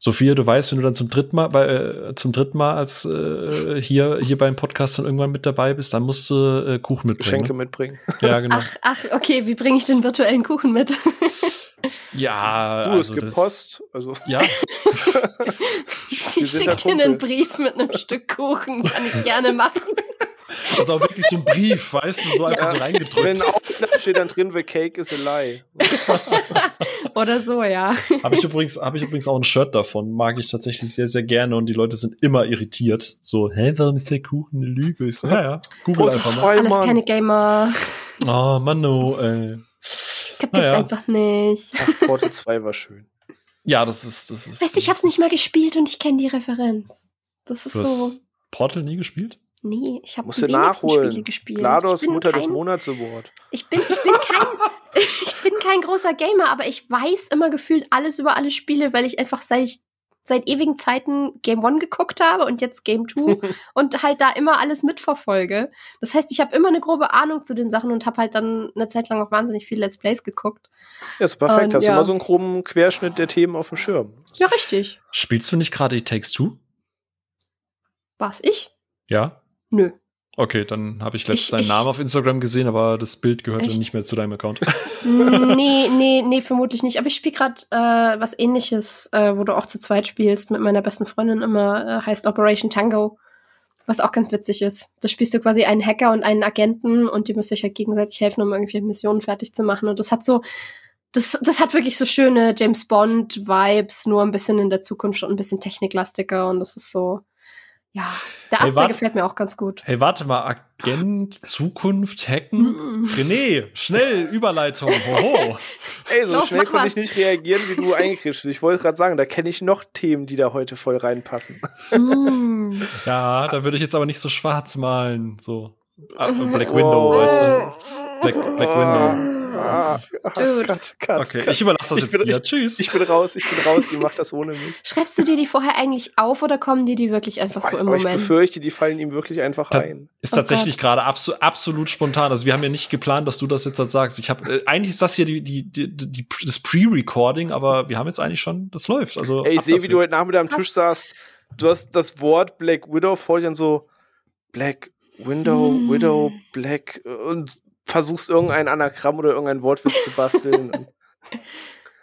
Sophia, du weißt, wenn du dann zum dritten Mal, bei, äh, zum dritten Mal als äh, hier, hier beim Podcast dann irgendwann mit dabei bist, dann musst du äh, Kuchen mitbringen. Geschenke ne? mitbringen. Ja, genau. Ach, ach, okay, wie bringe ich den virtuellen Kuchen mit? ja, Du, also es gibt das, Post. Also, Ja, Ich schicke dir einen. Brief mit einem Stück Kuchen. Kann ich gerne machen. also auch wirklich so ein Brief, weißt du, so einfach Ja. so wenn reingedrückt. ein Aufklapp steht dann drin, the cake is a lie. Oder so, ja. Habe ich übrigens, habe ich übrigens auch ein Shirt davon, mag ich tatsächlich sehr, sehr gerne und die Leute sind immer irritiert. So, hä, warum ist der Kuchen eine Lüge? Ich so, ja, ja, google Oh, einfach mal. Alles keine Gamer. Oh, Mano, ey. Kapiert's Naja. einfach nicht. Ach, Portal 2 war schön. Ja, das ist, das ist. Weißt du, ich hab's nicht mal gespielt und ich kenne die Referenz. Das ist Du hast so. Portal nie gespielt? Nee, ich habe die du wenigsten nachholen. Spiele gespielt. GLaDOS ich bin Mutter kein, des Monats Award. Ich bin, ich bin kein, ich bin kein großer Gamer, aber ich weiß immer gefühlt alles über alle Spiele, weil ich einfach seit ich seit ewigen Zeiten Game One geguckt habe und jetzt Game 2 und halt da immer alles mitverfolge. Das heißt, ich habe immer eine grobe Ahnung zu den Sachen und habe halt dann eine Zeit lang auch wahnsinnig viel Let's Plays geguckt. Ja, ist perfekt. Und Hast du ja. immer so einen groben Querschnitt der Themen auf dem Schirm. Ja, richtig. Spielst du nicht gerade It Takes Two? War's ich? Ja? Nö. Okay, dann habe ich letztens deinen Namen auf Instagram gesehen, aber das Bild gehörte Echt? nicht mehr zu deinem Account. nee, nee, nee, vermutlich nicht. Aber ich spiele gerade äh, was ähnliches, äh, wo du auch zu zweit spielst, mit meiner besten Freundin immer, äh, heißt Operation Tango. Was auch ganz witzig ist. Da spielst du quasi einen Hacker und einen Agenten und die müsst euch halt gegenseitig helfen, um irgendwie Missionen fertig zu machen. Und das hat so, das, das hat wirklich so schöne James Bond-Vibes, nur ein bisschen in der Zukunft und ein bisschen techniklastiger. Und das ist so, ja, der Hey, Arzt, der wart- gefällt mir auch ganz gut. Hey, warte mal, Agent, Zukunft, Hacken? Mm. René, schnell, Überleitung. Hoho. Ey, so Los, schnell konnte ich nicht reagieren, wie du eingekriegt bist. Ich wollte gerade sagen, da kenne ich noch Themen, die da heute voll reinpassen. Mm. Ja, da würde ich jetzt aber nicht so schwarz malen. So. Ah, Black Window, weißt du. Black, Black Window. Ah, ah, Dude. Cut, cut. Okay, ich überlasse das Ich jetzt bin- dir. Tschüss. Ich bin raus, ich bin raus, ihr macht das ohne mich. Schreibst du dir die vorher eigentlich auf oder kommen dir die wirklich einfach so im Aber ich Moment? befürchte, die fallen ihm wirklich einfach Da- ein. Ist Oh tatsächlich Gott. gerade abso absolut spontan. Also wir haben ja nicht geplant, dass du das jetzt halt sagst. Ich habe äh, eigentlich ist das hier die, die, die, die das Pre-Recording, aber wir haben jetzt eigentlich schon, das läuft. Also Ey, ich sehe, wie du heute Nachmittag am Tisch saßt. Du hast das Wort Black Widow vor dir und so Black Window, Hm. Widow, Black äh, und versuchst irgendein Anagramm oder irgendein Wortwitz zu basteln.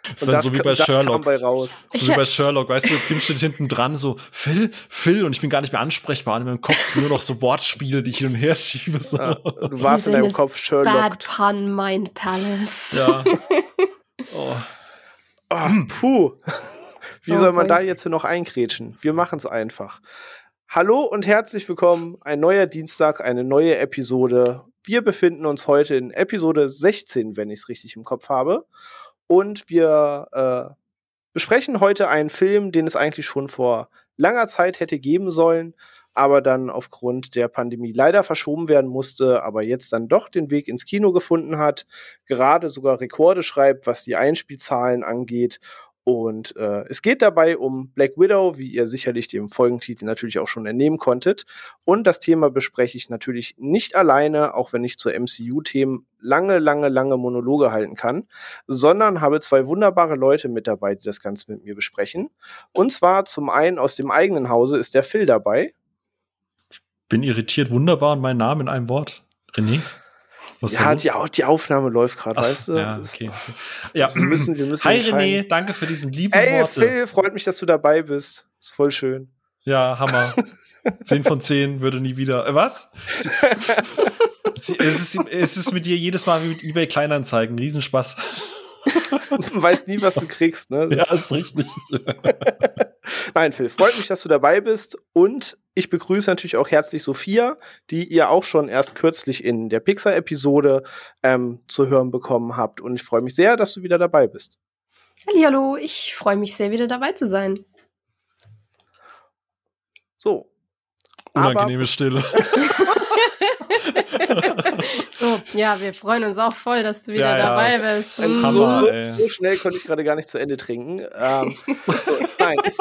Und Das ist dann so wie bei das kam Sherlock. bei raus. So wie bei Sherlock, weißt du, Kim steht hinten dran, so Phil, Phil, und ich bin gar nicht mehr ansprechbar. Und in meinem Kopf sind nur noch so Wortspiele, die ich hin und her schiebe. So. Ja, du warst in deinem Kopf Bad Sherlock. Pun Mind Palace. Ja. Oh. Oh, puh. Wie Oh soll man da jetzt noch eingrätschen? Wir machen es einfach. Hallo und herzlich willkommen. Ein neuer Dienstag, eine neue Episode. Wir befinden uns heute in Episode 16, wenn ich es richtig im Kopf habe. Und wir äh, besprechen heute einen Film, den es eigentlich schon vor langer Zeit hätte geben sollen, aber dann aufgrund der Pandemie leider verschoben werden musste, aber jetzt dann doch den Weg ins Kino gefunden hat, gerade sogar Rekorde schreibt, was die Einspielzahlen angeht. Und äh, es geht dabei um Black Widow, wie ihr sicherlich dem Folgentitel natürlich auch schon entnehmen konntet. Und das Thema bespreche ich natürlich nicht alleine, auch wenn ich zur MCU-Themen lange, lange, lange Monologe halten kann, sondern habe zwei wunderbare Leute mit dabei, die das Ganze mit mir besprechen. Und zwar zum einen aus dem eigenen Hause ist der Phil dabei. Bin irritiert, wunderbar und mein Name in einem Wort. René? Was ja, die, die Aufnahme läuft gerade, weißt du? Ja, okay. ja. Wir müssen, wir müssen Hi. René, danke für diesen lieben Ey, Worte. Phil, freut mich, dass du dabei bist. Ist voll schön. Ja, Hammer. 10 von 10 würde nie wieder. Äh, was? Sie- es, ist, es ist mit dir jedes Mal wie mit eBay Kleinanzeigen. Riesenspaß. Du weißt nie, was du kriegst, ne? Ja, Das- ist richtig. Nein, Phil, freut mich, dass du dabei bist. Und ich begrüße natürlich auch herzlich Sophia, die ihr auch schon erst kürzlich in der Pixar-Episode ähm, zu hören bekommen habt. Und ich freue mich sehr, dass du wieder dabei bist. Hallo, ich freue mich sehr, wieder dabei zu sein. So. Aber Unangenehme Stille. So, ja, wir freuen uns auch voll, dass du wieder Ja, ja, dabei bist. ist Mm. Hammer. so, so, so schnell konnte ich gerade gar nicht zu Ende trinken. Ähm, so, nein, es,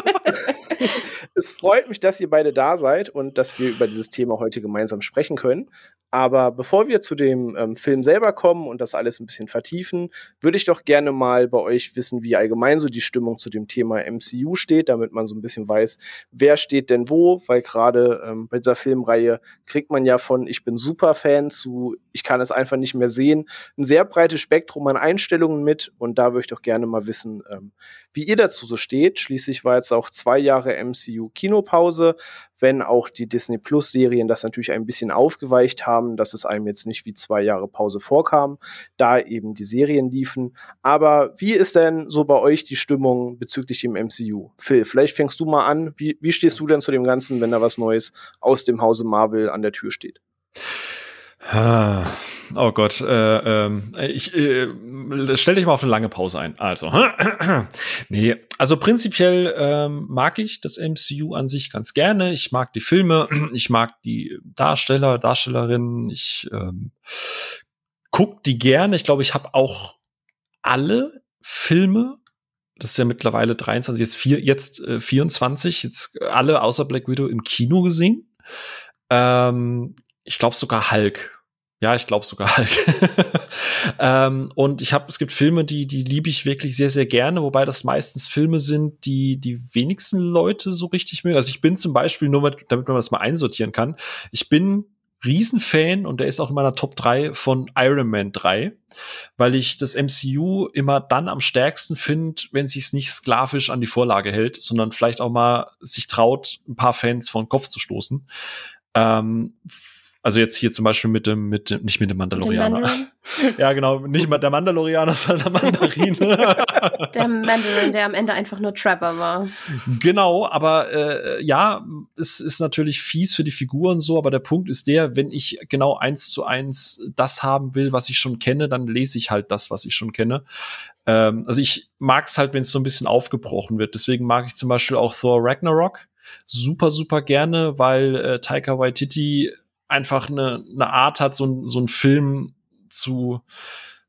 es freut mich, dass ihr beide da seid und dass wir über dieses Thema heute gemeinsam sprechen können. Aber bevor wir zu dem ähm, Film selber kommen und das alles ein bisschen vertiefen, würde ich doch gerne mal bei euch wissen, wie allgemein so die Stimmung zu dem Thema MCU steht, damit man so ein bisschen weiß, wer steht denn wo, weil gerade ähm, bei dieser Filmreihe kriegt man ja von Ich bin Superfan zu Ich kann es einfach nicht mehr sehen, ein sehr breites Spektrum an Einstellungen mit und da würde ich doch gerne mal wissen, ähm, wie ihr dazu so steht. Schließlich war jetzt auch zwei Jahre MCU-Kinopause, wenn auch die Disney Plus-Serien das natürlich ein bisschen aufgeweicht haben, dass es einem jetzt nicht wie zwei Jahre Pause vorkam, da eben die Serien liefen. Aber wie ist denn so bei euch die Stimmung bezüglich dem MCU? Phil, vielleicht fängst du mal an. Wie, wie stehst du denn zu dem Ganzen, wenn da was Neues aus dem Hause Marvel an der Tür steht? Oh Gott, äh, äh, ich äh, stell dich mal auf eine lange Pause ein. Also, nee, also prinzipiell ähm, mag ich das MCU an sich ganz gerne. Ich mag die Filme, ich mag die Darsteller, Darstellerinnen. Ich ähm, guck die gerne. Ich glaube, ich habe auch alle Filme. Das ist ja mittlerweile 23, jetzt, vier, jetzt äh, 24, jetzt alle außer Black Widow im Kino gesehen. Ähm, ich glaube sogar Hulk ja, ich glaube sogar halt. ähm, und ich habe, es gibt Filme, die, die liebe ich wirklich sehr, sehr gerne, wobei das meistens Filme sind, die die wenigsten Leute so richtig mögen. Also ich bin zum Beispiel, nur mit, damit man das mal einsortieren kann, ich bin Riesenfan und der ist auch in meiner Top 3 von Iron Man 3, weil ich das MCU immer dann am stärksten finde, wenn sich es nicht sklavisch an die Vorlage hält, sondern vielleicht auch mal sich traut, ein paar Fans vor den Kopf zu stoßen. Ähm, also jetzt hier zum Beispiel mit dem, mit dem, nicht mit dem Mandalorianer. ja, genau, nicht mal der Mandalorianer, sondern der Mandarin. der Mandarin, der am Ende einfach nur Trevor war. Genau, aber äh, ja, es ist natürlich fies für die Figuren so, aber der Punkt ist der, wenn ich genau eins zu eins das haben will, was ich schon kenne, dann lese ich halt das, was ich schon kenne. Ähm, also ich mag es halt, wenn es so ein bisschen aufgebrochen wird. Deswegen mag ich zum Beispiel auch Thor Ragnarok super, super gerne, weil äh, Taika Waititi einfach eine, eine Art hat, so, so einen Film zu,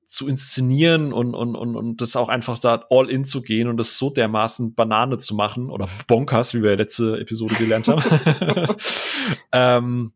zu inszenieren und, und, und, und das auch einfach da all in zu gehen und das so dermaßen Banane zu machen oder Bonkers, wie wir letzte Episode gelernt haben. ähm,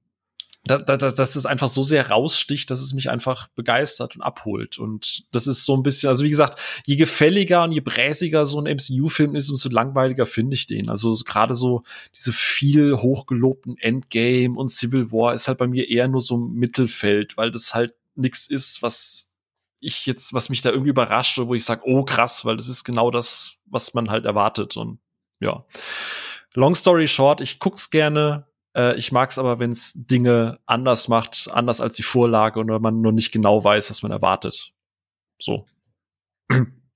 da, da, dass es einfach so sehr raussticht, dass es mich einfach begeistert und abholt. Und das ist so ein bisschen, also wie gesagt, je gefälliger und je bräsiger so ein MCU-Film ist, umso langweiliger finde ich den. Also gerade so diese viel hochgelobten Endgame und Civil War ist halt bei mir eher nur so ein Mittelfeld, weil das halt nichts ist, was ich jetzt, was mich da irgendwie überrascht oder wo ich sage, oh krass, weil das ist genau das, was man halt erwartet. Und ja. Long story short, ich guck's gerne, äh, ich mag es aber, wenn es Dinge anders macht, anders als die Vorlage oder man nur nicht genau weiß, was man erwartet. So.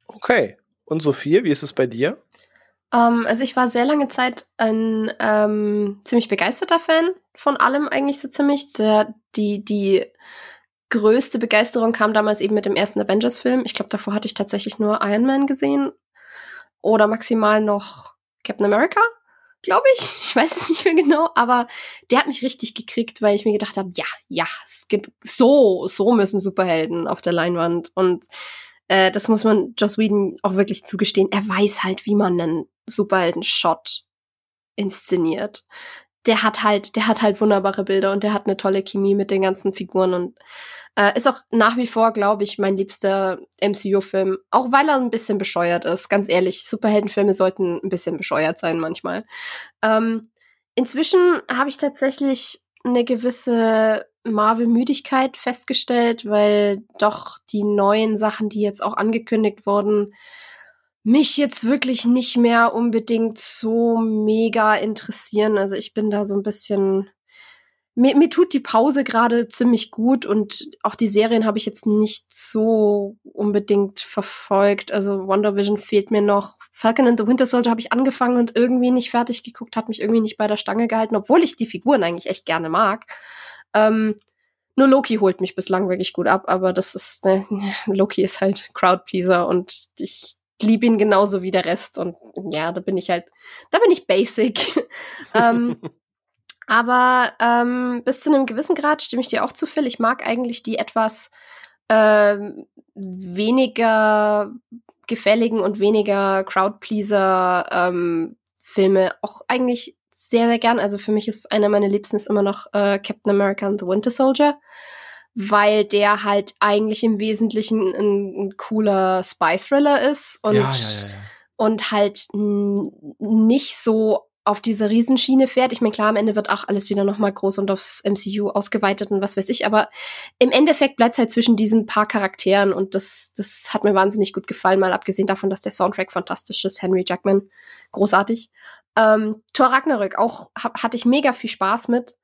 Okay. Und Sophie, wie ist es bei dir? Um, ähm, also ich war sehr lange Zeit ein ähm, ziemlich begeisterter Fan von allem eigentlich so ziemlich. Der, die, die größte Begeisterung kam damals eben mit dem ersten Avengers-Film. Ich glaube, davor hatte ich tatsächlich nur Iron Man gesehen. Oder maximal noch Captain America glaube ich. Ich weiß es nicht mehr genau, aber der hat mich richtig gekriegt, weil ich mir gedacht habe, ja, ja, es gibt so, so müssen Superhelden auf der Leinwand und äh, das muss man Joss Whedon auch wirklich zugestehen. Er weiß halt, wie man einen Superhelden-Shot inszeniert. Der hat halt, der hat halt wunderbare Bilder und der hat eine tolle Chemie mit den ganzen Figuren und äh, ist auch nach wie vor, glaube ich, mein liebster MCU-Film. Auch weil er ein bisschen bescheuert ist, ganz ehrlich. Superheldenfilme sollten ein bisschen bescheuert sein manchmal. Ähm, inzwischen habe ich tatsächlich eine gewisse Marvel-Müdigkeit festgestellt, weil doch die neuen Sachen, die jetzt auch angekündigt wurden, mich jetzt wirklich nicht mehr unbedingt so mega interessieren. Also ich bin da so ein bisschen mir, mir tut die Pause gerade ziemlich gut und auch die Serien habe ich jetzt nicht so unbedingt verfolgt. Also Wonder Vision fehlt mir noch. Falcon and the Winter Soldier habe ich angefangen und irgendwie nicht fertig geguckt, hat mich irgendwie nicht bei der Stange gehalten, obwohl ich die Figuren eigentlich echt gerne mag. Ähm, nur Loki holt mich bislang wirklich gut ab, aber das ist, äh, Loki ist halt Crowdpleaser und ich liebe ihn genauso wie der Rest und ja, da bin ich halt, da bin ich basic. ähm, aber ähm, bis zu einem gewissen Grad stimme ich dir auch zu, Phil. Ich mag eigentlich die etwas äh, weniger gefälligen und weniger Crowdpleaser ähm, Filme auch eigentlich sehr, sehr gern. Also für mich ist einer meiner Liebsten ist immer noch äh, Captain America and the Winter Soldier, weil der halt eigentlich im Wesentlichen ein, ein cooler Spy-Thriller ist und, ja, ja, ja, und halt nicht so auf diese Riesenschiene fährt. Ich meine, klar, am Ende wird auch alles wieder nochmal groß und aufs MCU ausgeweitet und was weiß ich, aber im Endeffekt bleibt es halt zwischen diesen paar Charakteren und das, das hat mir wahnsinnig gut gefallen, mal abgesehen davon, dass der Soundtrack fantastisch ist. Henry Jackman, großartig. Ähm, Thor Ragnarök, auch hab, hatte ich mega viel Spaß mit.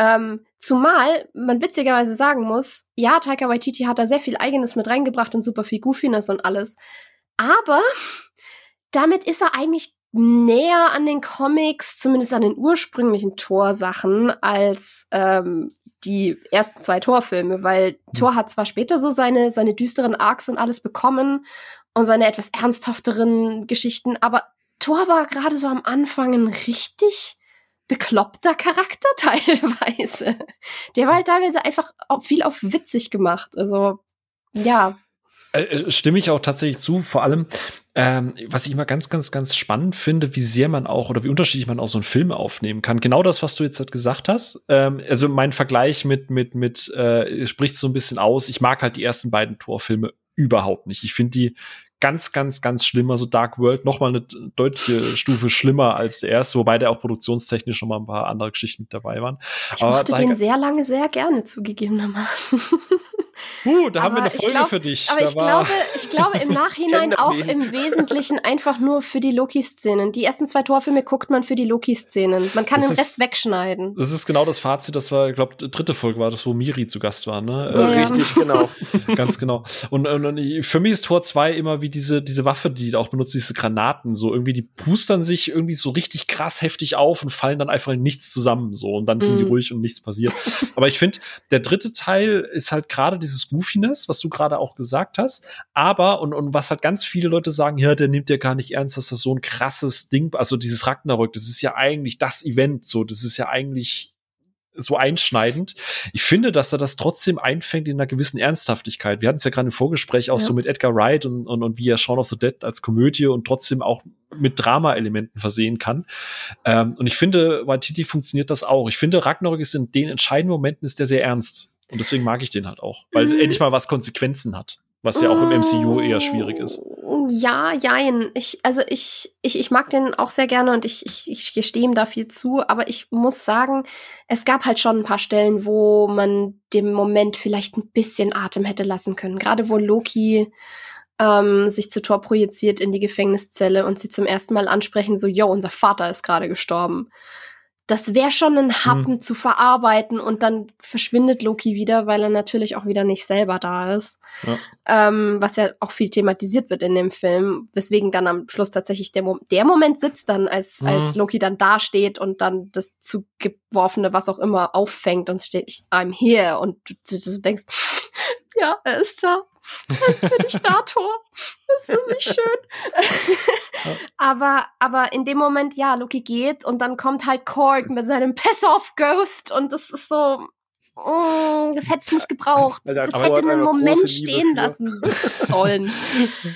Ähm, zumal man witzigerweise sagen muss, ja, Taika Waititi hat da sehr viel Eigenes mit reingebracht und super viel Goofiness und alles. Aber damit ist er eigentlich näher an den Comics, zumindest an den ursprünglichen Thor-Sachen, als ähm, die ersten zwei Thor-Filme, weil mhm. Thor hat zwar später so seine, seine düsteren Arcs und alles bekommen und seine etwas ernsthafteren Geschichten, aber Thor war gerade so am Anfang ein richtig bekloppter Charakter teilweise. Der war halt teilweise einfach viel auf witzig gemacht. Also, ja. Äh, äh, stimme ich auch tatsächlich zu. Vor allem, ähm, was ich immer ganz, ganz, ganz spannend finde, wie sehr man auch oder wie unterschiedlich man auch so einen Film aufnehmen kann. Genau das, was du jetzt halt gesagt hast. Ähm, also mein Vergleich mit, mit, mit, äh, spricht so ein bisschen aus. Ich mag halt die ersten beiden Torfilme überhaupt nicht. Ich finde die ganz, ganz, ganz schlimm. Also Dark World noch mal eine deutliche Stufe schlimmer als der erste, wobei der auch produktionstechnisch schon mal ein paar andere Geschichten mit dabei waren. Ich mochte den sehr lange sehr gerne zugegebenermaßen. Uh, da haben wir eine Folge glaub, für dich. Aber ich glaube, ich glaube im Nachhinein auch im Wesentlichen einfach nur für die Loki-Szenen. Die ersten zwei Torfilme guckt man für die Loki-Szenen. Man kann das den Rest wegschneiden. Das ist genau das Fazit, das war, ich glaube, dritte Folge war das, wo Miri zu Gast war, ne? Ja, äh, Richtig, genau. Ganz genau. Und, und, und, für mich ist Tor 2 immer wie diese, diese Waffe, die auch benutzt, diese Granaten. So irgendwie, die pustern sich irgendwie so richtig krass heftig auf und fallen dann einfach in nichts zusammen. So und dann sind die mhm. ruhig und nichts passiert. Aber ich finde, der dritte Teil ist halt gerade dieses Goofiness, was du gerade auch gesagt hast. Aber, und, und was halt ganz viele Leute sagen, ja, der nimmt ja gar nicht ernst, dass das so ein krasses Ding, also dieses Ragnarök, das ist ja eigentlich das Event, so, das ist ja eigentlich so einschneidend. Ich finde, dass er das trotzdem einfängt in einer gewissen Ernsthaftigkeit. Wir hatten es ja gerade im Vorgespräch auch ja. so mit Edgar Wright und, und, und wie er Shaun of the Dead als Komödie und trotzdem auch mit Drama-Elementen versehen kann. Ähm, und ich finde, Waititi funktioniert das auch. Ich finde, Ragnarök ist in den entscheidenden Momenten ist der sehr ernst. Und deswegen mag ich den halt auch, weil mm. endlich mal was Konsequenzen hat. Was ja auch im MCU eher schwierig ist. Ja, jein. Ich, also ich, ich, ich mag den auch sehr gerne und ich, ich, ich gestehe ihm da viel zu, aber ich muss sagen, es gab halt schon ein paar Stellen, wo man dem Moment vielleicht ein bisschen Atem hätte lassen können. Gerade wo Loki ähm, sich zu Tor projiziert in die Gefängniszelle und sie zum ersten Mal ansprechen, so, yo, unser Vater ist gerade gestorben das wäre schon ein Happen mhm. zu verarbeiten und dann verschwindet Loki wieder, weil er natürlich auch wieder nicht selber da ist. Ja. Ähm, was ja auch viel thematisiert wird in dem Film, weswegen dann am Schluss tatsächlich der, Mo der Moment sitzt dann, als, mhm. als Loki dann dasteht und dann das zugeworfene, was auch immer, auffängt und steht, I'm here und du, du denkst, ja, er ist da. Er ist für dich da, Tor. Das ist nicht schön. aber, aber in dem Moment, ja, Loki geht und dann kommt halt Korg mit seinem Piss-Off-Ghost und das ist so, Oh, das hätte es nicht gebraucht. Das hätte einen Moment stehen lassen sollen.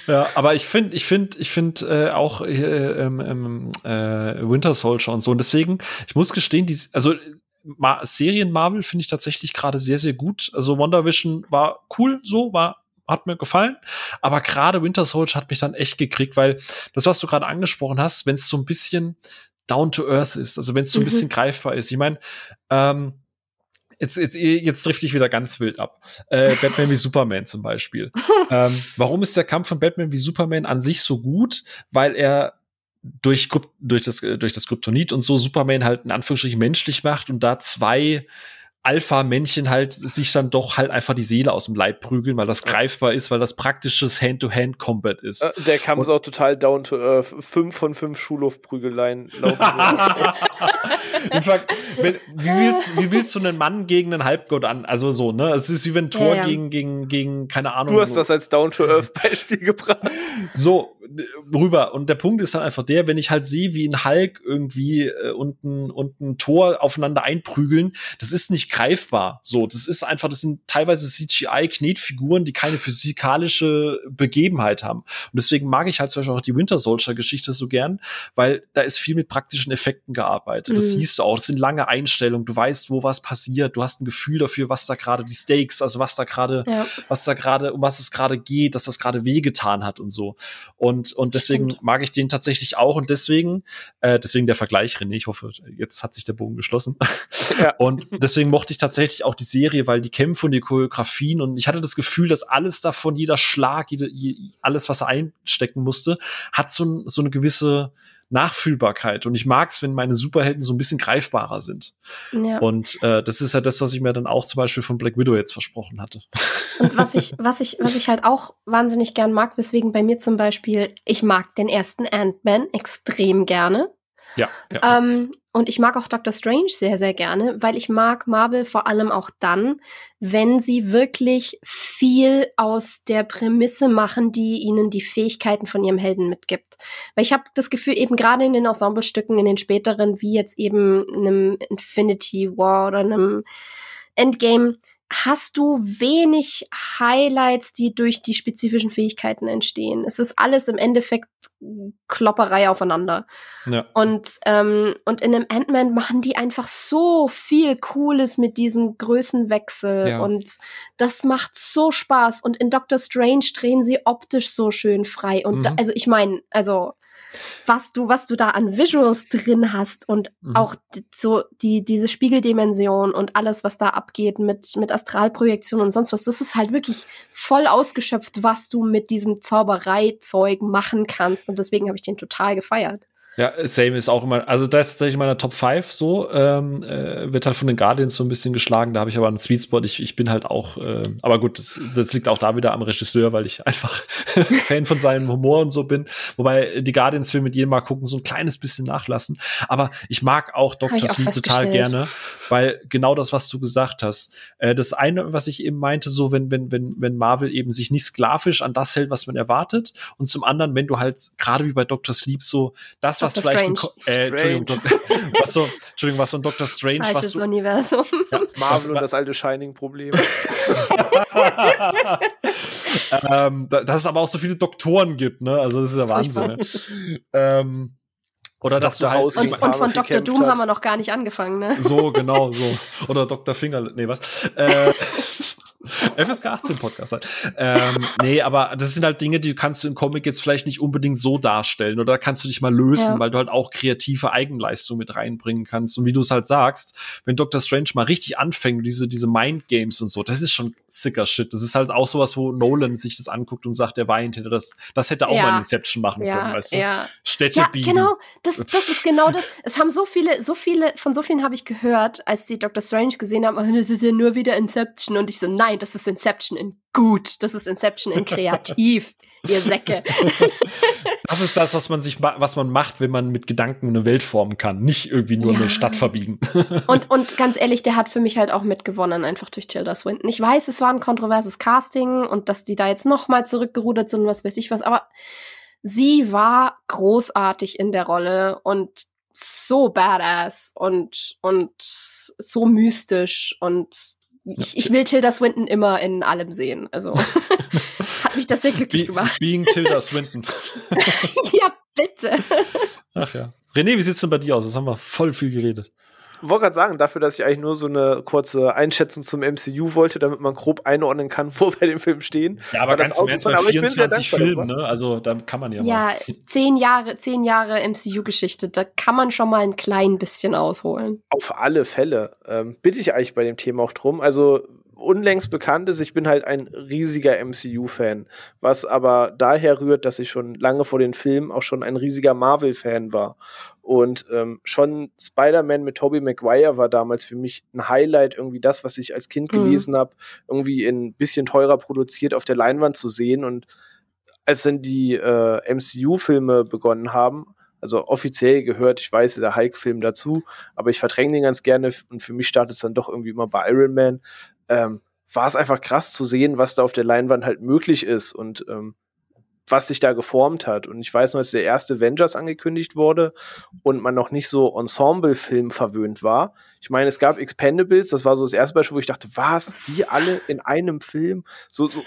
Ja, aber ich finde, ich finde, ich finde äh, auch äh, ähm, äh, Winter Soldier und so. Und deswegen, ich muss gestehen, die, also Ma Serien Marvel finde ich tatsächlich gerade sehr, sehr gut. Also Wonder Vision war cool, so war hat mir gefallen. Aber gerade Winter Soldier hat mich dann echt gekriegt, weil das, was du gerade angesprochen hast, wenn es so ein bisschen down to earth ist, also wenn es so ein mhm. bisschen greifbar ist. Ich meine, ähm, Jetzt, jetzt, jetzt trifft dich wieder ganz wild ab. Äh, Batman wie Superman zum Beispiel. ähm, warum ist der Kampf von Batman wie Superman an sich so gut? Weil er durch, durch, das, durch das Kryptonit und so Superman halt in Anführungsstrichen menschlich macht und da zwei Alpha-Männchen halt sich dann doch halt einfach die Seele aus dem Leib prügeln, weil das greifbar ist, weil das praktisches Hand-to-Hand-Combat ist. Äh, der Kampf ist auch total down to earth. Fünf von fünf Schulhofprügeleien laufen. Wenn, wie, willst, wie willst du einen Mann gegen einen Halbgott an? Also so, ne? Es ist wie wenn Thor ja, ja. gegen, gegen, gegen, keine Ahnung. Du hast das als down to earth Beispiel gebracht. So, rüber. Und der Punkt ist dann einfach der, wenn ich halt sehe, wie ein Hulk irgendwie äh, und, ein, und ein Tor aufeinander einprügeln, das ist nicht greifbar. So, das ist einfach, das sind teilweise CGI-Knetfiguren, die keine physikalische Begebenheit haben. Und deswegen mag ich halt zum Beispiel auch die Winter Soldier-Geschichte so gern, weil da ist viel mit praktischen Effekten gearbeitet. Das mhm. siehst du auch. Das sind lange Einstellungen. Du weißt, wo was passiert. Du hast ein Gefühl dafür, was da gerade die Stakes, also was da gerade, ja. was da gerade, um was es gerade geht, dass das gerade wehgetan hat und so. Und, und deswegen Stimmt. mag ich den tatsächlich auch und deswegen, äh, deswegen der Vergleich, René, ich hoffe, jetzt hat sich der Bogen geschlossen. Ja. Und deswegen mochte ich tatsächlich auch die Serie, weil die Kämpfe und die Choreografien und ich hatte das Gefühl, dass alles davon, jeder Schlag, jede, alles, was er einstecken musste, hat so, so eine gewisse Nachfühlbarkeit. Und ich mag es, wenn meine Superhelden so ein bisschen greifbarer sind. Ja. Und äh, das ist ja das, was ich mir dann auch zum Beispiel von Black Widow jetzt versprochen hatte. Und was ich, was ich, was ich halt auch wahnsinnig gern mag, weswegen bei mir zum Beispiel, ich mag den ersten Ant-Man extrem gerne. Ja. ja. Ähm, und ich mag auch Doctor Strange sehr, sehr gerne, weil ich mag Marvel vor allem auch dann, wenn sie wirklich viel aus der Prämisse machen, die ihnen die Fähigkeiten von ihrem Helden mitgibt. Weil ich habe das Gefühl, eben gerade in den Ensemblestücken, in den späteren, wie jetzt eben einem Infinity War oder einem Endgame, hast du wenig Highlights, die durch die spezifischen Fähigkeiten entstehen. Es ist alles im Endeffekt Klopperei aufeinander. Ja. Und, ähm, und in einem Ant-Man machen die einfach so viel Cooles mit diesem Größenwechsel. Ja. Und das macht so Spaß. Und in Doctor Strange drehen sie optisch so schön frei. Und mhm. da, also ich meine, also was du, was du da an Visuals drin hast und mhm. auch so die, diese Spiegeldimension und alles, was da abgeht mit, mit Astralprojektion und sonst was. Das ist halt wirklich voll ausgeschöpft, was du mit diesem Zaubereizeug machen kannst. Und deswegen habe ich den total gefeiert. Ja, Same ist auch immer, also da ist tatsächlich meiner Top 5 so, ähm, äh, wird halt von den Guardians so ein bisschen geschlagen, da habe ich aber einen Sweet Spot, ich, ich bin halt auch, äh, aber gut, das, das liegt auch da wieder am Regisseur, weil ich einfach Fan von seinem Humor und so bin, wobei die Guardians-Filme mit jedem Mal gucken, so ein kleines bisschen nachlassen, aber ich mag auch Dr. Sweet total gerne, weil genau das, was du gesagt hast, äh, das eine, was ich eben meinte, so wenn, wenn, wenn, wenn Marvel eben sich nicht sklavisch an das hält, was man erwartet und zum anderen, wenn du halt, gerade wie bei Dr. Sleep so, das, was Dr. vielleicht äh, Entschuldigung, was so, Entschuldigung, was so ein Dr. Strange, Falsches was du, Universum. Ja, Marvel und das alte Shining-Problem. ähm, da, dass es aber auch so viele Doktoren gibt, ne? Also das ist ja Wahnsinn. Ne? ähm, oder dass du halt und, und von Dr. Doom hat. haben wir noch gar nicht angefangen, ne? So, genau, so. Oder Dr. Finger, nee, was? Äh, FSK 18 Podcast halt. Ähm, nee, aber das sind halt Dinge, die kannst du im Comic jetzt vielleicht nicht unbedingt so darstellen oder kannst du dich mal lösen, ja. weil du halt auch kreative Eigenleistung mit reinbringen kannst. Und wie du es halt sagst, wenn Doctor Strange mal richtig anfängt, diese, diese Mind Games und so, das ist schon sicker Shit. Das ist halt auch sowas, wo Nolan sich das anguckt und sagt, der weint hätte das, das hätte auch ja. mal Inception machen ja, können, weißt du? Ja. Städte ja, biegen. genau. Das, das ist genau das. Es haben so viele, so viele, von so vielen habe ich gehört, als sie Doctor Strange gesehen haben, oh, das ist ja nur wieder Inception. Und ich so, nein, das ist Inception in gut. Das ist Inception in kreativ, ihr Säcke. das ist das, was man sich, was man macht, wenn man mit Gedanken eine Welt formen kann. Nicht irgendwie nur ja. eine Stadt verbiegen. und, und ganz ehrlich, der hat für mich halt auch mitgewonnen, einfach durch Tilda Swinton. Ich weiß, es war ein kontroverses Casting und dass die da jetzt noch mal zurückgerudert sind, was weiß ich was, aber sie war großartig in der Rolle und so badass und, und so mystisch und ich, ich will Tilda Swinton immer in allem sehen. Also hat mich das sehr glücklich Be gemacht. Being Tilda Swinton. ja, bitte. Ach ja. René, wie sieht's denn bei dir aus? Das haben wir voll viel geredet wollte gerade sagen, dafür, dass ich eigentlich nur so eine kurze Einschätzung zum MCU wollte, damit man grob einordnen kann, wo wir den Film stehen. Ja, aber ganz im Ernst, bei 24 Filmen, ne? Also da kann man ja Ja, mal. zehn Jahre, zehn Jahre MCU-Geschichte, da kann man schon mal ein klein bisschen ausholen. Auf alle Fälle. Ähm, bitte ich eigentlich bei dem Thema auch drum. Also unlängst bekannt ist, ich bin halt ein riesiger MCU-Fan, was aber daher rührt, dass ich schon lange vor den Filmen auch schon ein riesiger Marvel-Fan war. Und ähm, schon Spider-Man mit Tobey Maguire war damals für mich ein Highlight, irgendwie das, was ich als Kind mhm. gelesen habe, irgendwie ein bisschen teurer produziert auf der Leinwand zu sehen. Und als dann die äh, MCU-Filme begonnen haben, also offiziell gehört, ich weiß, der Hulk-Film dazu, aber ich verdränge den ganz gerne und für mich startet es dann doch irgendwie immer bei Iron Man ähm, war es einfach krass zu sehen, was da auf der Leinwand halt möglich ist. Und ähm, was sich da geformt hat. Und ich weiß noch, als der erste Avengers angekündigt wurde und man noch nicht so Ensemble-Film verwöhnt war. Ich meine, es gab Expendables, das war so das erste Beispiel, wo ich dachte, was, die alle in einem Film? So, so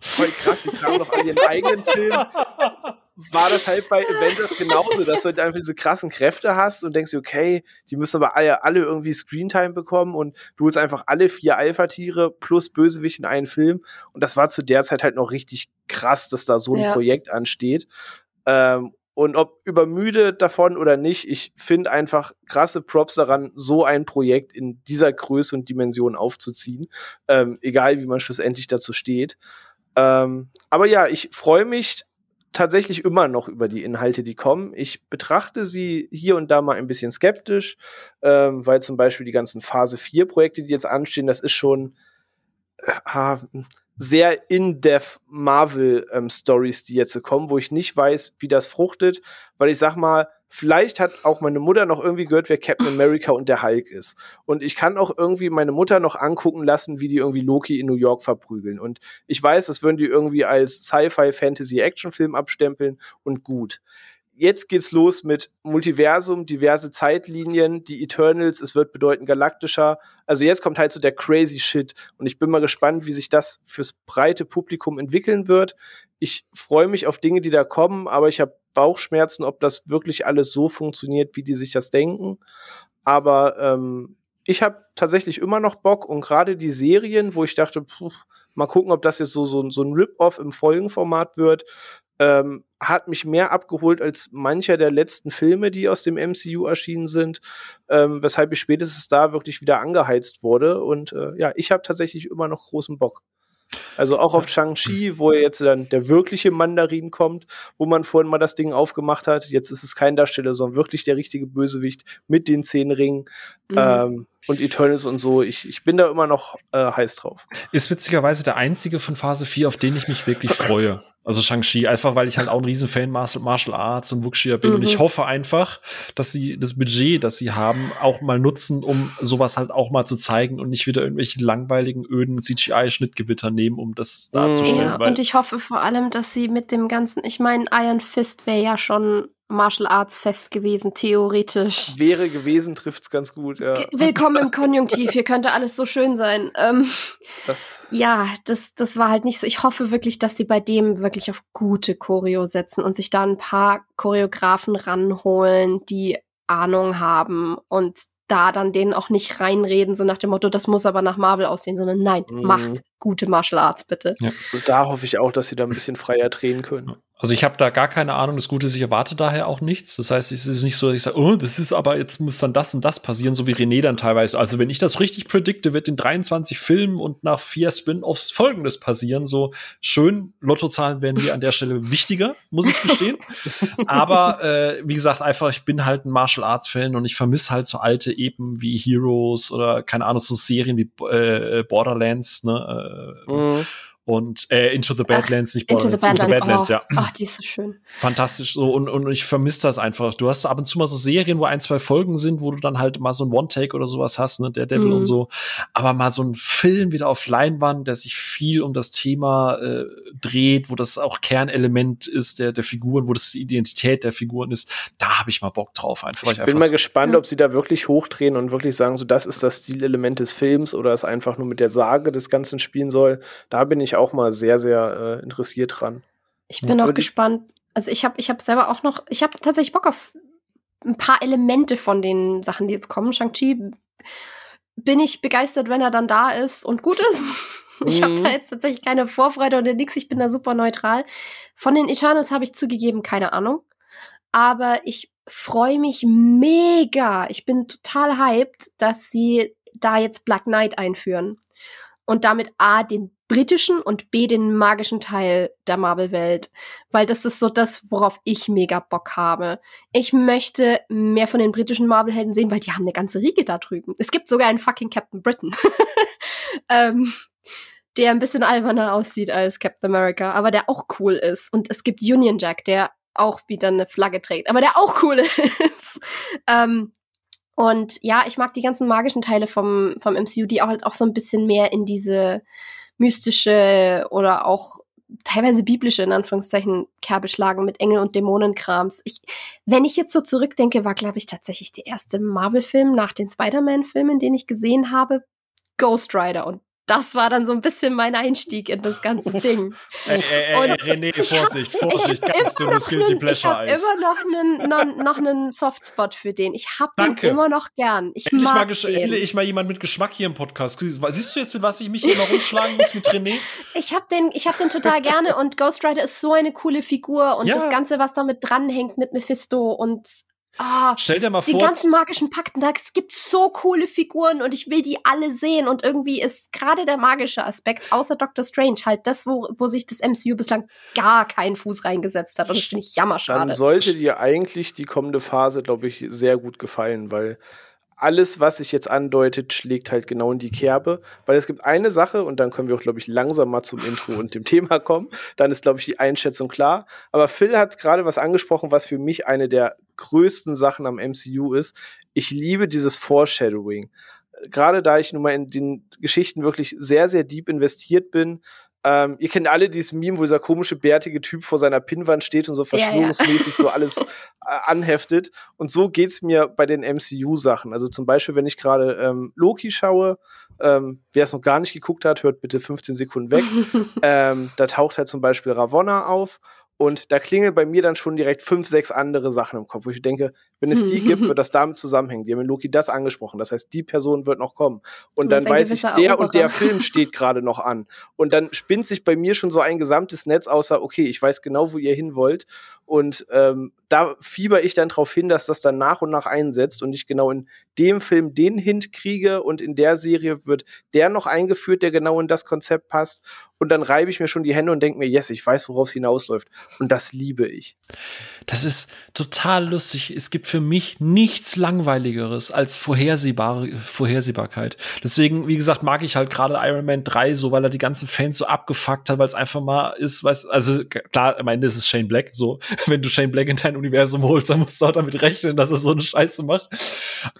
voll krass, die tragen doch alle ihren eigenen Film war das halt bei Avengers genauso, dass du halt einfach diese krassen Kräfte hast und denkst, okay, die müssen aber alle, alle irgendwie Screentime bekommen und du holst einfach alle vier Alpha-Tiere plus Bösewicht in einen Film. Und das war zu der Zeit halt noch richtig krass, dass da so ein ja. Projekt ansteht. Ähm, und ob übermüde davon oder nicht, ich finde einfach krasse Props daran, so ein Projekt in dieser Größe und Dimension aufzuziehen. Ähm, egal wie man schlussendlich dazu steht. Ähm, aber ja, ich freue mich tatsächlich immer noch über die Inhalte, die kommen. Ich betrachte sie hier und da mal ein bisschen skeptisch, ähm, weil zum Beispiel die ganzen Phase 4 Projekte, die jetzt anstehen, das ist schon äh, sehr in-depth Marvel-Stories, ähm, die jetzt kommen, wo ich nicht weiß, wie das fruchtet, weil ich sag mal, Vielleicht hat auch meine Mutter noch irgendwie gehört, wer Captain America und der Hulk ist. Und ich kann auch irgendwie meine Mutter noch angucken lassen, wie die irgendwie Loki in New York verprügeln. Und ich weiß, das würden die irgendwie als Sci-Fi, Fantasy, Action-Film abstempeln und gut. Jetzt geht's los mit Multiversum, diverse Zeitlinien, die Eternals, es wird bedeutend galaktischer. Also jetzt kommt halt so der crazy Shit. Und ich bin mal gespannt, wie sich das fürs breite Publikum entwickeln wird. Ich freue mich auf Dinge, die da kommen, aber ich habe Bauchschmerzen, ob das wirklich alles so funktioniert, wie die sich das denken. Aber ähm, ich habe tatsächlich immer noch Bock und gerade die Serien, wo ich dachte, puh, mal gucken, ob das jetzt so, so, so ein Rip-Off im Folgenformat wird, ähm, hat mich mehr abgeholt als mancher der letzten Filme, die aus dem MCU erschienen sind, ähm, weshalb ich spätestens da wirklich wieder angeheizt wurde. Und äh, ja, ich habe tatsächlich immer noch großen Bock. Also auch auf Shang-Chi, wo jetzt dann der wirkliche Mandarin kommt, wo man vorhin mal das Ding aufgemacht hat. Jetzt ist es kein Darsteller, sondern wirklich der richtige Bösewicht mit den zehn Ringen. Mhm. Ähm, und Eternals und so. Ich, ich bin da immer noch äh, heiß drauf. Ist witzigerweise der einzige von Phase 4, auf den ich mich wirklich freue. Also Shang-Chi, einfach weil ich halt auch ein Riesenfan Martial, Martial Arts und Wuxia bin. Mhm. Und ich mhm. hoffe einfach, dass sie das Budget, das sie haben, auch mal nutzen, um sowas halt auch mal zu zeigen und nicht wieder irgendwelche langweiligen, öden CGI-Schnittgewitter nehmen, um das darzustellen. Ja, und ich hoffe vor allem, dass sie mit dem ganzen, ich meine, Iron Fist wäre ja schon Martial Arts fest gewesen, theoretisch. Wäre gewesen, trifft's ganz gut, ja. Willkommen im Konjunktiv, hier könnte alles so schön sein. Ähm, das. Ja, das, das war halt nicht so. Ich hoffe wirklich, dass sie bei dem wirklich auf gute Choreo setzen und sich da ein paar Choreografen ranholen, die Ahnung haben und da dann denen auch nicht reinreden, so nach dem Motto, das muss aber nach Marvel aussehen, sondern nein, mhm. macht gute Martial Arts bitte. Ja. Also da hoffe ich auch, dass sie da ein bisschen freier drehen können. Also ich habe da gar keine Ahnung. Das Gute ist, ich erwarte daher auch nichts. Das heißt, es ist nicht so, dass ich sage, oh, das ist aber jetzt muss dann das und das passieren, so wie René dann teilweise. Also wenn ich das richtig predikte, wird in 23 Filmen und nach vier Spin-offs Folgendes passieren. So schön, Lottozahlen werden mir an der Stelle wichtiger, muss ich gestehen. aber äh, wie gesagt, einfach, ich bin halt ein Martial Arts Fan und ich vermisse halt so alte Epen wie Heroes oder keine Ahnung, so Serien wie äh, Borderlands. Ne? Äh, mhm und äh, Into the Badlands, Ach, nicht Into the Badlands, Into the Badlands oh. ja. Ach, die ist so schön. Fantastisch so und, und ich vermisse das einfach. Du hast ab und zu mal so Serien, wo ein, zwei Folgen sind, wo du dann halt mal so ein One-Take oder sowas hast, ne, der Devil mhm. und so. Aber mal so ein Film wieder auf Leinwand, der sich viel um das Thema äh, dreht, wo das auch Kernelement ist der, der Figuren, wo das die Identität der Figuren ist, da habe ich mal Bock drauf. Einfach, ich, bin mal gespannt, ja. ob sie da wirklich hochdrehen und wirklich sagen, so das ist das Stilelement des Films oder es einfach nur mit der Sage des Ganzen spielen soll. Da bin ich auch mal sehr, sehr äh, interessiert dran. Ich bin auch gespannt. Also ich habe ich hab selber auch noch, ich habe tatsächlich Bock auf ein paar Elemente von den Sachen, die jetzt kommen. Shang-Chi bin ich begeistert, wenn er dann da ist und gut ist. Ich habe da mhm. jetzt tatsächlich keine Vorfreude oder nix. Ich bin da super neutral. Von den Eternals habe ich zugegeben keine Ahnung. Aber ich freue mich mega. Ich bin total hyped, dass sie da jetzt Black Knight einführen. Und damit A, den britischen und B den magischen Teil der Marvel-Welt, weil das ist so das, worauf ich mega Bock habe. Ich möchte mehr von den britischen Marvel-Helden sehen, weil die haben eine ganze Riege da drüben. Es gibt sogar einen fucking Captain Britain, ähm, der ein bisschen alberner aussieht als Captain America, aber der auch cool ist. Und es gibt Union Jack, der auch wieder eine Flagge trägt, aber der auch cool ist. ähm, und ja, ich mag die ganzen magischen Teile vom, vom MCU, die auch halt auch so ein bisschen mehr in diese mystische oder auch teilweise biblische, in Anführungszeichen, Kerbe schlagen mit Engel und Dämonenkrams. Ich, wenn ich jetzt so zurückdenke, war, glaube ich, tatsächlich der erste Marvel-Film nach den Spider-Man-Filmen, den ich gesehen habe, Ghost Rider. Und das war dann so ein bisschen mein Einstieg in das ganze Ding. Ey, ey, ey, René, Vorsicht, hab, Vorsicht, ganz dünnes Guilty Pleasure Eis. Ich habe immer noch einen, noch, noch einen Softspot für den. Ich habe den immer noch gern. Ich endlich, mag mal den. endlich mal jemand mit Geschmack hier im Podcast. Siehst du jetzt, mit was ich mich hier immer rumschlagen muss mit René? Ich habe den, hab den total gerne und Ghost Rider ist so eine coole Figur und ja. das Ganze, was damit dranhängt mit Mephisto und Ah, Stell dir mal vor. Die ganzen magischen Pakten, da, es gibt so coole Figuren und ich will die alle sehen. Und irgendwie ist gerade der magische Aspekt, außer Doctor Strange, halt das, wo, wo sich das MCU bislang gar keinen Fuß reingesetzt hat. Und das finde ich jammerschade. Dann sollte dir eigentlich die kommende Phase, glaube ich, sehr gut gefallen, weil alles, was sich jetzt andeutet, schlägt halt genau in die Kerbe. Weil es gibt eine Sache, und dann können wir auch, glaube ich, langsam mal zum Intro und dem Thema kommen. Dann ist, glaube ich, die Einschätzung klar. Aber Phil hat gerade was angesprochen, was für mich eine der größten Sachen am MCU ist. Ich liebe dieses Foreshadowing. Gerade da ich nun mal in den Geschichten wirklich sehr, sehr deep investiert bin, ähm, ihr kennt alle dieses Meme, wo dieser komische, bärtige Typ vor seiner Pinnwand steht und so verschwörungsmäßig ja, ja. so alles äh, anheftet. Und so geht's mir bei den MCU-Sachen. Also zum Beispiel, wenn ich gerade ähm, Loki schaue, ähm, wer es noch gar nicht geguckt hat, hört bitte 15 Sekunden weg. ähm, da taucht halt zum Beispiel Ravonna auf und da klingeln bei mir dann schon direkt fünf, sechs andere Sachen im Kopf, wo ich denke, wenn es die gibt, wird das damit zusammenhängen. Die haben in Loki das angesprochen. Das heißt, die Person wird noch kommen. Und, und dann weiß ich, der und der Film steht gerade noch an. Und dann spinnt sich bei mir schon so ein gesamtes Netz, außer, okay, ich weiß genau, wo ihr hin wollt. Und ähm, da fieber ich dann darauf hin, dass das dann nach und nach einsetzt und ich genau in dem Film den Hint kriege und in der Serie wird der noch eingeführt, der genau in das Konzept passt. Und dann reibe ich mir schon die Hände und denke mir, yes, ich weiß, worauf es hinausläuft. Und das liebe ich. Das ist total lustig. Es gibt für mich nichts langweiligeres als vorhersehbare Vorhersehbarkeit. Deswegen, wie gesagt, mag ich halt gerade Iron Man 3 so, weil er die ganzen Fans so abgefuckt hat, weil es einfach mal ist, weiß, also klar, am Ende ist es Shane Black, so, wenn du Shane Black in dein Universum holst, dann musst du auch damit rechnen, dass er so eine Scheiße macht.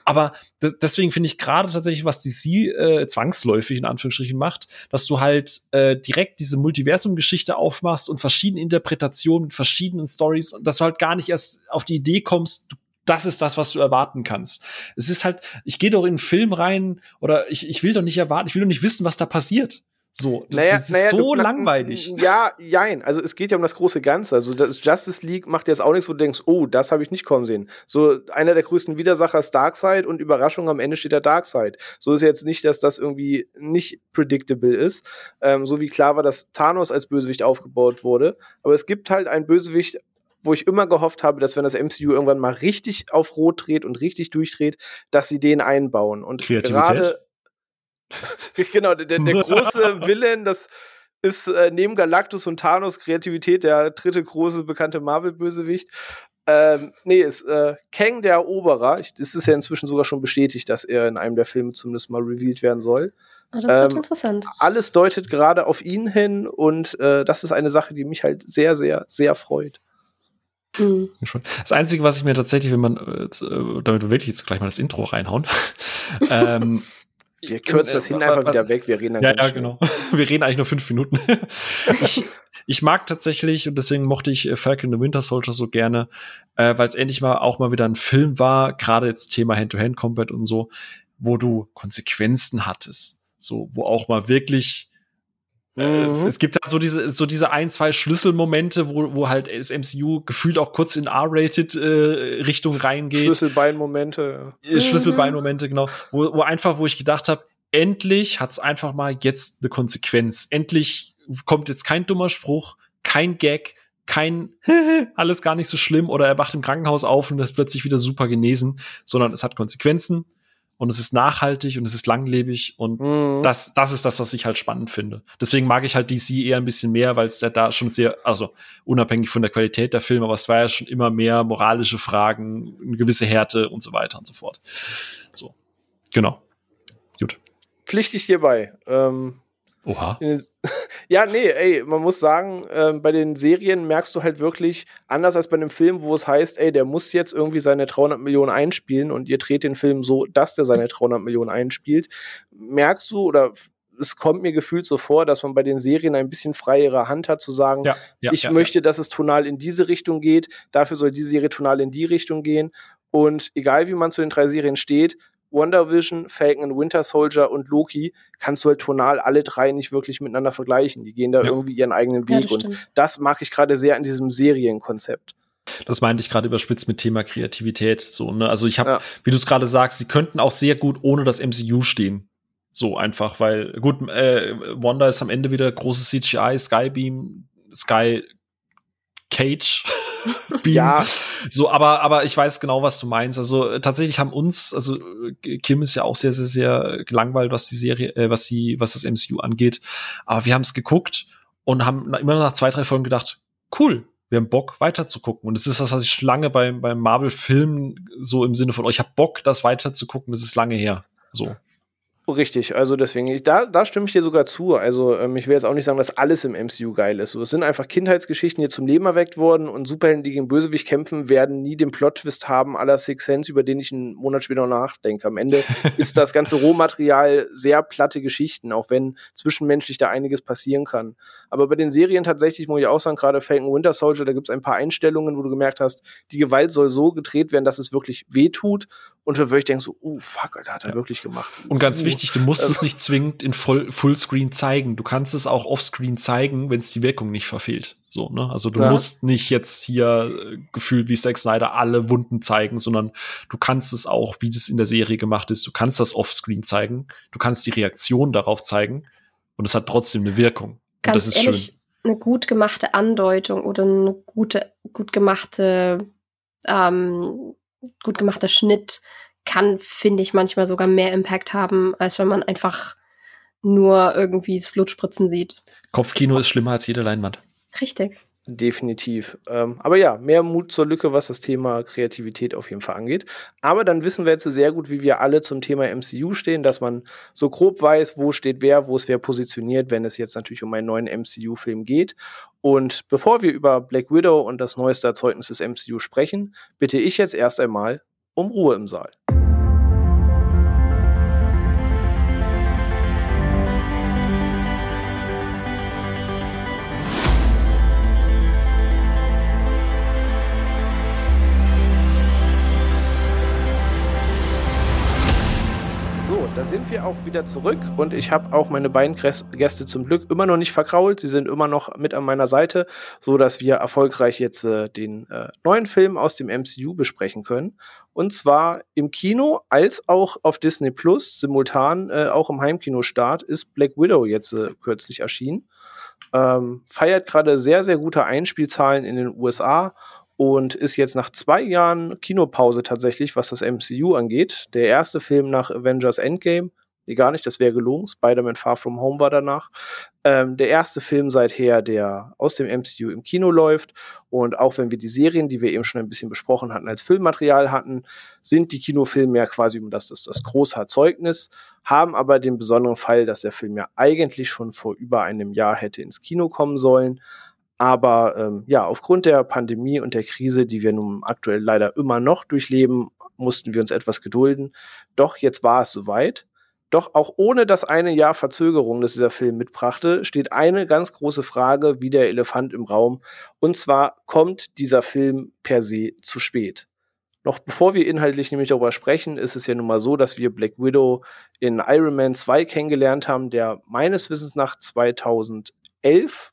Aber deswegen finde ich gerade tatsächlich, was DC äh, zwangsläufig in Anführungsstrichen macht, dass du halt äh, direkt diese Multiversum-Geschichte aufmachst und verschiedene Interpretationen mit verschiedenen Stories und dass du halt gar nicht erst auf die Idee kommst, du das ist das, was du erwarten kannst. Es ist halt, ich gehe doch in einen Film rein oder ich, ich will doch nicht erwarten, ich will doch nicht wissen, was da passiert. So, naja, das ist naja, so du, langweilig. Ja, jein. Also es geht ja um das große Ganze. Also das Justice League macht jetzt auch nichts, wo du denkst, oh, das habe ich nicht kommen sehen. So einer der größten Widersacher ist Darkseid und Überraschung am Ende steht der Darkseid. So ist jetzt nicht, dass das irgendwie nicht predictable ist. Ähm, so wie klar war, dass Thanos als Bösewicht aufgebaut wurde. Aber es gibt halt einen Bösewicht wo ich immer gehofft habe, dass wenn das MCU irgendwann mal richtig auf Rot dreht und richtig durchdreht, dass sie den einbauen. Und gerade genau, der, der große Villain, das ist äh, neben Galactus und Thanos Kreativität der dritte große bekannte Marvel-Bösewicht. Ähm, nee, ist äh, Kang der Eroberer. Es ist ja inzwischen sogar schon bestätigt, dass er in einem der Filme zumindest mal revealed werden soll. Oh, das wird ähm, interessant. Alles deutet gerade auf ihn hin und äh, das ist eine Sache, die mich halt sehr, sehr, sehr freut. Mhm. Das Einzige, was ich mir tatsächlich, wenn man, äh, äh damit will ich jetzt gleich mal das Intro reinhauen. ähm, wir kürzen das hin einfach wieder weg, wir reden dann Ja, ja, genau. Wir reden eigentlich nur fünf Minuten. ich, ich mag tatsächlich, und deswegen mochte ich äh, Falcon the Winter Soldier so gerne, äh, weil es endlich mal auch mal wieder ein Film war, gerade jetzt Thema Hand-to-Hand-Combat und so, wo du Konsequenzen hattest. So, wo auch mal wirklich äh, mhm. Es gibt halt so diese, so diese ein, zwei Schlüsselmomente, wo, wo halt das MCU gefühlt auch kurz in R-rated äh, Richtung reingeht. Schlüsselbeinmomente. Äh, Schlüsselbeinmomente, genau. Wo, wo einfach, wo ich gedacht habe, endlich hat's einfach mal jetzt eine Konsequenz. Endlich kommt jetzt kein dummer Spruch, kein Gag, kein alles gar nicht so schlimm oder er wacht im Krankenhaus auf und ist plötzlich wieder super genesen, sondern es hat Konsequenzen und es ist nachhaltig und es ist langlebig und mhm. das, das ist das, was ich halt spannend finde. Deswegen mag ich halt DC eher ein bisschen mehr, weil es ja da schon sehr, also unabhängig von der Qualität der Filme, aber es war ja schon immer mehr moralische Fragen, eine gewisse Härte und so weiter und so fort. So, genau. Gut. Pflichtig hierbei. Ähm, Oha. Ja, nee, ey, man muss sagen, äh, bei den Serien merkst du halt wirklich, anders als bei einem Film, wo es heißt, ey, der muss jetzt irgendwie seine 300 Millionen einspielen und ihr dreht den Film so, dass der seine 300 Millionen einspielt, merkst du oder es kommt mir gefühlt so vor, dass man bei den Serien ein bisschen freiere Hand hat, zu sagen, Ja, ja, ich ja, möchte, dass es tonal in diese Richtung geht, dafür soll die Serie tonal in die Richtung gehen. Und egal wie man zu den drei Serien steht, Wonder Vision, Falcon and Winter Soldier und Loki kannst du halt tonal alle drei nicht wirklich miteinander vergleichen. Die gehen da Ja. irgendwie ihren eigenen Ja, Weg. das und stimmt. das mag ich gerade sehr an diesem Serienkonzept. Das meinte ich gerade überspitzt mit Thema Kreativität. So, ne? Also ich habe, Ja. wie du es gerade sagst, sie könnten auch sehr gut ohne das MCU stehen. So einfach, weil gut, äh, Wanda ist am Ende wieder großes CGI, Skybeam, Sky Cage. Ja. So, aber, aber ich weiß genau, was du meinst. Also äh, tatsächlich haben uns, also äh, Kim ist ja auch sehr, sehr, sehr gelangweilt, was die Serie, äh, was sie, was das MCU angeht. Aber wir haben es geguckt und haben immer nach zwei, drei Folgen gedacht, cool, wir haben Bock weiter zu gucken. Und das ist das, was ich schon lange beim, beim Marvel-Film so im Sinne von, oh, ich habe Bock, das weiter zu gucken, das ist lange her. So. Richtig, also deswegen, ich, da, da stimme ich dir sogar zu. Also ähm, ich will jetzt auch nicht sagen, dass alles im MCU geil ist. So, es sind einfach Kindheitsgeschichten, die zum Leben erweckt wurden und Superhelden, die gegen Bösewicht kämpfen, werden nie den Plot-Twist haben aller Six Sense, über den ich einen Monat später noch nachdenke. Am Ende ist das ganze Rohmaterial sehr platte Geschichten, auch wenn zwischenmenschlich da einiges passieren kann. Aber bei den Serien tatsächlich, muss ich auch sagen, gerade Falcon Winter Soldier, da gibt es ein paar Einstellungen, wo du gemerkt hast, die Gewalt soll so gedreht werden, dass es wirklich wehtut. Und würde ich denken so, uh, fuck, Alter, hat er Ja. wirklich gemacht. Und ganz Uh. wichtig, du musst Ähm. es nicht zwingend in Voll Fullscreen zeigen. Du kannst es auch Offscreen zeigen, wenn es die Wirkung nicht verfehlt. So, ne? Also du Ja. musst nicht jetzt hier äh, gefühlt wie Zack Snyder alle Wunden zeigen, sondern du kannst es auch, wie das in der Serie gemacht ist, du kannst das Offscreen zeigen, du kannst die Reaktion darauf zeigen und es hat trotzdem eine Wirkung. Und Ganz das ist ehrlich, schön. eine gut gemachte Andeutung oder eine gute, gut gemachte, ähm, gut gemachter Schnitt kann, finde ich, manchmal sogar mehr Impact haben, als wenn man einfach nur irgendwie das Blutspritzen sieht. Kopfkino ist schlimmer als jede Leinwand. Richtig. Definitiv. Ähm, aber ja, mehr Mut zur Lücke, was das Thema Kreativität auf jeden Fall angeht. Aber dann wissen wir jetzt sehr gut, wie wir alle zum Thema MCU stehen, dass man so grob weiß, wo steht wer, wo ist wer positioniert, wenn es jetzt natürlich um einen neuen MCU-Film geht. Und bevor wir über Black Widow und das neueste Erzeugnis des MCU sprechen, bitte ich jetzt erst einmal um Ruhe im Saal. Da sind wir auch wieder zurück und ich habe auch meine beiden Gäs- Gäste zum Glück immer noch nicht verkrault. Sie sind immer noch mit an meiner Seite, so dass wir erfolgreich jetzt äh, den äh, neuen Film aus dem MCU besprechen können. Und zwar im Kino als auch auf Disney Plus simultan, äh, auch im Heimkinostart, ist Black Widow jetzt äh, kürzlich erschienen. Ähm, feiert gerade sehr, sehr gute Einspielzahlen in den USA und ist jetzt nach zwei Jahren Kinopause tatsächlich, was das MCU angeht. Der erste Film nach Avengers Endgame. Nee, gar nicht, das wäre gelogen. Spider-Man Far From Home war danach. Ähm, der erste Film seither, der aus dem MCU im Kino läuft. Und auch wenn wir die Serien, die wir eben schon ein bisschen besprochen hatten, als Filmmaterial hatten, sind die Kinofilme ja quasi um das, das, das große Erzeugnis, haben aber den besonderen Fall, dass der Film ja eigentlich schon vor über einem Jahr hätte ins Kino kommen sollen. Aber ähm, ja, aufgrund der Pandemie und der Krise, die wir nun aktuell leider immer noch durchleben, mussten wir uns etwas gedulden. Doch jetzt war es soweit. Doch auch ohne das eine Jahr Verzögerung, das dieser Film mitbrachte, steht eine ganz große Frage wie der Elefant im Raum. Und zwar kommt dieser Film per se zu spät. Noch bevor wir inhaltlich nämlich darüber sprechen, ist es ja nun mal so, dass wir Black Widow in Iron Man 2 kennengelernt haben, der meines Wissens nach 2011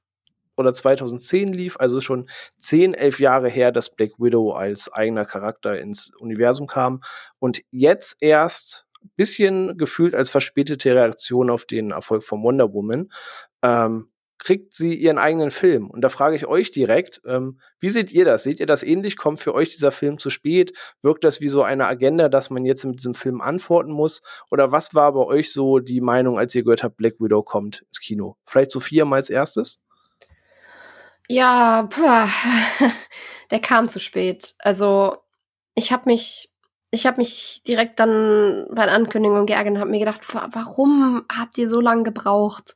oder 2010 lief, also schon 10, 11 Jahre her, dass Black Widow als eigener Charakter ins Universum kam und jetzt erst bisschen gefühlt als verspätete Reaktion auf den Erfolg von Wonder Woman ähm, kriegt sie ihren eigenen Film. Und da frage ich euch direkt, ähm, wie seht ihr das? Seht ihr das ähnlich? Kommt für euch dieser Film zu spät? Wirkt das wie so eine Agenda, dass man jetzt mit diesem Film antworten muss? Oder was war bei euch so die Meinung, als ihr gehört habt, Black Widow kommt ins Kino? Vielleicht Sophia mal als erstes? Ja, puh, der kam zu spät. Also ich habe mich, ich habe mich direkt dann bei der Ankündigung geärgert und habe mir gedacht, wa- warum habt ihr so lange gebraucht?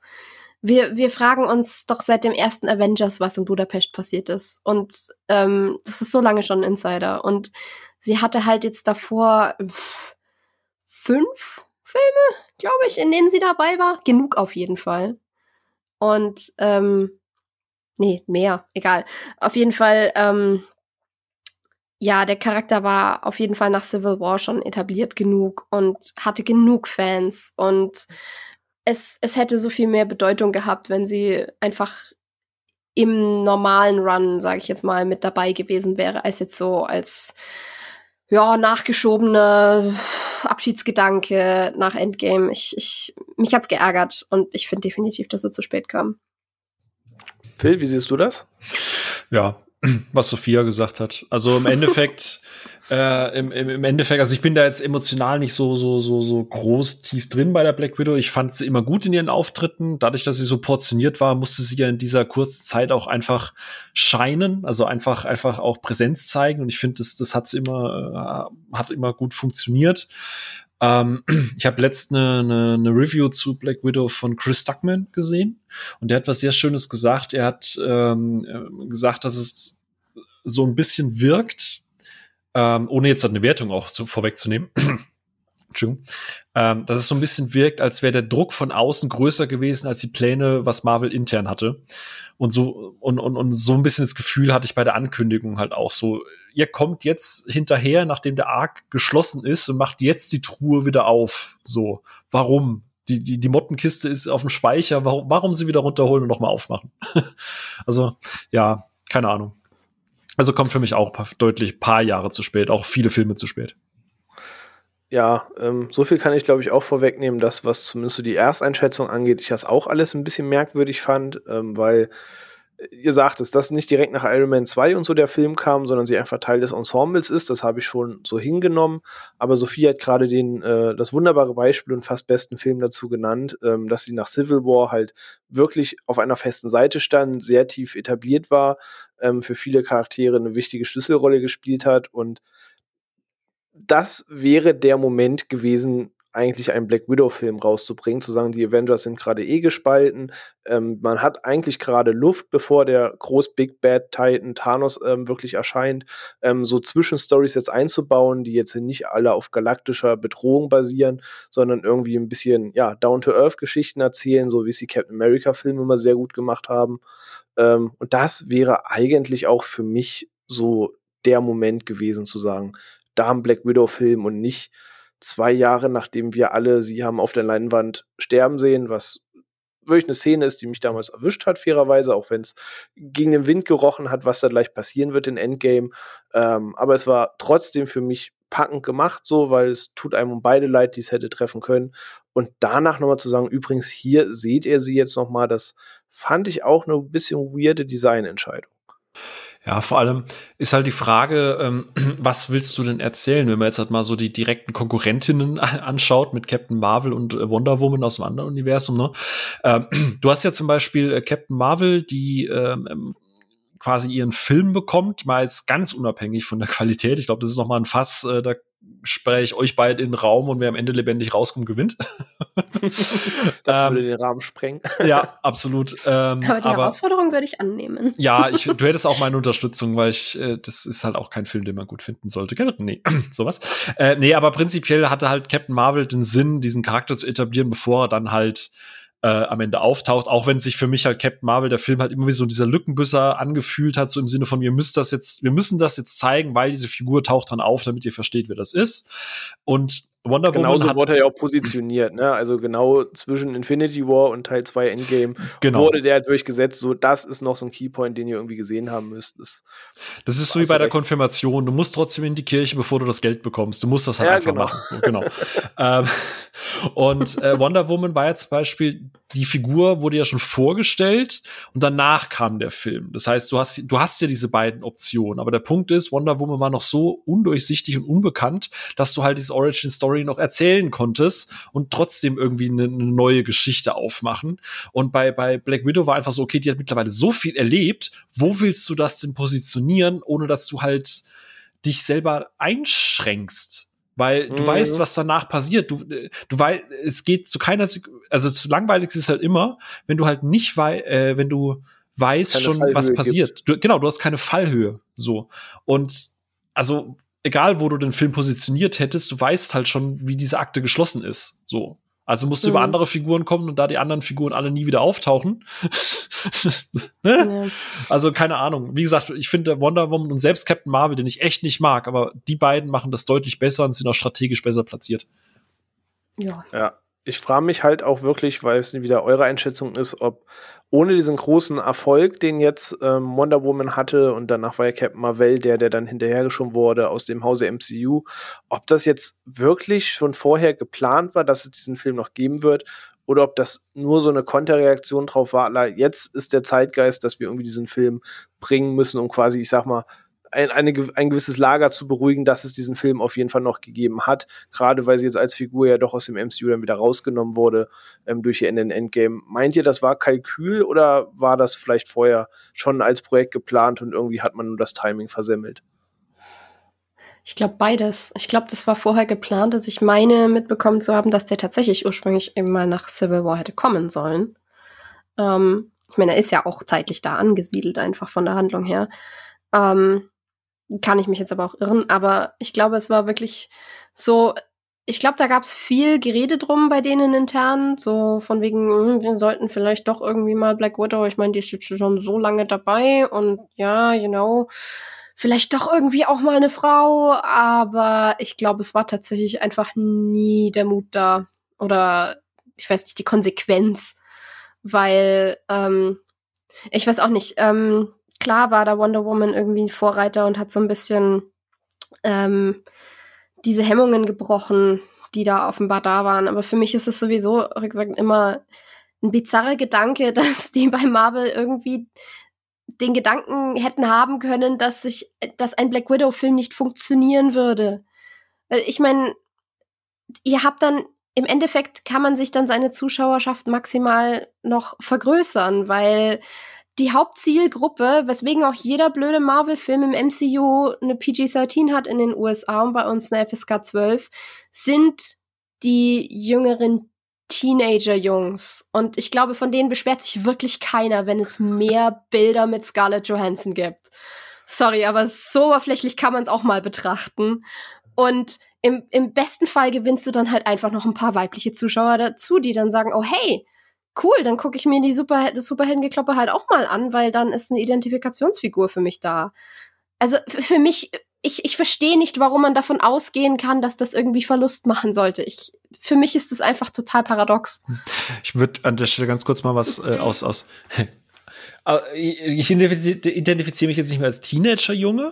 Wir, wir fragen uns doch seit dem ersten Avengers, was in Budapest passiert ist. Und ähm, das ist so lange schon ein Insider. Und sie hatte halt jetzt davor fünf, Filme, glaube ich, in denen sie dabei war. Genug auf jeden Fall. Und, ähm, nee, mehr, egal. Auf jeden Fall, ähm, ja, der Charakter war auf jeden Fall nach Civil War schon etabliert genug und hatte genug Fans und es, es hätte so viel mehr Bedeutung gehabt, wenn sie einfach im normalen Run, sage ich jetzt mal, mit dabei gewesen wäre, als jetzt so als ja, nachgeschobene Abschiedsgedanke nach Endgame. Ich, ich, mich hat's geärgert und ich finde definitiv, dass er zu spät kam. Phil, wie siehst du das? Ja, was Sophia gesagt hat. Also im Endeffekt, äh, im, im Endeffekt, also ich bin da jetzt emotional nicht so, so, so, so groß tief drin bei der Black Widow. Ich fand sie immer gut in ihren Auftritten. Dadurch, dass sie so portioniert war, musste sie ja in dieser kurzen Zeit auch einfach scheinen, also einfach, einfach auch Präsenz zeigen. Und ich finde, das, das hat's immer, äh, hat immer gut funktioniert. Ähm, ich habe letztens eine, eine, Review zu Black Widow von Chris Duckman gesehen und der hat was sehr Schönes gesagt. Er hat ähm, äh, gesagt, dass es so ein bisschen wirkt, ähm, ohne jetzt eine Wertung auch zu, vorwegzunehmen. Entschuldigung, ähm, dass es so ein bisschen wirkt, als wäre der Druck von außen größer gewesen als die Pläne, was Marvel intern hatte. Und so, und, und, und so ein bisschen das Gefühl hatte ich bei der Ankündigung halt auch so, ihr kommt jetzt hinterher, nachdem der Arc geschlossen ist und macht jetzt die Truhe wieder auf. So, warum? Die, die, die Mottenkiste ist auf dem Speicher, warum, warum sie wieder runterholen und nochmal aufmachen? also, ja, keine Ahnung. Also kommt für mich auch deutlich paar Jahre zu spät, auch viele Filme zu spät. Ja, ähm, so viel kann ich glaube ich auch vorwegnehmen, dass was zumindest so die Ersteinschätzung angeht, ich das auch alles ein bisschen merkwürdig fand, ähm, weil ihr sagt es, dass nicht direkt nach Iron Man 2 und so der Film kam, sondern sie einfach Teil des Ensembles ist. Das habe ich schon so hingenommen. Aber Sophie hat gerade den äh, das wunderbare Beispiel und fast besten Film dazu genannt, ähm, dass sie nach Civil War halt wirklich auf einer festen Seite stand, sehr tief etabliert war, ähm, für viele Charaktere eine wichtige Schlüsselrolle gespielt hat und das wäre der Moment gewesen, eigentlich einen Black Widow-Film rauszubringen, zu sagen, die Avengers sind gerade eh gespalten. Ähm, man hat eigentlich gerade Luft, bevor der groß Big Bad Titan Thanos ähm, wirklich erscheint, ähm, so Zwischenstories jetzt einzubauen, die jetzt nicht alle auf galaktischer Bedrohung basieren, sondern irgendwie ein bisschen, ja, Down-to-Earth-Geschichten erzählen, so wie es die Captain America-Filme immer sehr gut gemacht haben. Ähm, und das wäre eigentlich auch für mich so der Moment gewesen, zu sagen, da ein Black Widow-Film und nicht zwei Jahre, nachdem wir alle sie haben auf der Leinwand sterben sehen, was wirklich eine Szene ist, die mich damals erwischt hat, fairerweise, auch wenn es gegen den Wind gerochen hat, was da gleich passieren wird in Endgame. Ähm, aber es war trotzdem für mich packend gemacht, so, weil es tut einem um beide leid, die es hätte treffen können. Und danach nochmal zu sagen, übrigens, hier seht ihr sie jetzt nochmal, das fand ich auch eine bisschen weirde Designentscheidung. Ja, vor allem ist halt die Frage, ähm, was willst du denn erzählen, wenn man jetzt halt mal so die direkten Konkurrentinnen anschaut mit Captain Marvel und äh, Wonder Woman aus dem anderen Universum. Ne? Ähm, du hast ja zum Beispiel äh, Captain Marvel, die ähm, quasi ihren Film bekommt, mal jetzt ganz unabhängig von der Qualität. Ich glaube, das ist noch mal ein Fass, äh, da spreche ich euch beide in den Raum und wer am Ende lebendig rauskommt, gewinnt. das würde ähm, den Rahmen sprengen. ja, absolut. Ähm, aber die aber, Herausforderung würde ich annehmen. ja, ich, du hättest auch meine Unterstützung, weil ich, äh, das ist halt auch kein Film, den man gut finden sollte. Nee, sowas. Äh, nee, aber prinzipiell hatte halt Captain Marvel den Sinn, diesen Charakter zu etablieren, bevor er dann halt äh, am Ende auftaucht, auch wenn sich für mich halt Captain Marvel, der Film halt immer wie so dieser Lückenbüsser angefühlt hat, so im Sinne von, wir müssen das jetzt, wir müssen das jetzt zeigen, weil diese Figur taucht dann auf, damit ihr versteht, wer das ist. Und Wonder Woman. Genauso wurde er ja auch positioniert, ne? Also genau zwischen Infinity War und Teil 2 Endgame genau. wurde der halt durchgesetzt. So, das ist noch so ein Keypoint, den ihr irgendwie gesehen haben müsst. Das, das ist so wie bei der Konfirmation. Du musst trotzdem in die Kirche, bevor du das Geld bekommst. Du musst das halt ja, einfach genau. machen. genau. ähm, und äh, Wonder Woman war ja zum Beispiel, die Figur wurde ja schon vorgestellt und danach kam der Film. Das heißt, du hast, du hast ja diese beiden Optionen. Aber der Punkt ist, Wonder Woman war noch so undurchsichtig und unbekannt, dass du halt diese Origin Story Story noch erzählen konntest und trotzdem irgendwie eine, eine neue Geschichte aufmachen. Und bei, bei Black Widow war einfach so, okay, die hat mittlerweile so viel erlebt, wo willst du das denn positionieren, ohne dass du halt dich selber einschränkst? Weil du mhm. weißt, was danach passiert. Du, du weißt, es geht zu keiner, also zu langweilig ist es halt immer, wenn du halt nicht weißt, äh, wenn du weißt schon, Fallhöhe was passiert. Du, genau, du hast keine Fallhöhe. So. Und also egal wo du den Film positioniert hättest, du weißt halt schon, wie diese Akte geschlossen ist. So. Also musst du mhm. über andere Figuren kommen und da die anderen Figuren alle nie wieder auftauchen. ne? ja. Also keine Ahnung. Wie gesagt, ich finde Wonder Woman und selbst Captain Marvel, den ich echt nicht mag, aber die beiden machen das deutlich besser und sind auch strategisch besser platziert. Ja. Ja. Ich frage mich halt auch wirklich, weil es wieder eure Einschätzung ist, ob ohne diesen großen Erfolg, den jetzt ähm, Wonder Woman hatte und danach war ja Captain Marvel der, der dann hinterhergeschoben wurde aus dem Hause MCU, ob das jetzt wirklich schon vorher geplant war, dass es diesen Film noch geben wird oder ob das nur so eine Konterreaktion drauf war, jetzt ist der Zeitgeist, dass wir irgendwie diesen Film bringen müssen, um quasi, ich sag mal, ein, eine, ein gewisses Lager zu beruhigen, dass es diesen Film auf jeden Fall noch gegeben hat. Gerade weil sie jetzt als Figur ja doch aus dem MCU dann wieder rausgenommen wurde ähm, durch ihr Ende Endgame. Meint ihr, das war Kalkül oder war das vielleicht vorher schon als Projekt geplant und irgendwie hat man nur das Timing versemmelt? Ich glaube beides. Ich glaube, das war vorher geplant, dass ich meine mitbekommen zu haben, dass der tatsächlich ursprünglich eben mal nach Civil War hätte kommen sollen. Ähm, ich meine, er ist ja auch zeitlich da angesiedelt, einfach von der Handlung her. Ähm, kann ich mich jetzt aber auch irren, aber ich glaube, es war wirklich so, ich glaube, da gab es viel Gerede drum bei denen intern, so von wegen, hm, wir sollten vielleicht doch irgendwie mal Black Widow, ich meine, die ist jetzt schon so lange dabei und ja, you know, vielleicht doch irgendwie auch mal eine Frau, aber ich glaube, es war tatsächlich einfach nie der Mut da oder ich weiß nicht, die Konsequenz, weil ähm, ich weiß auch nicht, ähm, klar war da Wonder Woman irgendwie ein Vorreiter und hat so ein bisschen ähm, diese Hemmungen gebrochen, die da offenbar da waren. Aber für mich ist es sowieso rückwirkend immer ein bizarrer Gedanke, dass die bei Marvel irgendwie den Gedanken hätten haben können, dass sich, dass ein Black Widow-Film nicht funktionieren würde. Ich meine, ihr habt dann im Endeffekt kann man sich dann seine Zuschauerschaft maximal noch vergrößern, weil die Hauptzielgruppe, weswegen auch jeder blöde Marvel-Film im MCU eine PG-13 hat in den USA und bei uns eine FSK 12, sind die jüngeren Teenager-Jungs. Und ich glaube, von denen beschwert sich wirklich keiner, wenn es mehr Bilder mit Scarlett Johansson gibt. Sorry, aber so oberflächlich kann man es auch mal betrachten. Und im, im besten Fall gewinnst du dann halt einfach noch ein paar weibliche Zuschauer dazu, die dann sagen, oh hey, cool, dann gucke ich mir die Super das Superheldengekloppe halt auch mal an, weil dann ist eine Identifikationsfigur für mich da. Also für mich, ich, ich verstehe nicht, warum man davon ausgehen kann, dass das irgendwie Verlust machen sollte. Ich, für mich ist das einfach total paradox. Ich würde an der Stelle ganz kurz mal was äh, aus, aus ich identifiziere mich jetzt nicht mehr als Teenager-Junge.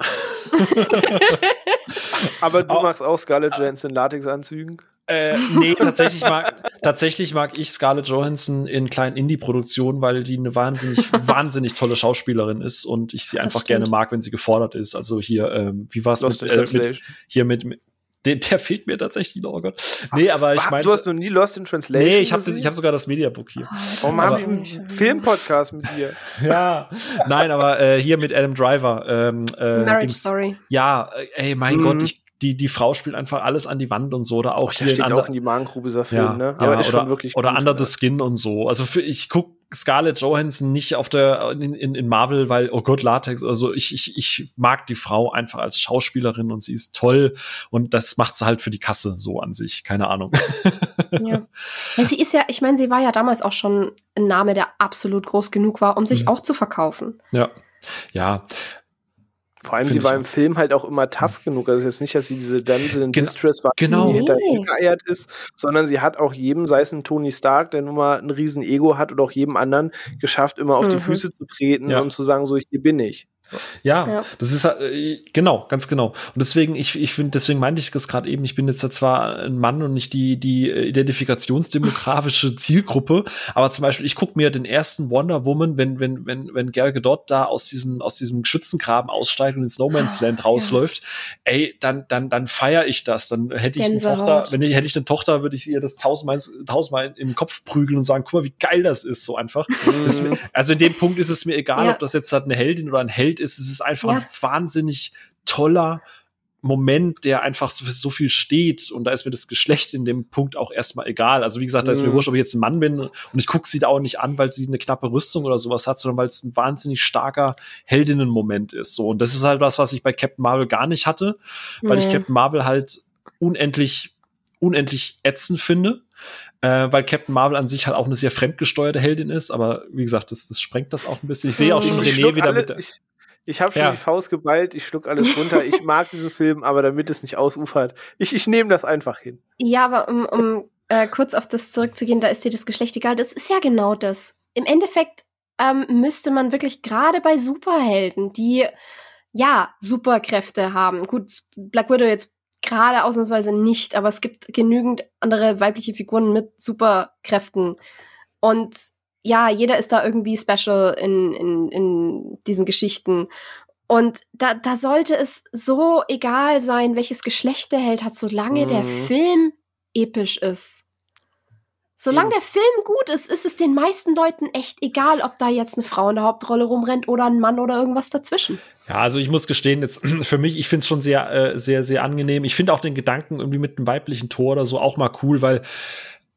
Aber du machst auch Scarlett Johansson in Latexanzügen? Äh, nee, tatsächlich mag, tatsächlich mag ich Scarlett Johansson in kleinen Indie-Produktionen, weil die eine wahnsinnig, wahnsinnig tolle Schauspielerin ist und ich sie einfach gerne mag, wenn sie gefordert ist. Also hier, ähm, wie war es mit, äh, mit, hier mit, mit der, der fehlt mir tatsächlich noch, oh Gott. Nee, aber ich meine. Du hast noch nie Lost in Translation? Nee, ich habe hab sogar das Mediabook hier. Warum habe ich einen Filmpodcast mit dir? ja, nein, aber äh, hier mit Adam Driver. Ähm, äh, Marriage Dings, Story. Ja, äh, ey, mein mhm. Gott, ich die, die Frau spielt einfach alles an die Wand und so. Oder auch Ach, hier steht in auch in die Magengrube dieser Film, ja, ne? Aber ja, ist oder, schon wirklich Oder gut, Under the Skin und so. Also für, ich guck Scarlett Johansson nicht auf der in, in, in Marvel, weil oh Gott Latex. Also ich, ich ich mag die Frau einfach als Schauspielerin und sie ist toll und das macht sie halt für die Kasse so an sich. Keine Ahnung. Ja. ja sie ist ja, ich meine, sie war ja damals auch schon ein Name, der absolut groß genug war, um sich mhm. auch zu verkaufen. Ja. Ja, vor allem, sie war im Film halt auch immer tough genug. Also jetzt nicht, dass sie diese Damsel in Gen Distress war, genau. die hintergeeiert ist, sondern sie hat auch jedem, sei es ein Tony Stark, der nun mal ein riesen Ego hat, oder auch jedem anderen geschafft, immer auf mhm. die Füße zu treten ja. und zu sagen, so, hier bin ich. Ja, ja, das ist äh, genau, ganz genau. Und deswegen, ich, ich finde, deswegen meinte ich das gerade eben, ich bin jetzt zwar ein Mann und nicht die, die identifikationsdemografische Zielgruppe, aber zum Beispiel, ich gucke mir den ersten Wonder Woman, wenn, wenn, wenn, wenn Gal Gadot da aus diesem, aus diesem Schützengraben aussteigt und ins No Man's Land ah, rausläuft, ja. ey, dann, dann, dann feiere ich das. Dann hätte ich Gänsehaut. eine Tochter, wenn ich, hätte ich eine Tochter, würde ich ihr das tausendmal, tausendmal im Kopf prügeln und sagen, guck mal, wie geil das ist, so einfach. Mhm. also in dem Punkt ist es mir egal, ja. ob das jetzt halt eine Heldin oder ein Held ist. Es ist einfach ja. ein wahnsinnig toller Moment, der einfach so, so viel steht und da ist mir das Geschlecht in dem Punkt auch erstmal egal. Also wie gesagt, da ist mir Mhm. wurscht, ob ich jetzt ein Mann bin und ich gucke sie da auch nicht an, weil sie eine knappe Rüstung oder sowas hat, sondern weil es ein wahnsinnig starker Heldinnenmoment ist. So und das ist halt was, was ich bei Captain Marvel gar nicht hatte, weil ich Nee. Captain Marvel halt unendlich unendlich ätzend finde, äh, weil Captain Marvel an sich halt auch eine sehr fremdgesteuerte Heldin ist, aber wie gesagt, das, das sprengt das auch ein bisschen. Ich sehe auch schon Ich Ich René wieder alle, mit der, ich, ich habe schon Ja. die Faust geballt, ich schluck alles runter. ich mag diesen Film, aber damit es nicht ausufert, ich, ich nehme das einfach hin. Ja, aber um, um äh, kurz auf das zurückzugehen, da ist dir das Geschlecht egal. Das ist ja genau das. Im Endeffekt ähm, müsste man wirklich gerade bei Superhelden, die ja Superkräfte haben. Gut, Black Widow jetzt gerade ausnahmsweise nicht, aber es gibt genügend andere weibliche Figuren mit Superkräften. Und ja, jeder ist da irgendwie special in, in, in diesen Geschichten. Und da, da sollte es so egal sein, welches Geschlecht der Held hat, solange der Mhm. Film episch ist. Solange der Film gut ist, ist es den meisten Leuten echt egal, ob da jetzt eine Frau in der Hauptrolle rumrennt oder ein Mann oder irgendwas dazwischen. Ja, also ich muss gestehen, jetzt für mich, ich finde es schon sehr, äh, sehr, sehr angenehm. Ich finde auch den Gedanken irgendwie mit einem weiblichen Tor oder so auch mal cool, weil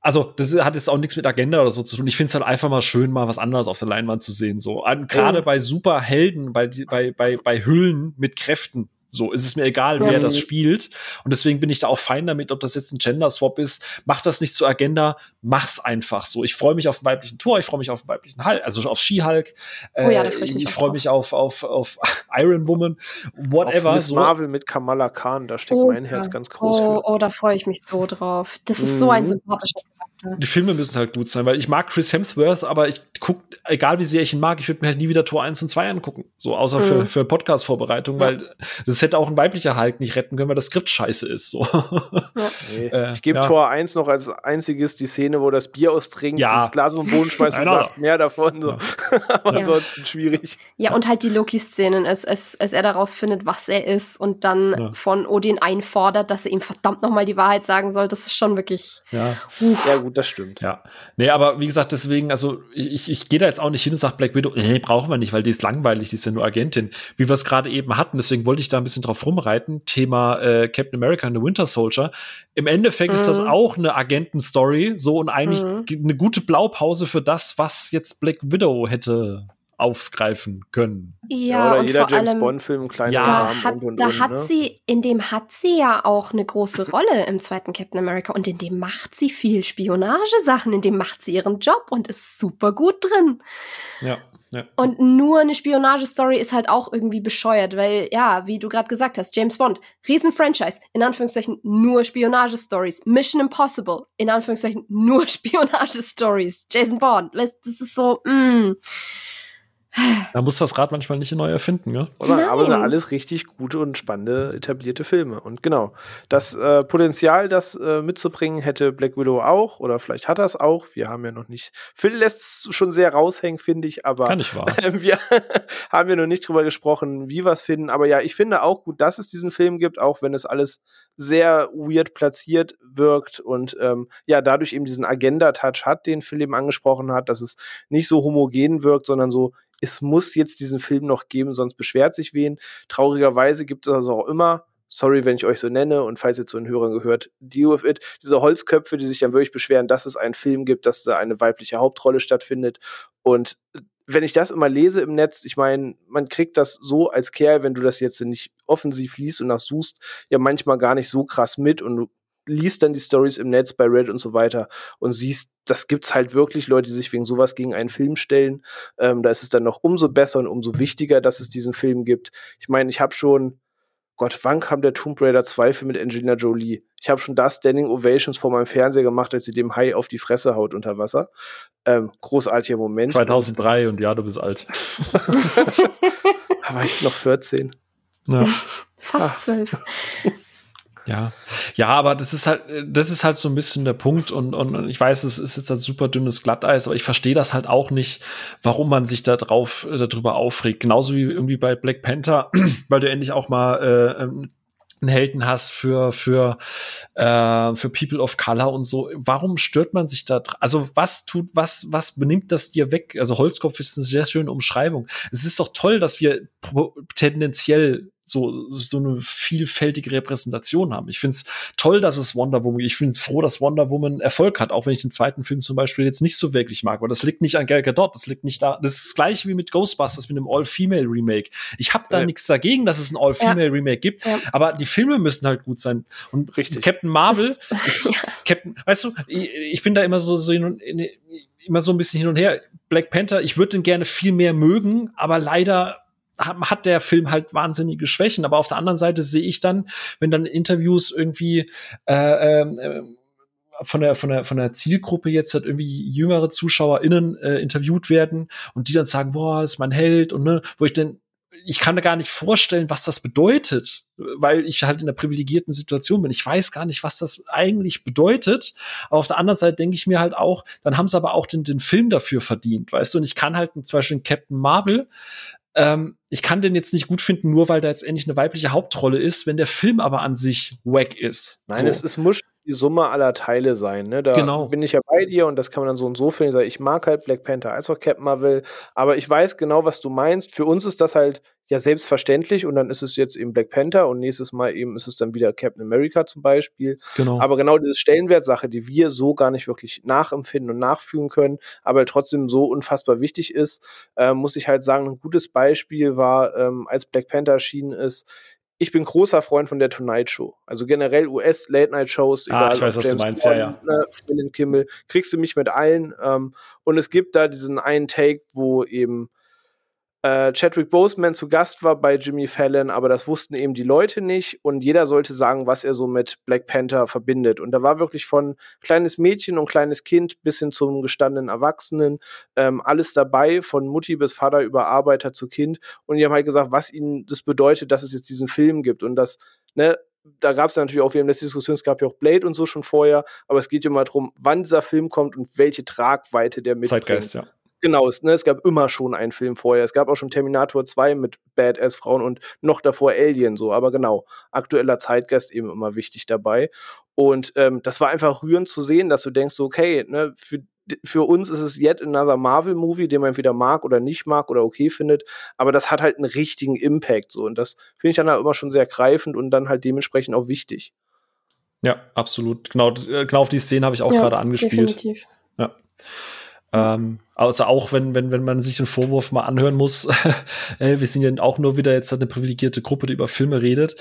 also das hat jetzt auch nichts mit Agenda oder so zu tun. Ich finde es halt einfach mal schön, mal was anderes auf der Leinwand zu sehen. So gerade Mhm. bei Superhelden, bei, bei, bei, bei Hüllen mit Kräften. So ist es mir egal, wer das spielt. Und deswegen bin ich da auch fein damit, ob das jetzt ein Gender-Swap ist. Mach das nicht zur Agenda, mach's einfach so. Ich freue mich auf den weiblichen Tor, ich freue mich auf den weiblichen Hulk, also auf She-Hulk. Oh ja, da Äh, freu ich mich ich freue mich auf, auf, auf Iron Woman, whatever. Auf Miss so. Marvel mit Kamala Khan, da steckt mein Herz ganz groß oh, für. oh, da freue ich mich so drauf. Das ist so ein Mhm. sympathischer. Die Filme müssen halt gut sein, weil ich mag Chris Hemsworth, aber ich guck, egal wie sehr ich ihn mag, ich würde mir halt nie wieder Tor 1 und 2 angucken. So, außer für, Mhm. für Podcast-Vorbereitung, Ja. weil das hätte auch ein weiblicher Hulk nicht retten können, weil das Skript scheiße ist. So. Nee. Äh, ich gebe ja. Tor 1 noch als einziges die Szene, wo das Bier austrinkt, Ja. das Glas den Boden schmeißt und Einer. sagt, mehr davon. So. Aber Ja. ansonsten schwierig. Ja, und halt die Loki-Szenen, als, als, als er daraus findet, was er ist und dann Ja. von Odin einfordert, dass er ihm verdammt nochmal die Wahrheit sagen soll, das ist schon wirklich. ja. Uff. Ja, gut, das stimmt. Ja. Nee, aber wie gesagt, deswegen, also ich, ich gehe da jetzt auch nicht hin und sage Black Widow, nee, brauchen wir nicht, weil die ist langweilig, die ist ja nur Agentin. Wie wir es gerade eben hatten, deswegen wollte ich da ein bisschen drauf rumreiten. Thema äh, Captain America and the Winter Soldier. Im Endeffekt ist das Mhm. auch eine Agentenstory, so und eigentlich Mhm. eine gute Blaupause für das, was jetzt Black Widow hätte aufgreifen können. Ja, oder und jeder James Bond-Film, ein kleiner Ja. da Rahmen hat, und und da und. hat ne? sie, in dem hat sie ja auch eine große Rolle im zweiten Captain America und in dem macht sie viel Spionagesachen, in dem macht sie ihren Job und ist super gut drin. Ja. Ja. Und nur eine Spionagestory ist halt auch irgendwie bescheuert, weil, ja, wie du gerade gesagt hast, James Bond, Riesen-Franchise, in Anführungszeichen nur Spionagestories. Mission Impossible, in Anführungszeichen nur Spionagestories. Jason Bond, weißt, das ist so, mm. Da muss das Rad manchmal nicht neu erfinden, ne? Aber, aber sind alles richtig gute und spannende etablierte Filme. Und genau, das äh, Potenzial, das äh, mitzubringen, hätte Black Widow auch. Oder vielleicht hat er es auch. Wir haben ja noch nicht. Phil lässt es schon sehr raushängen, finde ich. Aber Kann nicht wahr. wir haben ja noch nicht drüber gesprochen, wie wir es finden. Aber ja, ich finde auch gut, dass es diesen Film gibt, auch wenn es alles sehr weird platziert wirkt und ähm, ja, dadurch eben diesen Agenda-Touch hat, den Phil eben angesprochen hat, dass es nicht so homogen wirkt, sondern so, es muss jetzt diesen Film noch geben, sonst beschwert sich wen. Traurigerweise gibt es also auch immer, sorry, wenn ich euch so nenne und falls ihr zu den Hörern gehört, deal with it, diese Holzköpfe, die sich dann wirklich beschweren, dass es einen Film gibt, dass da eine weibliche Hauptrolle stattfindet und wenn ich das immer lese im Netz, ich meine, man kriegt das so als Kerl, wenn du das jetzt nicht offensiv liest und nachsuchst, ja manchmal gar nicht so krass mit und du liest dann die Stories im Netz bei Reddit und so weiter und siehst, das gibt's halt wirklich Leute, die sich wegen sowas gegen einen Film stellen. Ähm, da ist es dann noch umso besser und umso wichtiger, dass es diesen Film gibt. Ich meine, ich habe schon, Gott, wann kam der Tomb Raider 2 Film mit Angelina Jolie? Ich habe schon da Standing Ovations vor meinem Fernseher gemacht, als sie dem Hai auf die Fresse haut unter Wasser. Ähm, großartiger Moment. 2003 und ja, du bist alt. Da war ich noch 14. Ja. fast Ah. zwölf. Ja, ja, aber das ist halt, das ist halt so ein bisschen der Punkt und, und, ich weiß, es ist jetzt halt super dünnes Glatteis, aber ich verstehe das halt auch nicht, warum man sich da drauf, äh, darüber aufregt. Genauso wie irgendwie bei Black Panther, weil du endlich auch mal äh, ähm, einen Helden hast für für äh, für People of Color und so. Warum stört man sich da? Also was tut was was benimmt das dir weg? Also Holzkopf ist eine sehr schöne Umschreibung. Es ist doch toll, dass wir tendenziell so, so eine vielfältige Repräsentation haben. Ich finde es toll, dass es Wonder Woman, ich finde es froh, dass Wonder Woman Erfolg hat, auch wenn ich den zweiten Film zum Beispiel jetzt nicht so wirklich mag. Aber das liegt nicht an Gal Gadot, das liegt nicht da. Das ist das gleiche wie mit Ghostbusters mit einem All-Female-Remake. Ich habe da ja. nichts dagegen, dass es ein All-Female-Remake gibt, ja. aber die Filme müssen halt gut sein. Und Richtig. Captain Marvel, ja. Captain, weißt du, ich, ich, bin da immer so, so in, in, immer so ein bisschen hin und her. Black Panther, ich würde den gerne viel mehr mögen, aber leider hat der Film halt wahnsinnige Schwächen. Aber auf der anderen Seite sehe ich dann, wenn dann Interviews irgendwie äh, äh, von der von der von der Zielgruppe jetzt halt irgendwie jüngere ZuschauerInnen äh, interviewt werden und die dann sagen, boah, ist mein Held und ne, wo ich denn ich kann mir gar nicht vorstellen, was das bedeutet, weil ich halt in einer privilegierten Situation bin. Ich weiß gar nicht, was das eigentlich bedeutet. Aber auf der anderen Seite denke ich mir halt auch, dann haben sie aber auch den, den Film dafür verdient, weißt du? Und ich kann halt zum Beispiel Captain Marvel, ähm, ich kann den jetzt nicht gut finden, nur weil da jetzt endlich eine weibliche Hauptrolle ist, wenn der Film aber an sich wack ist. Nein, so. es, es muss die Summe aller Teile sein. Ne? Da genau. bin ich ja bei dir und das kann man dann so und so finden. Ich mag halt Black Panther als auch Captain Marvel, aber ich weiß genau, was du meinst. Für uns ist das halt ja selbstverständlich und dann ist es jetzt eben Black Panther und nächstes Mal eben ist es dann wieder Captain America zum Beispiel. Genau. Aber genau diese Stellenwertsache, die wir so gar nicht wirklich nachempfinden und nachfühlen können, aber trotzdem so unfassbar wichtig ist, äh, muss ich halt sagen, ein gutes Beispiel war, ähm, als Black Panther erschienen ist, ich bin großer Freund von der Tonight Show. Also generell US Late Night Shows. Ah, ich weiß, was James du meinst, Bond, ja, ja. Ne, Kimmel, kriegst du mich mit allen. Ähm, und es gibt da diesen einen Take, wo eben äh, Chadwick Boseman zu Gast war bei Jimmy Fallon, aber das wussten eben die Leute nicht und jeder sollte sagen, was er so mit Black Panther verbindet. Und da war wirklich von kleines Mädchen und kleines Kind bis hin zum gestandenen Erwachsenen ähm, alles dabei, von Mutti bis Vater über Arbeiter zu Kind. Und die haben halt gesagt, was ihnen das bedeutet, dass es jetzt diesen Film gibt und das, ne, da gab es natürlich auch, wir haben das Diskussion, es gab ja auch Blade und so schon vorher, aber es geht ja mal darum, wann dieser Film kommt und welche Tragweite der mitbringt. Zeitgeist, ja. Genau, es, ne, es gab immer schon einen Film vorher. Es gab auch schon Terminator 2 mit Badass-Frauen und noch davor Alien so. Aber genau, aktueller Zeitgeist eben immer wichtig dabei. Und ähm, das war einfach rührend zu sehen, dass du denkst, okay, ne, für, für uns ist es yet another Marvel-Movie, den man entweder mag oder nicht mag oder okay findet. Aber das hat halt einen richtigen Impact so. Und das finde ich dann halt immer schon sehr greifend und dann halt dementsprechend auch wichtig. Ja, absolut. Genau, äh, genau auf die Szene habe ich auch ja, gerade angespielt. Definitiv. Ja. Ähm, also auch wenn, wenn, wenn man sich den Vorwurf mal anhören muss, äh, wir sind ja auch nur wieder jetzt eine privilegierte Gruppe, die über Filme redet.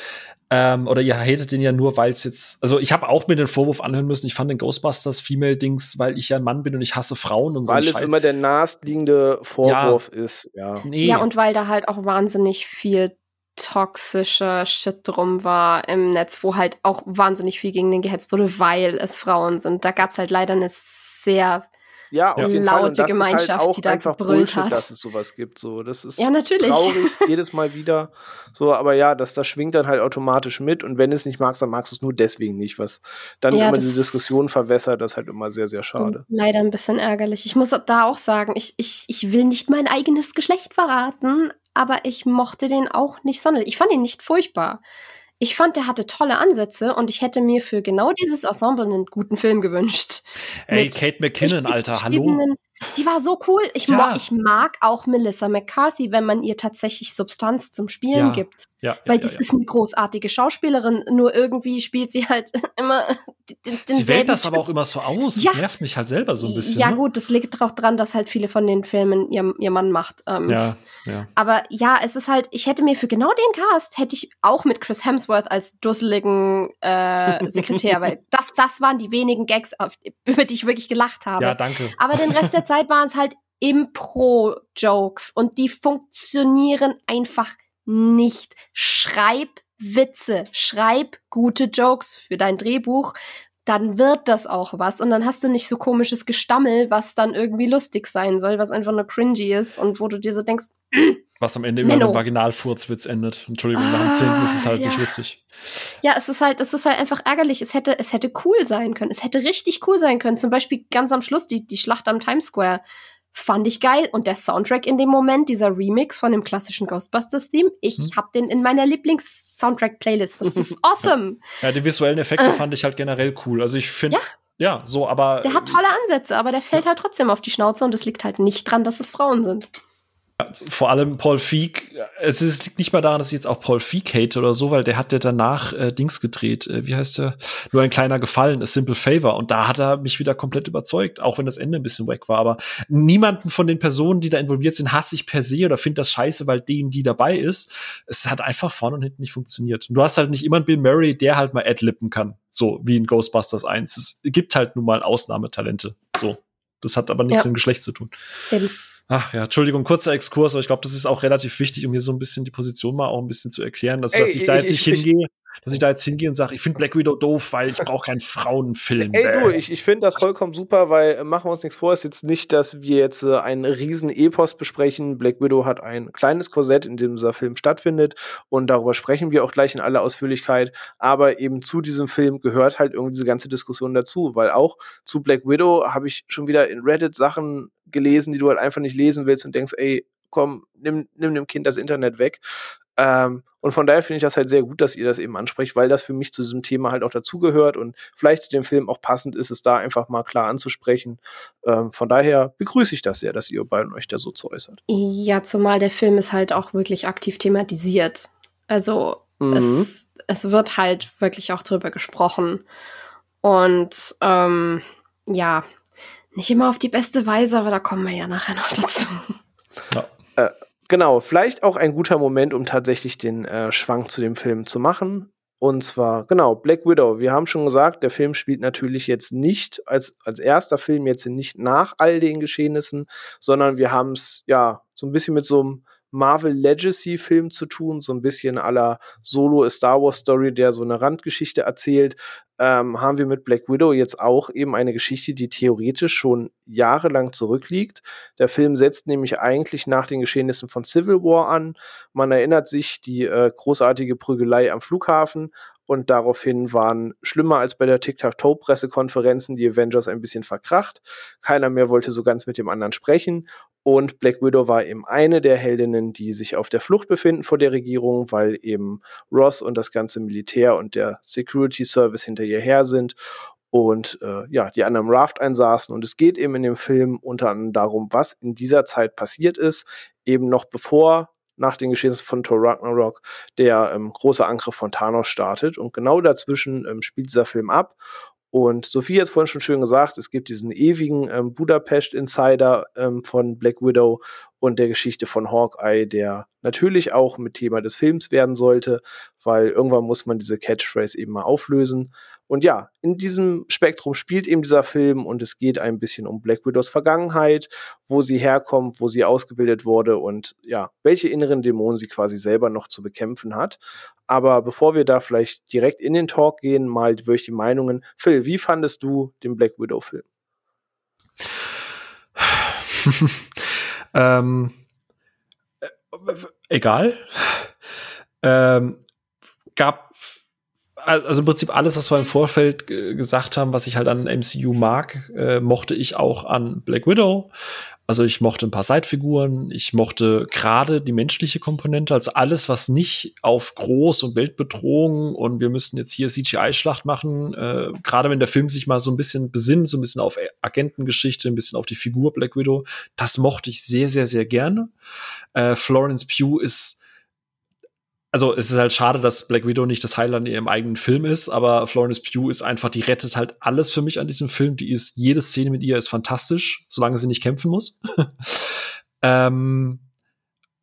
Ähm, oder ihr hatet den ja nur, weil es jetzt, also ich habe auch mir den Vorwurf anhören müssen, ich fand den Ghostbusters Female-Dings, weil ich ja ein Mann bin und ich hasse Frauen und so. Weil es immer der nahestliegende Vorwurf ja. ist, ja. Nee. Ja, und weil da halt auch wahnsinnig viel toxischer Shit drum war im Netz, wo halt auch wahnsinnig viel gegen den gehetzt wurde, weil es Frauen sind. Da gab es halt leider eine sehr ja, auf jeden laute Fall. Und das Gemeinschaft, ist halt auch die da einfach gebrüllt Bullshit, hat. dass es sowas gibt. So, das ist ja, natürlich. traurig jedes Mal wieder. So, aber ja, das, das schwingt dann halt automatisch mit. Und wenn du es nicht magst, dann magst du es nur deswegen nicht, was dann ja, immer diese Diskussion verwässert. Das ist halt immer sehr, sehr schade. Leider ein bisschen ärgerlich. Ich muss da auch sagen, ich, ich, ich will nicht mein eigenes Geschlecht verraten, aber ich mochte den auch nicht sonderlich. Ich fand ihn nicht furchtbar. Ich fand, der hatte tolle Ansätze und ich hätte mir für genau dieses Ensemble einen guten Film gewünscht. Ey, Kate McKinnon, Alter, hallo. Die war so cool. Ich, ja. ich mag auch Melissa McCarthy, wenn man ihr tatsächlich Substanz zum Spielen ja. gibt. Ja, Weil das ist eine großartige Schauspielerin, nur irgendwie spielt sie halt immer den, den Sie wählt das aber auch immer so aus. Das nervt mich halt selber so ein bisschen. Ja, ne? gut, das liegt auch dran, dass halt viele von den Filmen ihr, ihr Mann macht. Ähm, ja, ja. Aber ja, es ist halt, ich hätte mir für genau den Cast, hätte ich auch mit Chris Hemsworth als dusseligen äh, Sekretär, weil das, das waren die wenigen Gags, über die ich wirklich gelacht habe. Ja, danke. Aber den Rest der Zeit waren es halt Impro-Jokes und die funktionieren einfach nicht. Schreib Witze, schreib gute Jokes für dein Drehbuch, dann wird das auch was. Und dann hast du nicht so komisches Gestammel, was dann irgendwie lustig sein soll, was einfach nur cringy ist und wo du dir so denkst, was am Ende immer mit Vaginalfurzwitz endet. Entschuldigung, ah, nach dem zehnten ist es halt ja. nicht lustig. Ja, es ist halt, es ist halt einfach ärgerlich. Es hätte, es hätte cool sein können. Es hätte richtig cool sein können. Zum Beispiel ganz am Schluss die, die Schlacht am Times Square. Fand ich geil. Und der Soundtrack in dem Moment, dieser Remix von dem klassischen Ghostbusters-Theme, ich hm. hab den in meiner Lieblings-Soundtrack-Playlist. Das ist awesome. ja, die visuellen Effekte äh. fand ich halt generell cool. Also ich finde. Ja. Ja, so, aber. Der hat tolle Ansätze, aber der fällt halt trotzdem auf die Schnauze und es liegt halt nicht dran, dass es Frauen sind. Vor allem Paul Feig, es ist, liegt nicht mal daran, dass ich jetzt auch Paul Feig hate oder so, weil der hat ja danach äh, Dings gedreht, äh, wie heißt der? Nur ein kleiner Gefallen, A Simple Favor. Und da hat er mich wieder komplett überzeugt, auch wenn das Ende ein bisschen wack war. Aber niemanden von den Personen, die da involviert sind, hasse ich per se oder finde das scheiße, weil denen, die dabei ist. Es hat einfach vorne und hinten nicht funktioniert. Und du hast halt nicht immer einen Bill Murray, der halt mal adlippen kann. So wie in Ghostbusters 1. Es gibt halt nun mal Ausnahmetalente. So. Das hat aber nichts ja. mit dem Geschlecht zu tun. Eben. Ach ja, Entschuldigung, kurzer Exkurs, aber ich glaube, das ist auch relativ wichtig, um hier so ein bisschen die Position mal auch ein bisschen zu erklären, dass, Ey, dass ich da jetzt nicht hingehe dass ich da jetzt hingehe und sage, ich finde Black Widow doof, weil ich brauche keinen Frauenfilm. Ey du, ich, ich finde das vollkommen super, weil äh, machen wir uns nichts vor, ist jetzt nicht, dass wir jetzt äh, einen riesen Epos besprechen. Black Widow hat ein kleines Korsett, in dem dieser Film stattfindet und darüber sprechen wir auch gleich in aller Ausführlichkeit. Aber eben zu diesem Film gehört halt irgendwie diese ganze Diskussion dazu, weil auch zu Black Widow habe ich schon wieder in Reddit Sachen gelesen, die du halt einfach nicht lesen willst und denkst, ey, komm, nimm, nimm dem Kind das Internet weg. Ähm, und von daher finde ich das halt sehr gut, dass ihr das eben ansprecht, weil das für mich zu diesem Thema halt auch dazugehört und vielleicht zu dem Film auch passend ist, es da einfach mal klar anzusprechen. Ähm, von daher begrüße ich das sehr, dass ihr beiden euch da so zu äußert. Ja, zumal der Film ist halt auch wirklich aktiv thematisiert. Also mhm. es, es wird halt wirklich auch drüber gesprochen. Und ähm, ja, nicht immer auf die beste Weise, aber da kommen wir ja nachher noch dazu. Ja. Äh, Genau, vielleicht auch ein guter Moment, um tatsächlich den äh, Schwank zu dem Film zu machen. Und zwar, genau, Black Widow. Wir haben schon gesagt, der Film spielt natürlich jetzt nicht als, als erster Film jetzt nicht nach all den Geschehnissen, sondern wir haben es ja so ein bisschen mit so einem Marvel Legacy Film zu tun, so ein bisschen aller Solo Star Wars Story, der so eine Randgeschichte erzählt, ähm, haben wir mit Black Widow jetzt auch eben eine Geschichte, die theoretisch schon jahrelang zurückliegt. Der Film setzt nämlich eigentlich nach den Geschehnissen von Civil War an. Man erinnert sich die äh, großartige Prügelei am Flughafen, und daraufhin waren schlimmer als bei der Tic-Tac-Toe-Pressekonferenzen die Avengers ein bisschen verkracht. Keiner mehr wollte so ganz mit dem anderen sprechen und Black Widow war eben eine der Heldinnen, die sich auf der Flucht befinden vor der Regierung, weil eben Ross und das ganze Militär und der Security Service hinter ihr her sind und äh, ja, die anderen Raft einsaßen. Und es geht eben in dem Film unter anderem darum, was in dieser Zeit passiert ist, eben noch bevor nach den Geschehnissen von Thor Ragnarok der ähm, große Angriff von Thanos startet. Und genau dazwischen ähm, spielt dieser Film ab. Und Sophie hat es vorhin schon schön gesagt, es gibt diesen ewigen ähm, Budapest-Insider ähm, von Black Widow und der Geschichte von Hawkeye, der natürlich auch mit Thema des Films werden sollte, weil irgendwann muss man diese Catchphrase eben mal auflösen. Und ja, in diesem Spektrum spielt eben dieser Film und es geht ein bisschen um Black Widows Vergangenheit, wo sie herkommt, wo sie ausgebildet wurde und ja, welche inneren Dämonen sie quasi selber noch zu bekämpfen hat. Aber bevor wir da vielleicht direkt in den Talk gehen, mal durch die Meinungen. Phil, wie fandest du den Black Widow Film? ähm, äh, egal. Ähm, gab also im Prinzip alles, was wir im Vorfeld gesagt haben, was ich halt an MCU mag, äh, mochte ich auch an Black Widow. Also ich mochte ein paar Seitfiguren, ich mochte gerade die menschliche Komponente, also alles, was nicht auf Groß- und Weltbedrohung und wir müssen jetzt hier CGI-Schlacht machen, äh, gerade wenn der Film sich mal so ein bisschen besinnt, so ein bisschen auf Agentengeschichte, ein bisschen auf die Figur Black Widow, das mochte ich sehr, sehr, sehr gerne. Äh, Florence Pugh ist also es ist halt schade, dass Black Widow nicht das Highlight in ihrem eigenen Film ist, aber Florence Pugh ist einfach, die rettet halt alles für mich an diesem Film. Die ist, jede Szene mit ihr ist fantastisch, solange sie nicht kämpfen muss. ähm,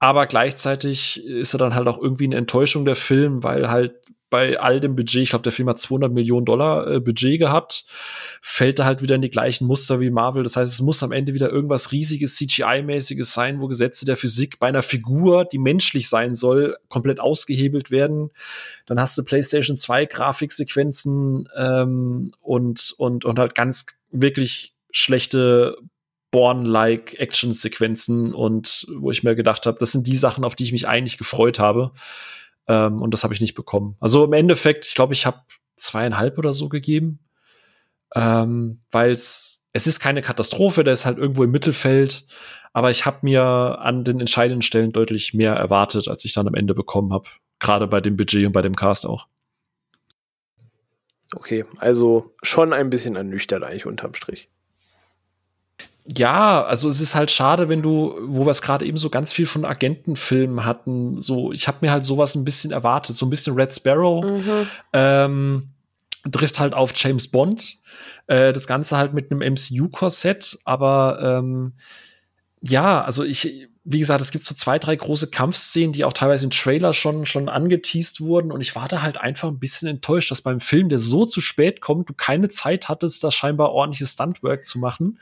aber gleichzeitig ist er dann halt auch irgendwie eine Enttäuschung der Film, weil halt bei all dem Budget, ich glaube, der Film hat 200 Millionen Dollar äh, Budget gehabt, fällt er halt wieder in die gleichen Muster wie Marvel. Das heißt, es muss am Ende wieder irgendwas riesiges CGI-mäßiges sein, wo Gesetze der Physik bei einer Figur, die menschlich sein soll, komplett ausgehebelt werden. Dann hast du PlayStation 2 Grafiksequenzen ähm, und, und, und halt ganz wirklich schlechte Born-like Action-Sequenzen und wo ich mir gedacht habe, das sind die Sachen, auf die ich mich eigentlich gefreut habe. Ähm, und das habe ich nicht bekommen. Also im Endeffekt, ich glaube, ich habe zweieinhalb oder so gegeben, ähm, weil es es ist keine Katastrophe, der ist halt irgendwo im Mittelfeld, aber ich habe mir an den entscheidenden Stellen deutlich mehr erwartet, als ich dann am Ende bekommen habe. Gerade bei dem Budget und bei dem Cast auch. Okay, also schon ein bisschen ernüchtert eigentlich unterm Strich. Ja, also es ist halt schade, wenn du, wo wir es gerade eben so ganz viel von Agentenfilmen hatten, so, ich habe mir halt sowas ein bisschen erwartet, so ein bisschen Red Sparrow, mhm. ähm, trifft halt auf James Bond, äh, das Ganze halt mit einem MCU-Korsett, aber ähm, ja, also ich, wie gesagt, es gibt so zwei, drei große Kampfszenen, die auch teilweise im Trailer schon, schon angeteased wurden. Und ich war da halt einfach ein bisschen enttäuscht, dass beim Film, der so zu spät kommt, du keine Zeit hattest, da scheinbar ordentliches Stuntwork zu machen.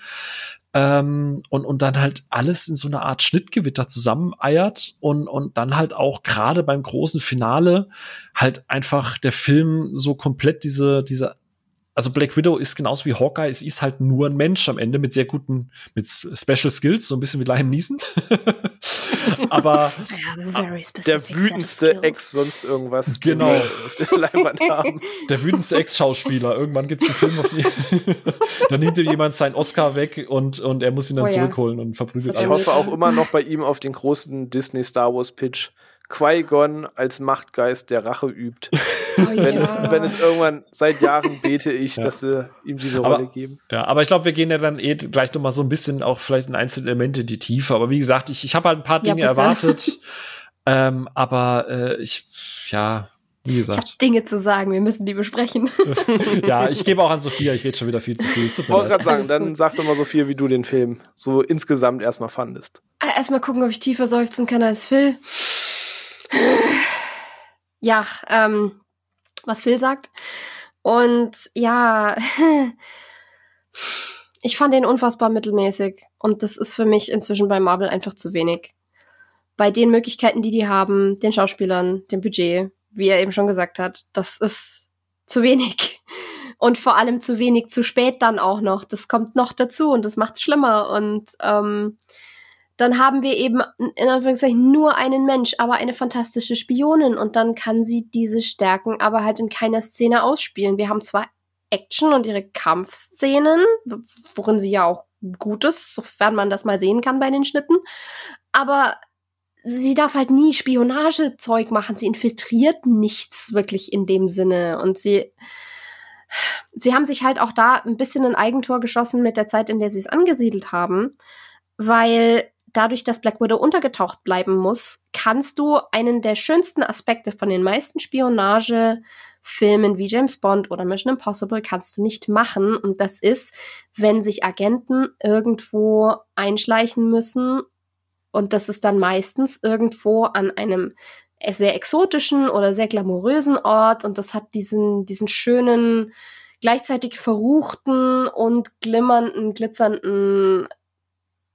Ähm, und, und dann halt alles in so einer Art Schnittgewitter zusammeneiert und, und dann halt auch gerade beim großen Finale halt einfach der Film so komplett diese, diese also Black Widow ist genauso wie Hawkeye, es ist halt nur ein Mensch am Ende mit sehr guten, mit Special Skills, so ein bisschen wie Liam Neeson. Aber der wütendste Ex sonst irgendwas. Genau. der wütendste Ex-Schauspieler. Irgendwann gibt es einen Film. Dann nimmt ihm jemand seinen Oscar weg und, und er muss ihn dann oh, zurückholen ja. und verprügelt Ich hoffe auch immer noch bei ihm auf den großen Disney Star Wars Pitch. Qui-Gon als Machtgeist, der Rache übt. Oh, wenn, ja. wenn, es irgendwann seit Jahren bete ich, ja. dass sie ihm diese Rolle aber, geben. Ja, aber ich glaube, wir gehen ja dann eh gleich noch mal so ein bisschen auch vielleicht in einzelne Elemente die Tiefe. Aber wie gesagt, ich, ich habe halt ein paar Dinge ja, erwartet. ähm, aber äh, ich, ja, wie gesagt. Ich Dinge zu sagen, wir müssen die besprechen. ja, ich gebe auch an Sophia, ich rede schon wieder viel zu viel. Ich wollte gerade sagen, dann sag doch mal Sophia, wie du den Film so insgesamt erstmal fandest. Äh, erstmal gucken, ob ich tiefer seufzen kann als Phil ja, ähm, was Phil sagt. Und ja, ich fand den unfassbar mittelmäßig. Und das ist für mich inzwischen bei Marvel einfach zu wenig. Bei den Möglichkeiten, die die haben, den Schauspielern, dem Budget, wie er eben schon gesagt hat, das ist zu wenig. Und vor allem zu wenig zu spät dann auch noch. Das kommt noch dazu und das macht's schlimmer. Und ähm, dann haben wir eben in Anführungszeichen nur einen Mensch, aber eine fantastische Spionin und dann kann sie diese Stärken aber halt in keiner Szene ausspielen. Wir haben zwar Action und ihre Kampfszenen, worin sie ja auch gut ist, sofern man das mal sehen kann bei den Schnitten, aber sie darf halt nie Spionagezeug machen. Sie infiltriert nichts wirklich in dem Sinne und sie sie haben sich halt auch da ein bisschen ein Eigentor geschossen mit der Zeit, in der sie es angesiedelt haben, weil dadurch, dass Black Widow untergetaucht bleiben muss, kannst du einen der schönsten Aspekte von den meisten Spionagefilmen wie James Bond oder Mission Impossible kannst du nicht machen. Und das ist, wenn sich Agenten irgendwo einschleichen müssen. Und das ist dann meistens irgendwo an einem sehr exotischen oder sehr glamourösen Ort. Und das hat diesen, diesen schönen, gleichzeitig verruchten und glimmernden, glitzernden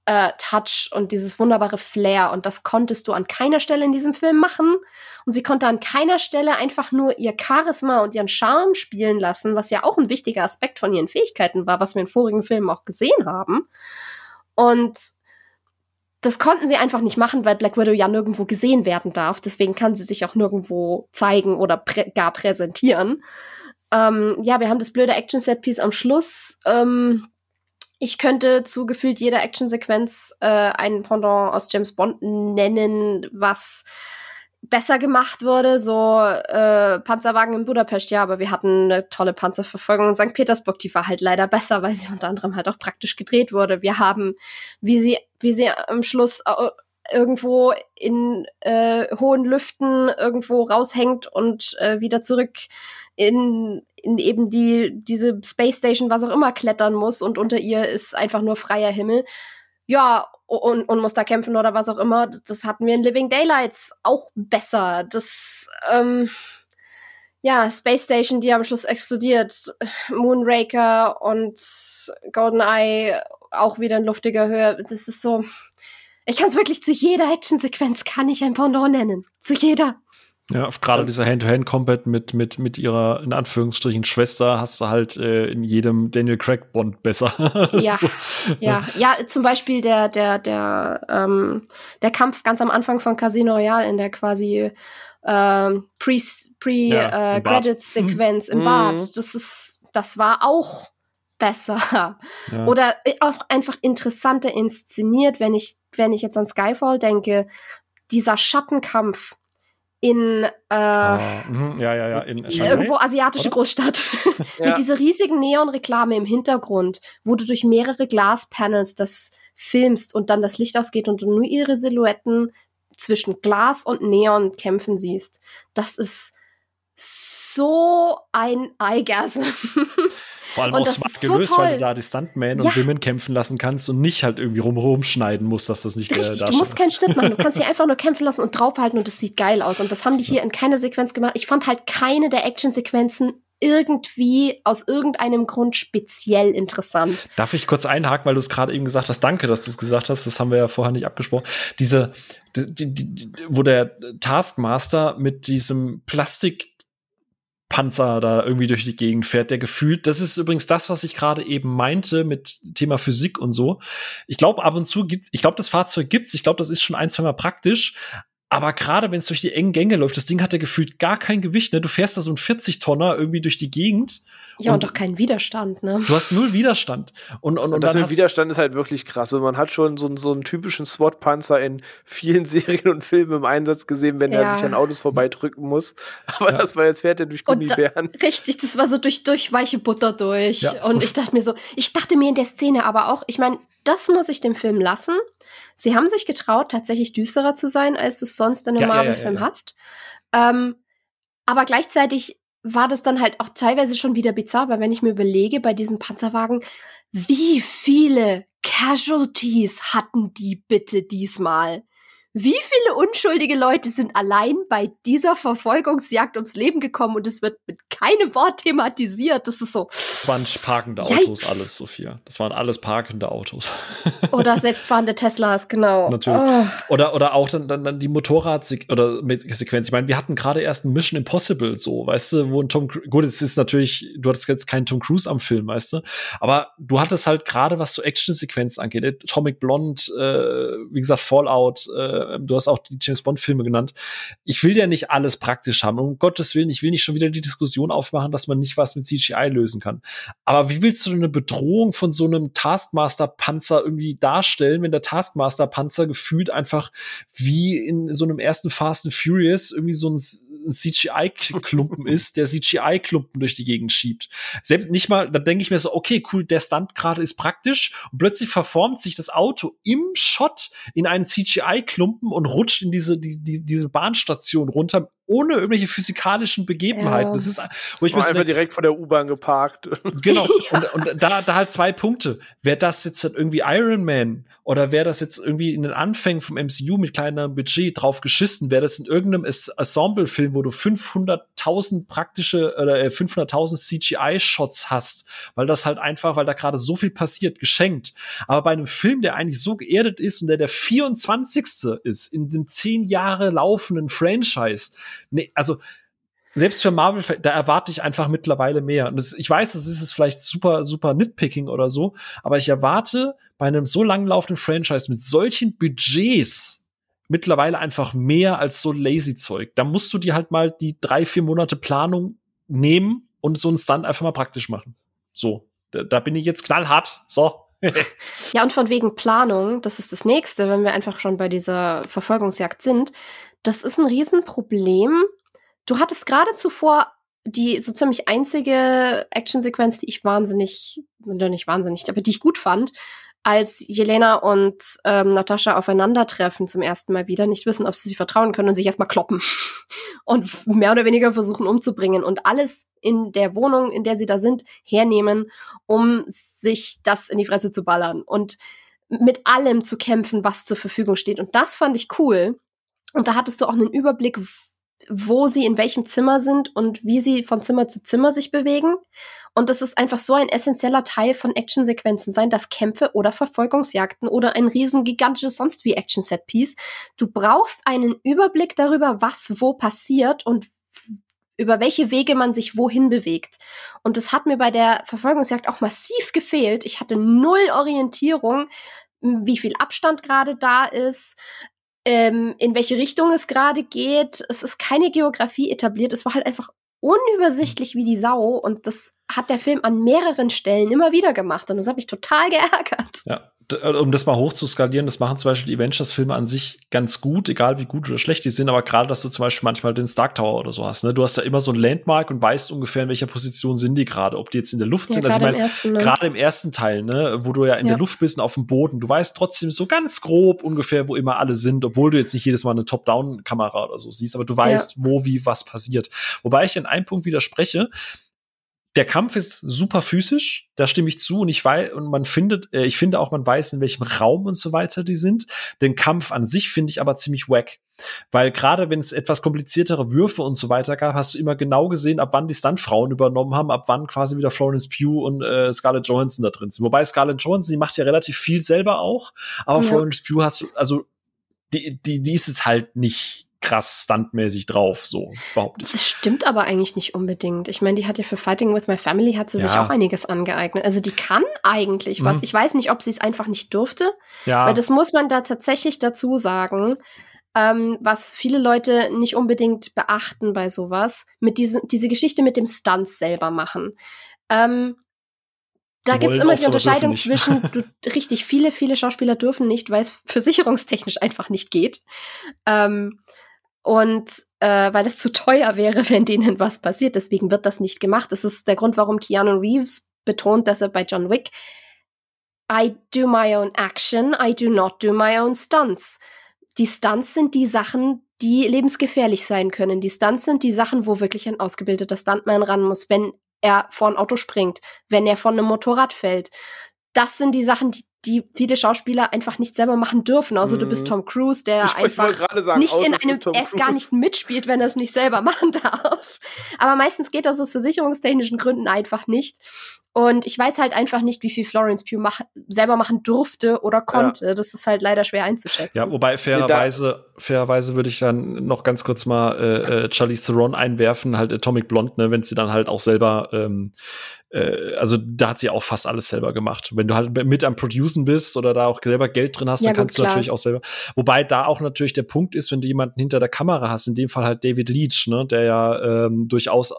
äh, Touch und dieses wunderbare Flair. Und das konntest du an keiner Stelle in diesem Film machen. Und sie konnte an keiner Stelle einfach nur ihr Charisma und ihren Charme spielen lassen, was ja auch ein wichtiger Aspekt von ihren Fähigkeiten war, was wir in vorigen Filmen auch gesehen haben. Und das konnten sie einfach nicht machen, weil Black Widow ja nirgendwo gesehen werden darf. Deswegen kann sie sich auch nirgendwo zeigen oder prä gar präsentieren. Ähm, ja, wir haben das blöde Action-Set-Piece am Schluss. Ähm, ich könnte zu gefühlt jeder Actionsequenz äh, ein Pendant aus James Bond nennen, was besser gemacht wurde, so äh, Panzerwagen in Budapest, ja, aber wir hatten eine tolle Panzerverfolgung in St. Petersburg, die war halt leider besser, weil sie unter anderem halt auch praktisch gedreht wurde. Wir haben, wie sie, wie sie am Schluss irgendwo in äh, hohen Lüften irgendwo raushängt und äh, wieder zurück in, in eben die, diese Space Station, was auch immer, klettern muss und unter ihr ist einfach nur freier Himmel. Ja, und, und muss da kämpfen oder was auch immer. Das hatten wir in Living Daylights auch besser. Das, ähm, ja, Space Station, die am Schluss explodiert. Moonraker und GoldenEye auch wieder in luftiger Höhe. Das ist so. Ich kann es wirklich zu jeder Actionsequenz kann ich ein Pendant nennen. Zu jeder. Ja, gerade dieser Hand-to-Hand-Combat mit, mit, mit ihrer, in Anführungsstrichen, Schwester hast du halt äh, in jedem Daniel Craig Bond besser. ja, so. ja, ja, zum Beispiel der, der, der, ähm, der Kampf ganz am Anfang von Casino Royale in der quasi ähm, Pre-Credits-Sequenz ja, im, mhm. im Bad. Das ist, das war auch besser. Ja. Oder äh, auch einfach interessanter inszeniert, wenn ich, wenn ich jetzt an Skyfall denke, dieser Schattenkampf in äh, Ah, mhm, ja, ja, ja. In Shanghai? irgendwo asiatische oder? Großstadt. Ja. Mit dieser riesigen Neonreklame im Hintergrund, wo du durch mehrere Glaspanels das filmst und dann das Licht ausgeht und du nur ihre Silhouetten zwischen Glas und Neon kämpfen siehst. Das ist so ein Eyegasm. Vor allem Und auch smart ist so gelöst, weil du da die Stuntmen Ja. und Women kämpfen lassen kannst und nicht halt irgendwie rum schneiden musst, dass das nicht der Richtig, du Darsteller musst keinen Schnitt machen. Du kannst sie einfach nur kämpfen lassen und draufhalten und das sieht geil aus. Und das haben die hier in keiner Sequenz gemacht. Ich fand halt keine der Actionsequenzen irgendwie aus irgendeinem Grund speziell interessant. Darf ich kurz einhaken, weil du es gerade eben gesagt hast? Danke, dass du es gesagt hast. Das haben wir ja vorher nicht abgesprochen. Diese, die, die, die, wo der Taskmaster mit diesem Plastikpanzer da irgendwie durch die Gegend fährt, der gefühlt, das ist übrigens das, was ich gerade eben meinte mit Thema Physik und so. Ich glaube, ab und zu gibt, ich glaube, das Fahrzeug gibt's. Ich glaube, das ist schon ein, zwei Mal praktisch. Aber gerade wenn es durch die engen Gänge läuft, das Ding hat ja gefühlt gar kein Gewicht. Ne? Du fährst da so ein 40-Tonner irgendwie durch die Gegend. Ja, und, Und- doch keinen Widerstand, ne? Du hast null Widerstand. Und, und, und, das mit Widerstand ist halt wirklich krass. Und man hat schon so, einen- so einen typischen SWAT-Panzer in vielen Serien und Filmen im Einsatz gesehen, wenn er Ja. sich an Autos vorbeidrücken muss. Aber Ja. das war jetzt fährt er durch Und da- Gummibären. Richtig, das war so durch, durch weiche Butter durch. Ja. Und ich dachte mir so, ich dachte mir in der Szene aber auch, ich meine, das muss ich dem Film lassen. Sie haben sich getraut, tatsächlich düsterer zu sein, als du es sonst in einem Ja, ja, ja, Marvel-Film ja, ja. hast. Ähm, aber gleichzeitig war das dann halt auch teilweise schon wieder bizarr, weil wenn ich mir überlege, bei diesen Panzerwagen, wie viele Casualties hatten die bitte diesmal? Wie viele unschuldige Leute sind allein bei dieser Verfolgungsjagd ums Leben gekommen und es wird mit keinem Wort thematisiert? Das ist so. das waren parkende Yikes. Autos, alles, Sophia. Das waren alles parkende Autos. Oder selbstfahrende Teslas, genau. Natürlich. Oh. Oder, oder auch dann, dann, dann die Motorradsequenz. Oder Sequenz. Ich meine, wir hatten gerade erst ein Mission Impossible, so, weißt du, wo ein Tom Cru- gut, es ist natürlich, du hattest jetzt keinen Tom Cruise am Film, weißt du, aber du hattest halt gerade, was so Action-Sequenzen angeht, Atomic Blonde, äh, wie gesagt, Fallout, äh, du hast auch die James Bond-Filme genannt. Ich will ja nicht alles praktisch haben. Um Gottes Willen, ich will nicht schon wieder die Diskussion aufmachen, dass man nicht was mit CGI lösen kann. Aber wie willst du eine Bedrohung von so einem Taskmaster-Panzer irgendwie darstellen, wenn der Taskmaster-Panzer gefühlt einfach wie in so einem ersten Fast and Furious irgendwie so ein, ein CGI-Klumpen ist, der CGI-Klumpen durch die Gegend schiebt. Selbst nicht mal, da denke ich mir so, okay, cool, der Stunt gerade ist praktisch und plötzlich verformt sich das Auto im Shot in einen CGI-Klumpen und rutscht in diese, die, die, diese Bahnstation runter, ohne irgendwelche physikalischen Begebenheiten. Ja. Das ist, wo ich mir einfach direkt vor der U-Bahn geparkt. Genau. Und, und da, da halt zwei Punkte. Wäre das jetzt halt irgendwie Iron Man oder wäre das jetzt irgendwie in den Anfängen vom MCU mit kleinerem Budget drauf geschissen? Wäre das in irgendeinem Ensemble-Film, wo du 500.000 praktische oder äh, 500.000 CGI-Shots hast, weil das halt einfach, weil da gerade so viel passiert, geschenkt. Aber bei einem Film, der eigentlich so geerdet ist und der der 24. ist in dem zehn Jahre laufenden Franchise, nee, also selbst für Marvel, da erwarte ich einfach mittlerweile mehr. Und das, ich weiß, das ist es vielleicht super, super nitpicking oder so, aber ich erwarte bei einem so langlaufenden Franchise mit solchen Budgets mittlerweile einfach mehr als so lazy Zeug. Da musst du dir halt mal die drei, vier Monate Planung nehmen und so einen Stunt einfach mal praktisch machen. So. Da, da bin ich jetzt knallhart. So. Ja, und von wegen Planung, das ist das nächste, wenn wir einfach schon bei dieser Verfolgungsjagd sind. Das ist ein Riesenproblem. Du hattest gerade zuvor die so ziemlich einzige Actionsequenz, die ich wahnsinnig, oder nicht wahnsinnig, aber die ich gut fand, als Jelena und ähm, Natascha aufeinandertreffen zum ersten Mal wieder, nicht wissen, ob sie sich vertrauen können und sich erstmal kloppen und mehr oder weniger versuchen umzubringen und alles in der Wohnung, in der sie da sind, hernehmen, um sich das in die Fresse zu ballern und mit allem zu kämpfen, was zur Verfügung steht. Und das fand ich cool. Und da hattest du auch einen Überblick, wo sie in welchem Zimmer sind und wie sie von Zimmer zu Zimmer sich bewegen. Und das ist einfach so ein essentieller Teil von Actionsequenzen sein, dass Kämpfe oder Verfolgungsjagden oder ein riesen gigantisches sonst wie Action-Set-Piece. Du brauchst einen Überblick darüber, was wo passiert und über welche Wege man sich wohin bewegt. Und das hat mir bei der Verfolgungsjagd auch massiv gefehlt. Ich hatte null Orientierung, wie viel Abstand gerade da ist, ähm, in welche Richtung es gerade geht. Es ist keine Geografie etabliert. Es war halt einfach unübersichtlich wie die Sau. Und das hat der Film an mehreren Stellen immer wieder gemacht. Und das hat mich total geärgert. Ja, um das mal hoch zu skalieren, das machen zum Beispiel die Avengers-Filme an sich ganz gut, egal wie gut oder schlecht die sind, aber gerade, dass du zum Beispiel manchmal den Stark Tower oder so hast. Ne? Du hast ja immer so ein Landmark und weißt ungefähr, in welcher Position sind die gerade, ob die jetzt in der Luft Ja, sind. Also ich gerade im meine, ersten, ne? gerade im ersten Teil, ne, wo du ja in Ja. der Luft bist und auf dem Boden, du weißt trotzdem so ganz grob ungefähr, wo immer alle sind, obwohl du jetzt nicht jedes Mal eine Top-Down-Kamera oder so siehst, aber du weißt, wo, wie, was passiert. Wobei ich in einem Punkt widerspreche. Der Kampf ist super physisch, da stimme ich zu und ich weiß, und man findet, äh, ich finde auch, man weiß, in welchem Raum und so weiter die sind. Den Kampf an sich finde ich aber ziemlich wack. Weil gerade wenn es etwas kompliziertere Würfe und so weiter gab, hast du immer genau gesehen, ab wann die Stuntfrauen übernommen haben, ab wann quasi wieder Florence Pugh und äh, Scarlett Johansson da drin sind. Wobei Scarlett Johansson, die macht ja relativ viel selber auch, aber Ja. Florence Pugh hast du, also die, die, die ist jetzt halt nicht krass stuntmäßig drauf, so behaupte ich. Das stimmt aber eigentlich nicht unbedingt. Ich meine, die hat ja für Fighting with My Family hat sie sich Ja. auch einiges angeeignet. Also die kann eigentlich was. Mhm. Ich weiß nicht, ob sie es einfach nicht durfte, Ja, weil das muss man da tatsächlich dazu sagen. Ähm, was viele Leute nicht unbedingt beachten bei sowas, mit diese, diese Geschichte mit dem Stunts selber machen. Ähm, da gibt's wollen immer die Unterscheidung zwischen, du, richtig, viele, viele Schauspieler dürfen nicht, weil es versicherungstechnisch einfach nicht geht. Ähm, und äh, weil es zu teuer wäre, wenn denen was passiert. Deswegen wird das nicht gemacht. Das ist der Grund, warum Keanu Reeves betont, dass er bei John Wick I do my own action, I do not do my own stunts. Die Stunts sind die Sachen, die lebensgefährlich sein können. Die Stunts sind die Sachen, wo wirklich ein ausgebildeter Stuntman ran muss, wenn er vor ein Auto springt, wenn er von einem Motorrad fällt. Das sind die Sachen, die, die viele Schauspieler einfach nicht selber machen dürfen. Also du Mhm. bist Tom Cruise, der ich, einfach sagen, nicht in einem erst gar nicht mitspielt, wenn er es nicht selber machen darf. Aber meistens geht das aus versicherungstechnischen Gründen einfach nicht. Und ich weiß halt einfach nicht, wie viel Florence Pugh mach selber machen durfte oder konnte. Das ist halt leider schwer einzuschätzen. Ja, wobei fairerweise, fairerweise würde ich dann noch ganz kurz mal äh, äh, Charlize Theron einwerfen, halt Atomic Blonde, ne, wenn sie dann halt auch selber, ähm, äh, also da hat sie auch fast alles selber gemacht. Wenn du halt mit am Producen bist oder da auch selber Geld drin hast, Ja, dann gut, kannst du klar. natürlich auch selber. Wobei da auch natürlich der Punkt ist, wenn du jemanden hinter der Kamera hast, in dem Fall halt David Leach, ne, der ja ähm, durchaus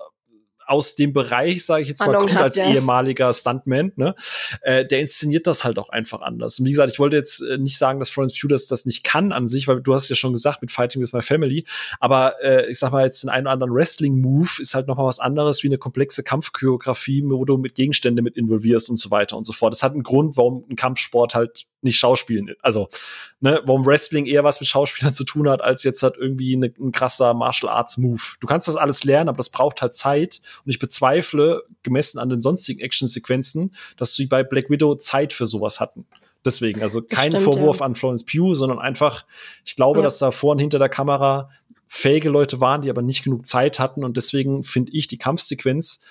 aus dem Bereich, sage ich jetzt mal, Ahnung kommt hat, als ja. ehemaliger Stuntman, ne? Äh, der inszeniert das halt auch einfach anders. Und wie gesagt, ich wollte jetzt äh, nicht sagen, dass Florence Pugh das, das nicht kann an sich, weil du hast ja schon gesagt mit Fighting with My Family, aber äh, ich sag mal jetzt den einen oder anderen Wrestling-Move ist halt noch mal was anderes wie eine komplexe Kampfchoreografie, wo du mit Gegenstände mit involvierst und so weiter und so fort. Das hat einen Grund, warum ein Kampfsport halt nicht Schauspielen, also ne, warum Wrestling eher was mit Schauspielern zu tun hat, als jetzt halt irgendwie ne, ein krasser Martial Arts Move. Du kannst das alles lernen, aber das braucht halt Zeit. Und ich bezweifle, gemessen an den sonstigen Action-Sequenzen, dass sie bei Black Widow Zeit für sowas hatten. Deswegen, also kein stimmt, Vorwurf ja. an Florence Pugh, sondern einfach, ich glaube, Ja. dass da vor und hinter der Kamera fähige Leute waren, die aber nicht genug Zeit hatten. Und deswegen finde ich die Kampfsequenz,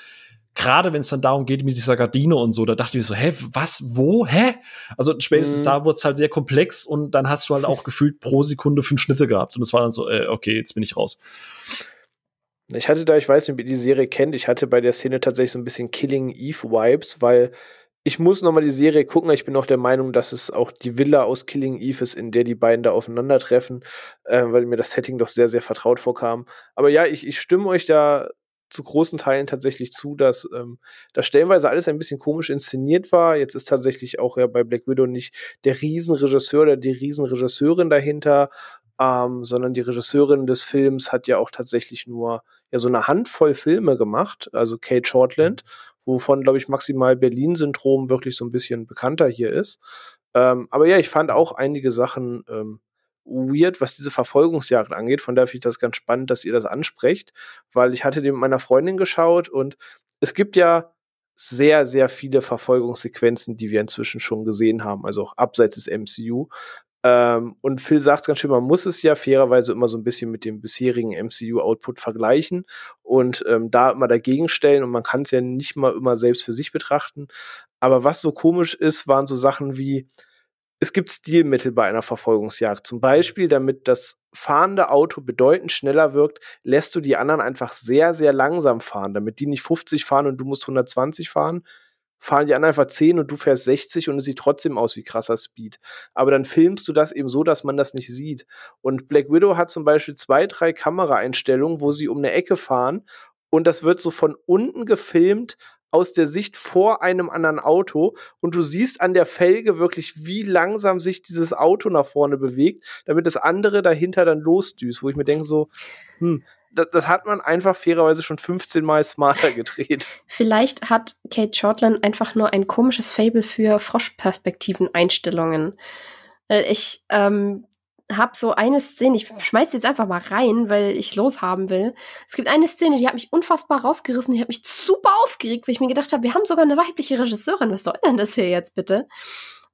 gerade wenn es dann darum geht mit dieser Gardine und so, da dachte ich mir so, hä, was, wo, hä? Also spätestens Mhm. da wurde es halt sehr komplex und dann hast du halt auch gefühlt pro Sekunde fünf Schnitte gehabt. Und es war dann so, äh, okay, jetzt bin ich raus. Ich hatte da, ich weiß nicht, ob ihr die Serie kennt, ich hatte bei der Szene tatsächlich so ein bisschen Killing Eve Vibes, weil ich muss noch mal die Serie gucken. Ich bin auch der Meinung, dass es auch die Villa aus Killing Eve ist, in der die beiden da aufeinandertreffen, äh, weil mir das Setting doch sehr, sehr vertraut vorkam. Aber ja, ich, ich stimme euch da zu großen Teilen tatsächlich zu, dass ähm, da stellenweise alles ein bisschen komisch inszeniert war. Jetzt ist tatsächlich auch ja bei Black Widow nicht der Riesenregisseur oder die Riesenregisseurin dahinter, ähm, sondern die Regisseurin des Films hat ja auch tatsächlich nur ja so eine Handvoll Filme gemacht, also Kate Shortland, wovon, glaube ich, maximal Berlin-Syndrom wirklich so ein bisschen bekannter hier ist. Ähm, aber ja, ich fand auch einige Sachen ähm, weird, was diese Verfolgungsjagd angeht. Von daher finde ich das ganz spannend, dass ihr das ansprecht, weil ich hatte den mit meiner Freundin geschaut und es gibt ja sehr, sehr viele Verfolgungssequenzen, die wir inzwischen schon gesehen haben, also auch abseits des MCU. Ähm, und Phil sagt ganz schön, man muss es ja fairerweise immer so ein bisschen mit dem bisherigen MCU-Output vergleichen und ähm, da immer dagegen stellen und man kann es ja nicht mal immer selbst für sich betrachten. Aber was so komisch ist, waren so Sachen wie, es gibt Stilmittel bei einer Verfolgungsjagd. Zum Beispiel, damit das fahrende Auto bedeutend schneller wirkt, lässt du die anderen einfach sehr, sehr langsam fahren, damit die nicht 50 fahren und du musst 120 fahren. Fahren die anderen einfach 10 und du fährst 60 und es sieht trotzdem aus wie krasser Speed. Aber dann filmst du das eben so, dass man das nicht sieht. Und Black Widow hat zum Beispiel zwei, drei Kameraeinstellungen, wo sie um eine Ecke fahren und das wird so von unten gefilmt, aus der Sicht vor einem anderen Auto und du siehst an der Felge wirklich, wie langsam sich dieses Auto nach vorne bewegt, damit das andere dahinter dann losdüst, wo ich mir denke so, hm, das, das, hat man einfach fairerweise schon 15 Mal smarter gedreht. Vielleicht hat Kate Shortland einfach nur ein komisches Fable für Froschperspektiven-Einstellungen. Ich ähm, habe so eine Szene, ich schmeiß jetzt einfach mal rein, weil ich loshaben will. Es gibt eine Szene, die hat mich unfassbar rausgerissen, die hat mich super aufgeregt, weil ich mir gedacht habe, wir haben sogar eine weibliche Regisseurin, was soll denn das hier jetzt bitte?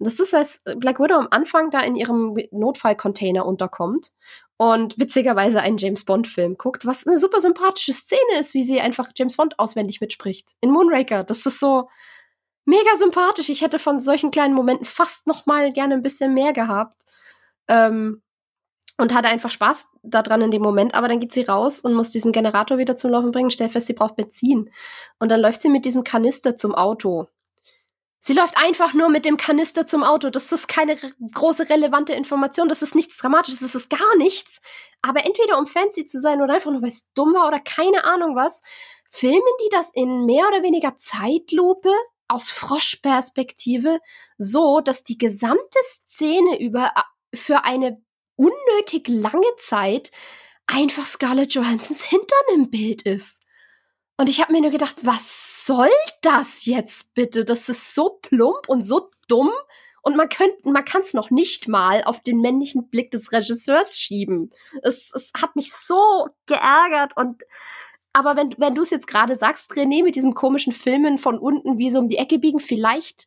Das ist, als Black Widow am Anfang da in ihrem Notfallcontainer unterkommt und witzigerweise einen James Bond-Film guckt, was eine super sympathische Szene ist, wie sie einfach James Bond auswendig mitspricht. In Moonraker. Das ist so mega sympathisch. Ich hätte von solchen kleinen Momenten fast noch mal gerne ein bisschen mehr gehabt. Ähm, und hatte einfach Spaß daran in dem Moment, aber dann geht sie raus und muss diesen Generator wieder zum Laufen bringen, stellt fest, sie braucht Benzin. Und dann läuft sie mit diesem Kanister zum Auto. Sie läuft einfach nur mit dem Kanister zum Auto. Das ist keine große relevante Information. Das ist nichts Dramatisches. Das ist gar nichts. Aber entweder um fancy zu sein oder einfach nur, weil es dumm war oder keine Ahnung was, filmen die das in mehr oder weniger Zeitlupe aus Froschperspektive so, dass die gesamte Szene über äh, für eine unnötig lange Zeit einfach Scarlett Johansons Hintern im Bild ist. Und ich habe mir nur gedacht, was soll das jetzt bitte? Das ist so plump und so dumm. Und man könnte, man kann es noch nicht mal auf den männlichen Blick des Regisseurs schieben. Es, es hat mich so geärgert und aber wenn, wenn du es jetzt gerade sagst, René, mit diesem komischen Filmen von unten wie so um die Ecke biegen, vielleicht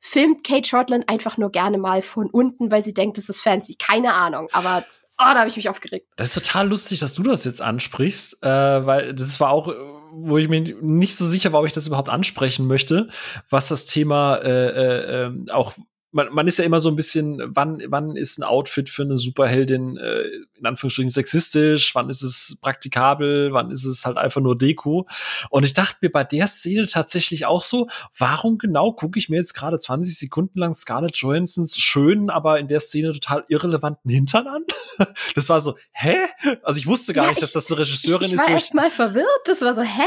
filmt Kate Shortland einfach nur gerne mal von unten, weil sie denkt, das ist fancy. Keine Ahnung, aber oh, da habe ich mich aufgeregt. Das ist total lustig, dass du das jetzt ansprichst, äh, weil das war auch, wo ich mir nicht so sicher war, ob ich das überhaupt ansprechen möchte, was das Thema äh, äh, ähm, auch man, man ist ja immer so ein bisschen, wann, wann ist ein Outfit für eine Superheldin äh, in Anführungsstrichen sexistisch, wann ist es praktikabel, wann ist es halt einfach nur Deko. Und ich dachte mir bei der Szene tatsächlich auch so, warum genau gucke ich mir jetzt gerade 20 Sekunden lang Scarlett Johansons schönen, aber in der Szene total irrelevanten Hintern an? Das war so, hä? Also ich wusste gar ja, nicht, dass das eine Regisseurin ich, ich ist. Ich war echt mal verwirrt. Das war so, hä?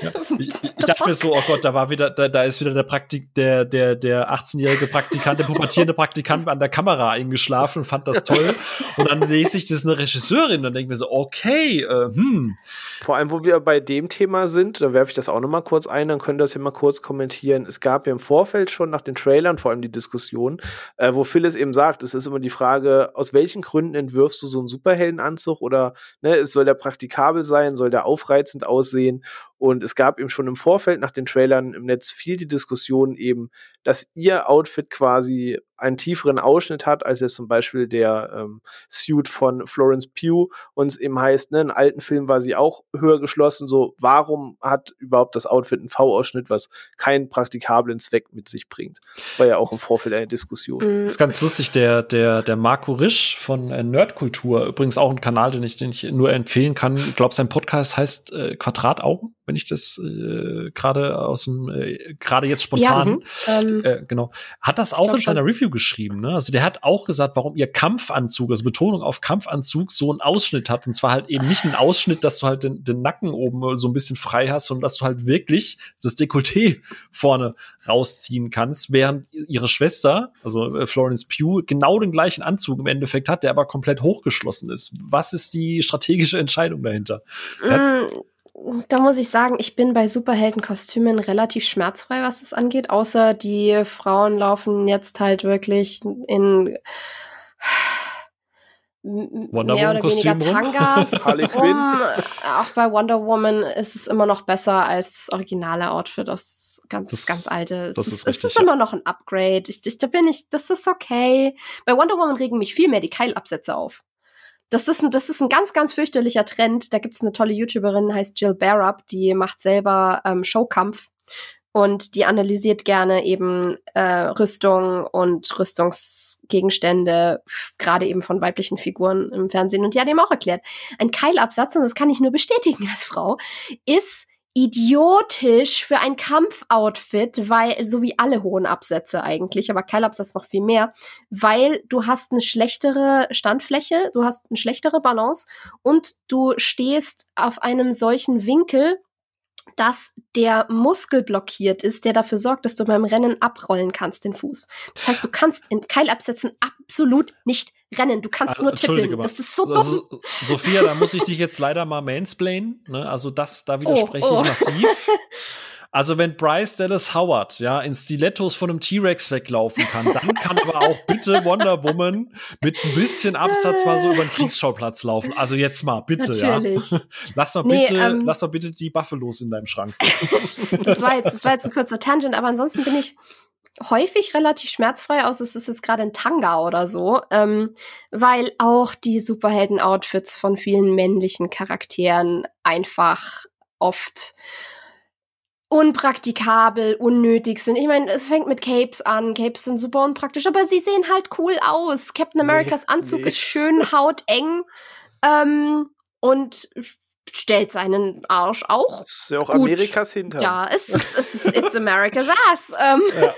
Ja, ich, ich dachte mir so, oh Gott, da war wieder, da, da ist wieder der Praktik, der, der, der 18-jährige Praktikant pubertierende Praktikant an der Kamera eingeschlafen fand das toll. Und dann lese ich, das ist eine Regisseurin und denke mir so, okay, äh, hm. Vor allem, wo wir bei dem Thema sind, da werfe ich das auch noch mal kurz ein, dann könnt ihr das hier mal kurz kommentieren. Es gab ja im Vorfeld schon nach den Trailern vor allem die Diskussion, äh, wo Phyllis eben sagt, es ist immer die Frage, aus welchen Gründen entwirfst du so einen Superheldenanzug oder ne, soll der praktikabel sein, soll der aufreizend aussehen und es gab eben schon im Vorfeld nach den Trailern im Netz viel die Diskussion eben, dass ihr Outfit quasi einen tieferen Ausschnitt hat, als jetzt zum Beispiel der ähm, Suit von Florence Pugh uns eben heißt, ne, in alten Filmen war sie auch höher geschlossen, so warum hat überhaupt das Outfit einen V-Ausschnitt, was keinen praktikablen Zweck mit sich bringt? War ja auch im Vorfeld eine Diskussion. Das ist ganz lustig, der, der, der Marco Risch von äh, Nerdkultur, übrigens auch ein Kanal, den ich, den ich nur empfehlen kann. Ich glaube, sein Podcast heißt äh, Quadrataugen wenn ich das äh, gerade aus dem äh, gerade jetzt spontan ja, mhm. äh, genau hat das auch in seiner schon. Review geschrieben. Ne? Also der hat auch gesagt, warum ihr Kampfanzug, also Betonung auf Kampfanzug, so einen Ausschnitt hat und zwar halt eben nicht einen Ausschnitt, dass du halt den, den Nacken oben so ein bisschen frei hast, sondern dass du halt wirklich das Dekolleté vorne rausziehen kannst, während ihre Schwester, also äh, Florence Pugh, genau den gleichen Anzug im Endeffekt hat, der aber komplett hochgeschlossen ist. Was ist die strategische Entscheidung dahinter? Mm da muss ich sagen, ich bin bei Superheldenkostümen relativ schmerzfrei, was das angeht, außer die Frauen laufen jetzt halt wirklich in Wonder mehr oder weniger Tangas rum. Auch bei Wonder Woman ist es immer noch besser als das originale Outfit, das ganz, das, ganz alte. Das ist, ist, ist ja. immer noch ein Upgrade. Ich, ich, da bin ich, das ist okay. Bei Wonder Woman regen mich viel mehr die Keilabsätze auf das ist ein, das ist ein ganz, ganz fürchterlicher Trend. Da gibt's eine tolle YouTuberin, heißt Jill Barup, die macht selber ähm, Showkampf und die analysiert gerne eben äh, Rüstung und Rüstungsgegenstände, gerade eben von weiblichen Figuren im Fernsehen. Und die hat eben auch erklärt, ein Keilabsatz, und das kann ich nur bestätigen als Frau, ist idiotisch für ein Kampfoutfit, weil, so wie alle hohen Absätze eigentlich, aber Keilabsatz noch viel mehr, weil du hast eine schlechtere Standfläche, du hast eine schlechtere Balance und du stehst auf einem solchen Winkel, dass der Muskel blockiert ist, der dafür sorgt, dass du beim Rennen abrollen kannst, den Fuß. Das heißt, du kannst in Keilabsätzen absolut nicht rennen. Du kannst Also, nur tippeln. mal. Das ist so dumm. Also, Sophia, da muss ich dich jetzt leider mal mansplainen. Ne? Also das, da widerspreche Oh, oh. ich massiv. Also wenn Bryce Dallas Howard ja in Stilettos von einem T-Rex weglaufen kann, dann kann aber auch bitte Wonder Woman mit ein bisschen Absatz mal so über den Kriegsschauplatz laufen. Also jetzt mal, bitte, Natürlich. ja. Lass mal Nee, bitte, ähm, lass mal bitte die Buffalos in deinem Schrank. Das war jetzt, das war jetzt ein kurzer Tangent, aber ansonsten bin ich häufig relativ schmerzfrei aus. Es ist jetzt gerade ein Tanga oder so, ähm, weil auch die Superhelden-Outfits von vielen männlichen Charakteren einfach oft unpraktikabel, unnötig sind. Ich meine, es fängt mit Capes an. Capes sind super unpraktisch, aber sie sehen halt cool aus. Captain Nee, Americas Anzug nee. ist schön hauteng ähm, und stellt seinen Arsch auch Das ist ja auch Gut. Amerikas Hintern. ja, es ist, es ist It's America's Ass. Ähm, Ja.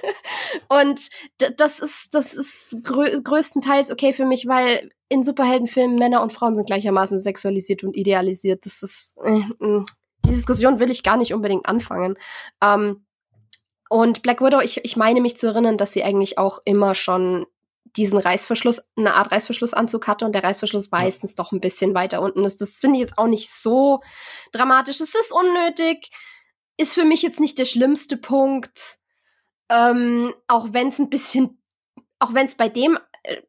Und das ist, das ist grö größtenteils okay für mich, weil in Superheldenfilmen Männer und Frauen sind gleichermaßen sexualisiert und idealisiert. Das ist, äh, mh. Die Diskussion will ich gar nicht unbedingt anfangen. Ähm, und Black Widow, ich, ich meine mich zu erinnern, dass sie eigentlich auch immer schon diesen Reißverschluss, eine Art Reißverschlussanzug hatte und der Reißverschluss meistens doch ein bisschen weiter unten ist. Das finde ich jetzt auch nicht so dramatisch. Es ist unnötig, ist für mich jetzt nicht der schlimmste Punkt. Ähm, auch wenn es ein bisschen, auch wenn es bei dem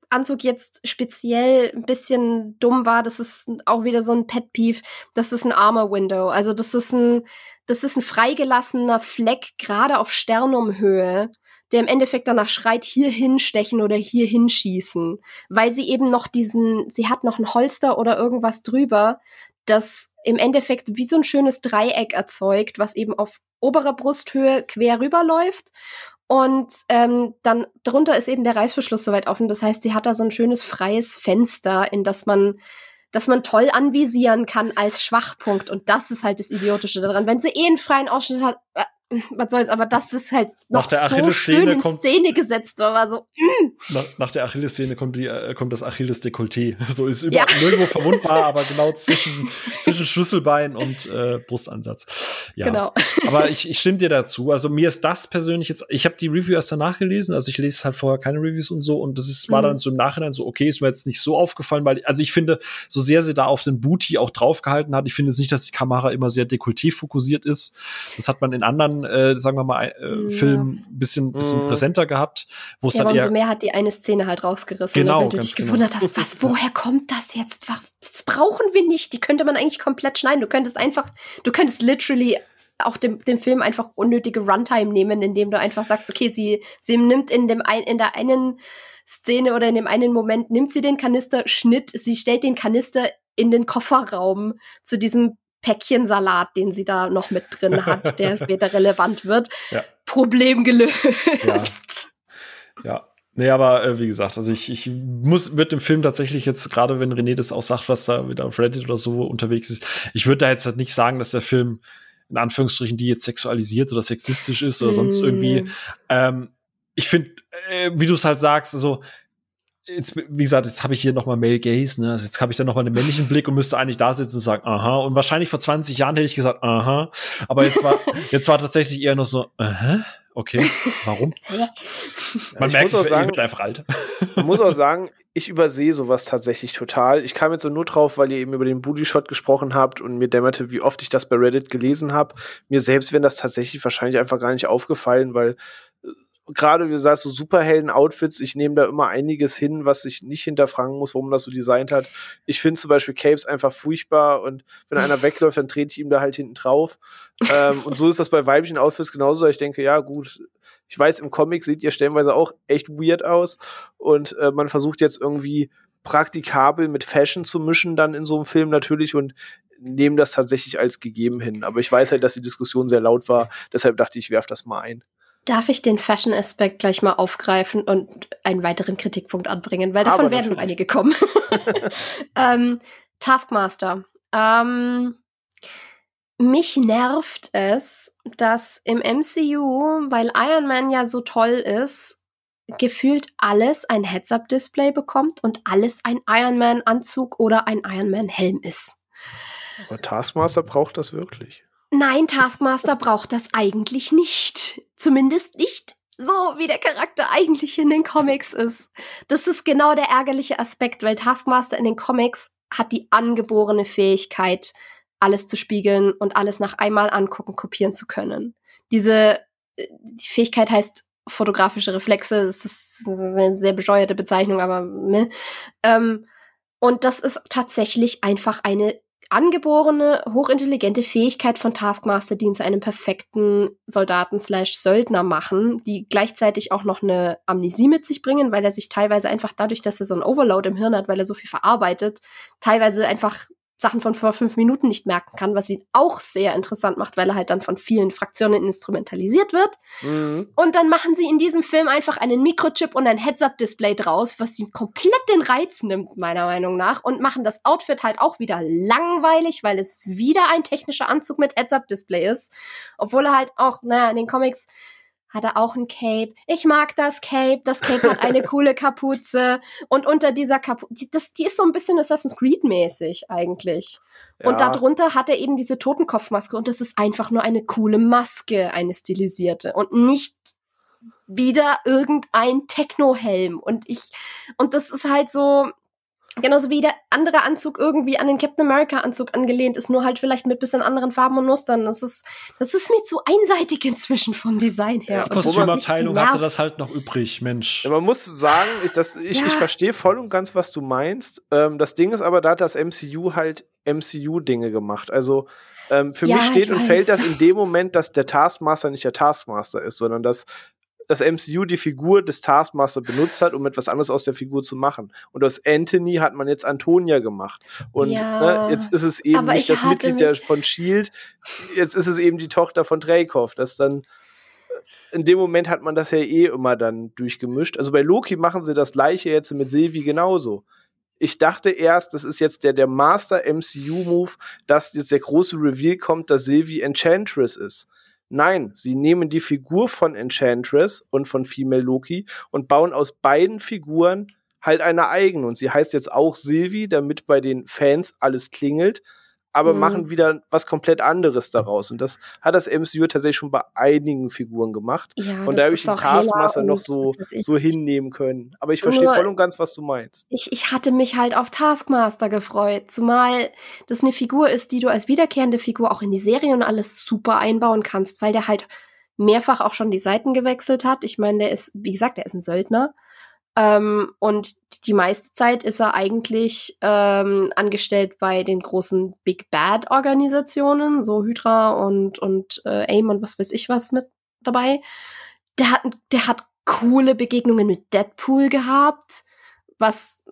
Anzug jetzt speziell ein bisschen dumm war, das ist auch wieder so ein Pet Peeve, das ist ein Armor Window. Also das ist ein, das ist ein freigelassener Fleck, gerade auf Sternumhöhe, der im Endeffekt danach schreit, hier hinstechen oder hier hinschießen. Weil sie eben noch diesen, sie hat noch ein Holster oder irgendwas drüber, das im Endeffekt wie so ein schönes Dreieck erzeugt, was eben auf oberer Brusthöhe quer rüberläuft. Und ähm, dann drunter ist eben der Reißverschluss soweit offen. Das heißt, sie hat da so ein schönes freies Fenster, in das man, das man toll anvisieren kann als Schwachpunkt. Und das ist halt das Idiotische daran. Wenn sie eh einen freien Ausschnitt hat, äh, was soll's, aber das ist halt noch so schön in kommt- Szene gesetzt, war so, Nach, nach der Achillessehne kommt, die, äh, kommt das Achilles-Dekolleté. So ist über, Ja. nirgendwo verwundbar, aber genau zwischen, zwischen Schlüsselbein und äh, Brustansatz. Ja. genau. Aber ich, ich stimme dir dazu. Also mir ist das persönlich jetzt, ich habe die Review erst danach gelesen, also ich lese halt vorher keine Reviews und so und das ist, war Mhm. dann so im Nachhinein so, okay, ist mir jetzt nicht so aufgefallen, weil, also ich finde, so sehr sie da auf den Booty auch draufgehalten hat, ich finde jetzt nicht, dass die Kamera immer sehr Dekolleté fokussiert ist. Das hat man in anderen, äh, sagen wir mal, äh, Ja. Filmen ein bisschen, bisschen Mhm. präsenter gehabt, wo es Ja, aber dann eher umso mehr hat die eine Szene halt rausgerissen, Genau, ne, weil du dich genau. gewundert hast, was, woher kommt das jetzt? Was- Das brauchen wir nicht. Die könnte man eigentlich komplett schneiden. Du könntest einfach, du könntest literally auch dem, dem Film einfach unnötige Runtime nehmen, indem du einfach sagst, okay, sie, sie nimmt in dem ein, in der einen Szene oder in dem einen Moment nimmt sie den Kanister, Schnitt, sie stellt den Kanister in den Kofferraum zu diesem Päckchen Salat, den sie da noch mit drin hat, der später relevant wird. Ja. Problem gelöst. Ja. Nee, aber äh, wie gesagt, also ich, ich muss mit dem Film tatsächlich jetzt, gerade wenn René das auch sagt, was da wieder auf Reddit oder so unterwegs ist, ich würde da jetzt halt nicht sagen, dass der Film in Anführungsstrichen die jetzt sexualisiert oder sexistisch ist oder sonst Mm. irgendwie. Ähm, ich finde, äh, wie du es halt sagst, also jetzt, wie gesagt, jetzt habe ich hier noch mal Male Gaze, ne? Also jetzt habe ich dann noch mal einen männlichen Blick und müsste eigentlich da sitzen und sagen, aha. Und wahrscheinlich vor 20 Jahren hätte ich gesagt, aha. Aber jetzt war, jetzt war tatsächlich eher noch so, aha, okay, warum? Man ich merkt, muss auch ich, sagen- ich bin einfach alt. Man muss auch sagen, ich übersehe sowas tatsächlich total. Ich kam jetzt so nur drauf, weil ihr eben über den Booty Shot gesprochen habt und mir dämmerte, wie oft ich das bei Reddit gelesen habe. Mir selbst wäre das tatsächlich wahrscheinlich einfach gar nicht aufgefallen, weil gerade wie du sagst, so Superhelden-Outfits, ich nehme da immer einiges hin, was ich nicht hinterfragen muss, warum man das so designt hat. Ich finde zum Beispiel Capes einfach furchtbar und wenn einer wegläuft, dann trete ich ihm da halt hinten drauf. ähm, und so ist das bei weiblichen Outfits genauso. Ich denke, ja, gut, ich weiß, im Comic seht ihr stellenweise auch echt weird aus und äh, man versucht jetzt irgendwie praktikabel mit Fashion zu mischen dann in so einem Film natürlich und nehmen das tatsächlich als gegeben hin. Aber ich weiß halt, dass die Diskussion sehr laut war, deshalb dachte ich, ich werf das mal ein. Darf ich den Fashion-Aspekt gleich mal aufgreifen und einen weiteren Kritikpunkt anbringen? Weil davon werden noch einige kommen. ähm, Taskmaster. Ähm, mich nervt es, dass im MCU, weil Iron Man ja so toll ist, gefühlt alles ein Heads-Up-Display bekommt und alles ein Iron Man-Anzug oder ein Iron Man-Helm ist. Aber Taskmaster braucht das wirklich. Nein, Taskmaster braucht das eigentlich nicht. Zumindest nicht so, wie der Charakter eigentlich in den Comics ist. Das ist genau der ärgerliche Aspekt, weil Taskmaster in den Comics hat die angeborene Fähigkeit, alles zu spiegeln und alles nach einmal angucken, kopieren zu können. Diese äh, die Fähigkeit heißt fotografische Reflexe. Das ist eine sehr bescheuerte Bezeichnung, aber ne. Ähm, und das ist tatsächlich einfach eine angeborene, hochintelligente Fähigkeit von Taskmaster, die ihn zu einem perfekten Soldaten slash Söldner machen, die gleichzeitig auch noch eine Amnesie mit sich bringen, weil er sich teilweise einfach dadurch, dass er so ein Overload im Hirn hat, weil er so viel verarbeitet, teilweise einfach Sachen von vor fünf Minuten nicht merken kann, was ihn auch sehr interessant macht, weil er halt dann von vielen Fraktionen instrumentalisiert wird. Mhm. Und dann machen sie in diesem Film einfach einen Mikrochip und ein Heads-Up-Display draus, was ihm komplett den Reiz nimmt, meiner Meinung nach, und machen das Outfit halt auch wieder langweilig, weil es wieder ein technischer Anzug mit Heads-Up-Display ist. Obwohl er halt auch, naja, in den Comics hat er auch ein Cape. Ich mag das Cape. Das Cape hat eine coole Kapuze. Und unter dieser Kapuze, die, das, die ist so ein bisschen Assassin's Creed mäßig eigentlich. Ja. Und darunter hat er eben diese Totenkopfmaske und das ist einfach nur eine coole Maske, eine stilisierte und nicht wieder irgendein Techno-Helm. Und ich, und das ist halt so, Genauso wie der andere Anzug irgendwie an den Captain America Anzug angelehnt ist, nur halt vielleicht mit bisschen anderen Farben und Mustern. Das ist, das ist mir zu einseitig inzwischen vom Design her. Die Kostümabteilung hatte das halt noch übrig, Mensch. Ja, man muss sagen, ich, das, ich, ja. ich verstehe voll und ganz, was du meinst. Ähm, das Ding ist aber, da hat das MCU halt MCU-Dinge gemacht. Also ähm, für ja, mich steht und fällt das in dem Moment, dass der Taskmaster nicht der Taskmaster ist, sondern dass das MCU die Figur des Taskmaster benutzt hat, um etwas anderes aus der Figur zu machen. Und aus Anthony hat man jetzt Antonia gemacht. Und ja, ne, jetzt ist es eben nicht das Mitglied der, von Shield, jetzt ist es eben die Tochter von Dreykov. Das dann in dem Moment hat man das ja eh immer dann durchgemischt. Also bei Loki machen sie das gleiche jetzt mit Sylvie genauso. Ich dachte erst, das ist jetzt der, der Master MCU-Move, dass jetzt der große Reveal kommt, dass Sylvie Enchantress ist. Nein, sie nehmen die Figur von Enchantress und von Female Loki und bauen aus beiden Figuren halt eine eigene. Und sie heißt jetzt auch Sylvie, damit bei den Fans alles klingelt, aber mhm. machen wieder was komplett anderes daraus. Und das hat das MCU tatsächlich schon bei einigen Figuren gemacht. Ja, und da habe ich den Taskmaster noch so, so hinnehmen können. Aber ich verstehe voll und ganz, was du meinst. Ich, ich hatte mich halt auf Taskmaster gefreut, zumal das eine Figur ist, die du als wiederkehrende Figur auch in die Serie und alles super einbauen kannst, weil der halt mehrfach auch schon die Seiten gewechselt hat. Ich meine, der ist, wie gesagt, der ist ein Söldner. Ähm, und die meiste Zeit ist er eigentlich ähm, angestellt bei den großen Big Bad Organisationen, so Hydra und, und äh, AIM und was weiß ich was mit dabei. Der hat, der hat coole Begegnungen mit Deadpool gehabt, was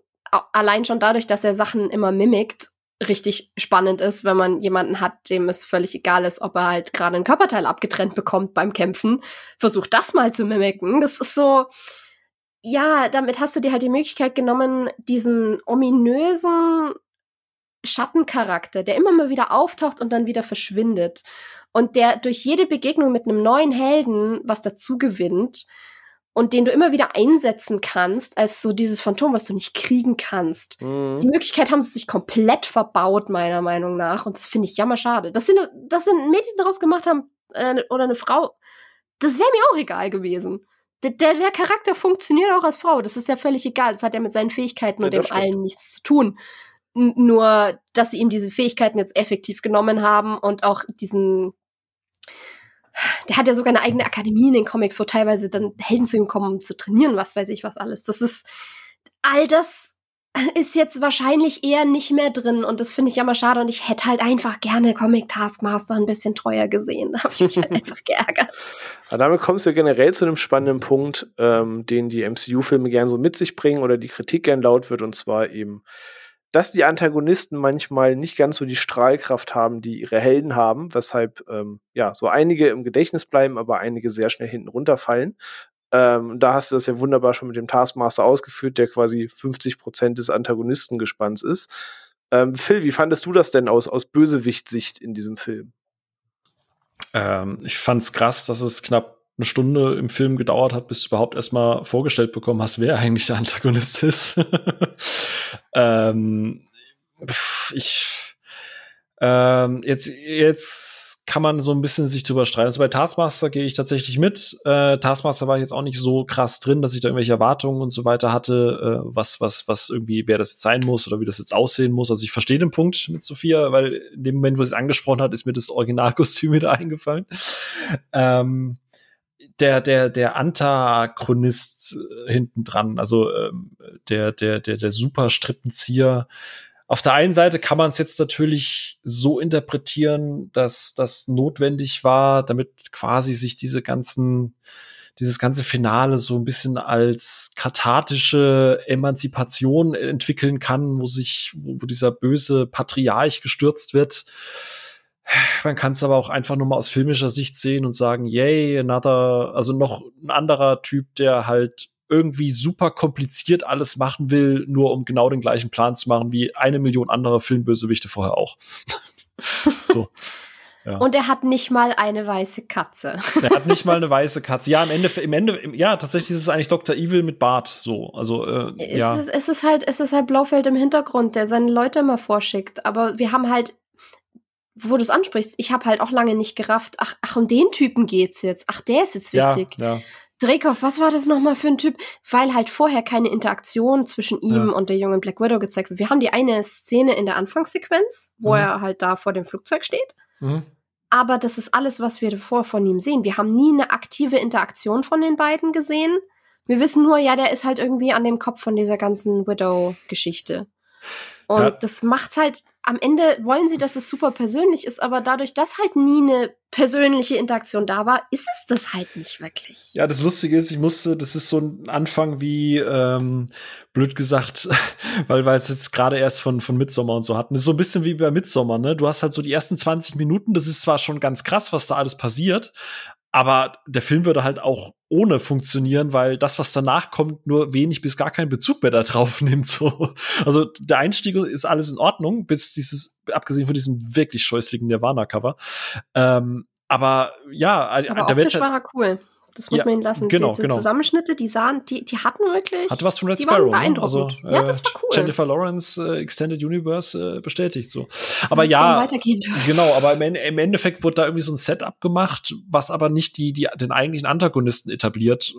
allein schon dadurch, dass er Sachen immer mimikt, richtig spannend ist, wenn man jemanden hat, dem es völlig egal ist, ob er halt gerade ein Körperteil abgetrennt bekommt beim Kämpfen. Versucht das mal zu mimiken. Das ist so, ja, damit hast du dir halt die Möglichkeit genommen, diesen ominösen Schattencharakter, der immer mal wieder auftaucht und dann wieder verschwindet und der durch jede Begegnung mit einem neuen Helden was dazu gewinnt und den du immer wieder einsetzen kannst als so dieses Phantom, was du nicht kriegen kannst. Mhm. Die Möglichkeit haben sie sich komplett verbaut, meiner Meinung nach. Und das finde ich jammerschade. Dass sie, dass sie ein Mädchen daraus gemacht haben äh, oder eine Frau, das wäre mir auch egal gewesen der, der Charakter funktioniert auch als Frau. Das ist ja völlig egal. Das hat ja mit seinen Fähigkeiten ja, und dem stimmt. allen nichts zu tun. N nur, dass sie ihm diese Fähigkeiten jetzt effektiv genommen haben und auch diesen. Der hat ja sogar eine eigene Akademie in den Comics, wo teilweise dann Helden zu ihm kommen, um zu trainieren, was weiß ich, was alles. Das ist. All das ist jetzt wahrscheinlich eher nicht mehr drin und das finde ich ja mal schade und ich hätte halt einfach gerne Comic Taskmaster ein bisschen treuer gesehen. Da habe ich mich halt einfach geärgert. Aber damit kommst du generell zu einem spannenden Punkt, ähm, den die MCU-Filme gern so mit sich bringen oder die Kritik gern laut wird und zwar eben, dass die Antagonisten manchmal nicht ganz so die Strahlkraft haben, die ihre Helden haben, weshalb ähm, ja so einige im Gedächtnis bleiben, aber einige sehr schnell hinten runterfallen. Ähm, da hast du das ja wunderbar schon mit dem Taskmaster ausgeführt, der quasi 50 Prozent des Antagonistengespanns ist. Ähm, Phil, wie fandest du das denn aus, aus Bösewicht-Sicht in diesem Film? Ähm, ich fand's krass, dass es knapp eine Stunde im Film gedauert hat, bis du überhaupt erstmal vorgestellt bekommen hast, wer eigentlich der Antagonist ist. ähm, ich Ähm, jetzt, jetzt kann man so ein bisschen sich drüber streiten. Also bei Taskmaster gehe ich tatsächlich mit. Äh, Taskmaster war jetzt auch nicht so krass drin, dass ich da irgendwelche Erwartungen und so weiter hatte, äh, was, was, was irgendwie, wer das jetzt sein muss oder wie das jetzt aussehen muss. Also ich verstehe den Punkt mit Sophia, weil in dem Moment, wo sie es angesprochen hat, ist mir das Originalkostüm wieder eingefallen. Ähm, der, der, der Antagonist hinten dran, also ähm, der, der, der, der super Strippenzieher, auf der einen Seite kann man es jetzt natürlich so interpretieren, dass das notwendig war, damit quasi sich diese ganzen, dieses ganze Finale so ein bisschen als kathartische Emanzipation entwickeln kann, wo sich, wo, dieser böse Patriarch gestürzt wird. Man kann es aber auch einfach nur mal aus filmischer Sicht sehen und sagen, yay, another, also noch ein anderer Typ, der halt irgendwie super kompliziert alles machen will, nur um genau den gleichen Plan zu machen wie eine Million andere Filmbösewichte vorher auch. so. Ja. Und er hat nicht mal eine weiße Katze. er hat nicht mal eine weiße Katze. Ja, im Ende, im Ende, ja, tatsächlich ist es eigentlich Dr. Evil mit Bart. So, also äh, es ja. Ist, es ist halt, es ist halt Blaufeld im Hintergrund, der seine Leute immer vorschickt. Aber wir haben halt, wo du es ansprichst, ich habe halt auch lange nicht gerafft. Ach, ach, um den Typen geht's jetzt. Ach, der ist jetzt wichtig. Ja, ja. Dreykov, was war das nochmal für ein Typ? Weil halt vorher keine Interaktion zwischen ihm ja. und der jungen Black Widow gezeigt wird. Wir haben die eine Szene in der Anfangssequenz, wo mhm. er halt da vor dem Flugzeug steht. Mhm. Aber das ist alles, was wir davor von ihm sehen. Wir haben nie eine aktive Interaktion von den beiden gesehen. Wir wissen nur, ja, der ist halt irgendwie an dem Kopf von dieser ganzen Widow-Geschichte. Und ja. das macht halt, am Ende wollen sie, dass es super persönlich ist, aber dadurch, dass halt nie eine persönliche Interaktion da war, ist es das halt nicht wirklich. Ja, das Lustige ist, ich musste, das ist so ein Anfang wie, ähm, blöd gesagt, weil wir es jetzt gerade erst von, von Midsommer und so hatten. Das ist so ein bisschen wie bei Midsommer, ne? Du hast halt so die ersten 20 Minuten, das ist zwar schon ganz krass, was da alles passiert, aber der Film würde halt auch ohne funktionieren, weil das, was danach kommt, nur wenig bis gar keinen Bezug mehr da drauf nimmt. So. Also der Einstieg ist alles in Ordnung, bis dieses, abgesehen von diesem wirklich scheußlichen Nirvana-Cover. Ähm, aber ja, aber der optisch war er cool. Das muss ja, man ihn lassen. Genau, die, genau. Zusammenschnitte, die sahen, die, die hatten wirklich. Hatte was von Red Sparrow. Ne? Also, äh, ja, das war cool. Jennifer Lawrence äh, Extended Universe äh, bestätigt so. Das aber ja, genau, aber im, im, Endeffekt wurde da irgendwie so ein Setup gemacht, was aber nicht die, die, den eigentlichen Antagonisten etabliert.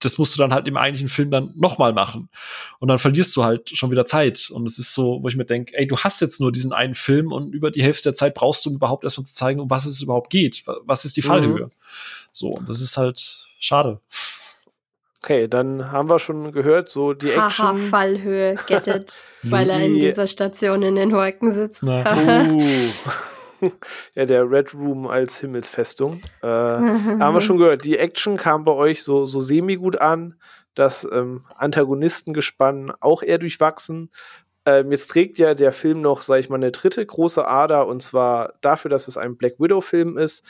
Das musst du dann halt im eigentlichen Film dann nochmal machen. Und dann verlierst du halt schon wieder Zeit. Und es ist so, wo ich mir denke, ey, du hast jetzt nur diesen einen Film und über die Hälfte der Zeit brauchst du überhaupt erstmal zu zeigen, um was es überhaupt geht. Was ist die Fallhöhe? Mhm. So, und das ist halt schade. Okay, dann haben wir schon gehört, so die Action. Haha, Fallhöhe, get it, weil er in dieser Station in den Wolken sitzt. uh. ja, der Red Room als Himmelsfestung. Äh, haben wir schon gehört, die Action kam bei euch so, so semi-gut an. Das ähm, Antagonistengespann auch eher durchwachsen. Ähm, jetzt trägt ja der Film noch, sag ich mal, eine dritte große Ader und zwar dafür, dass es ein Black Widow-Film ist,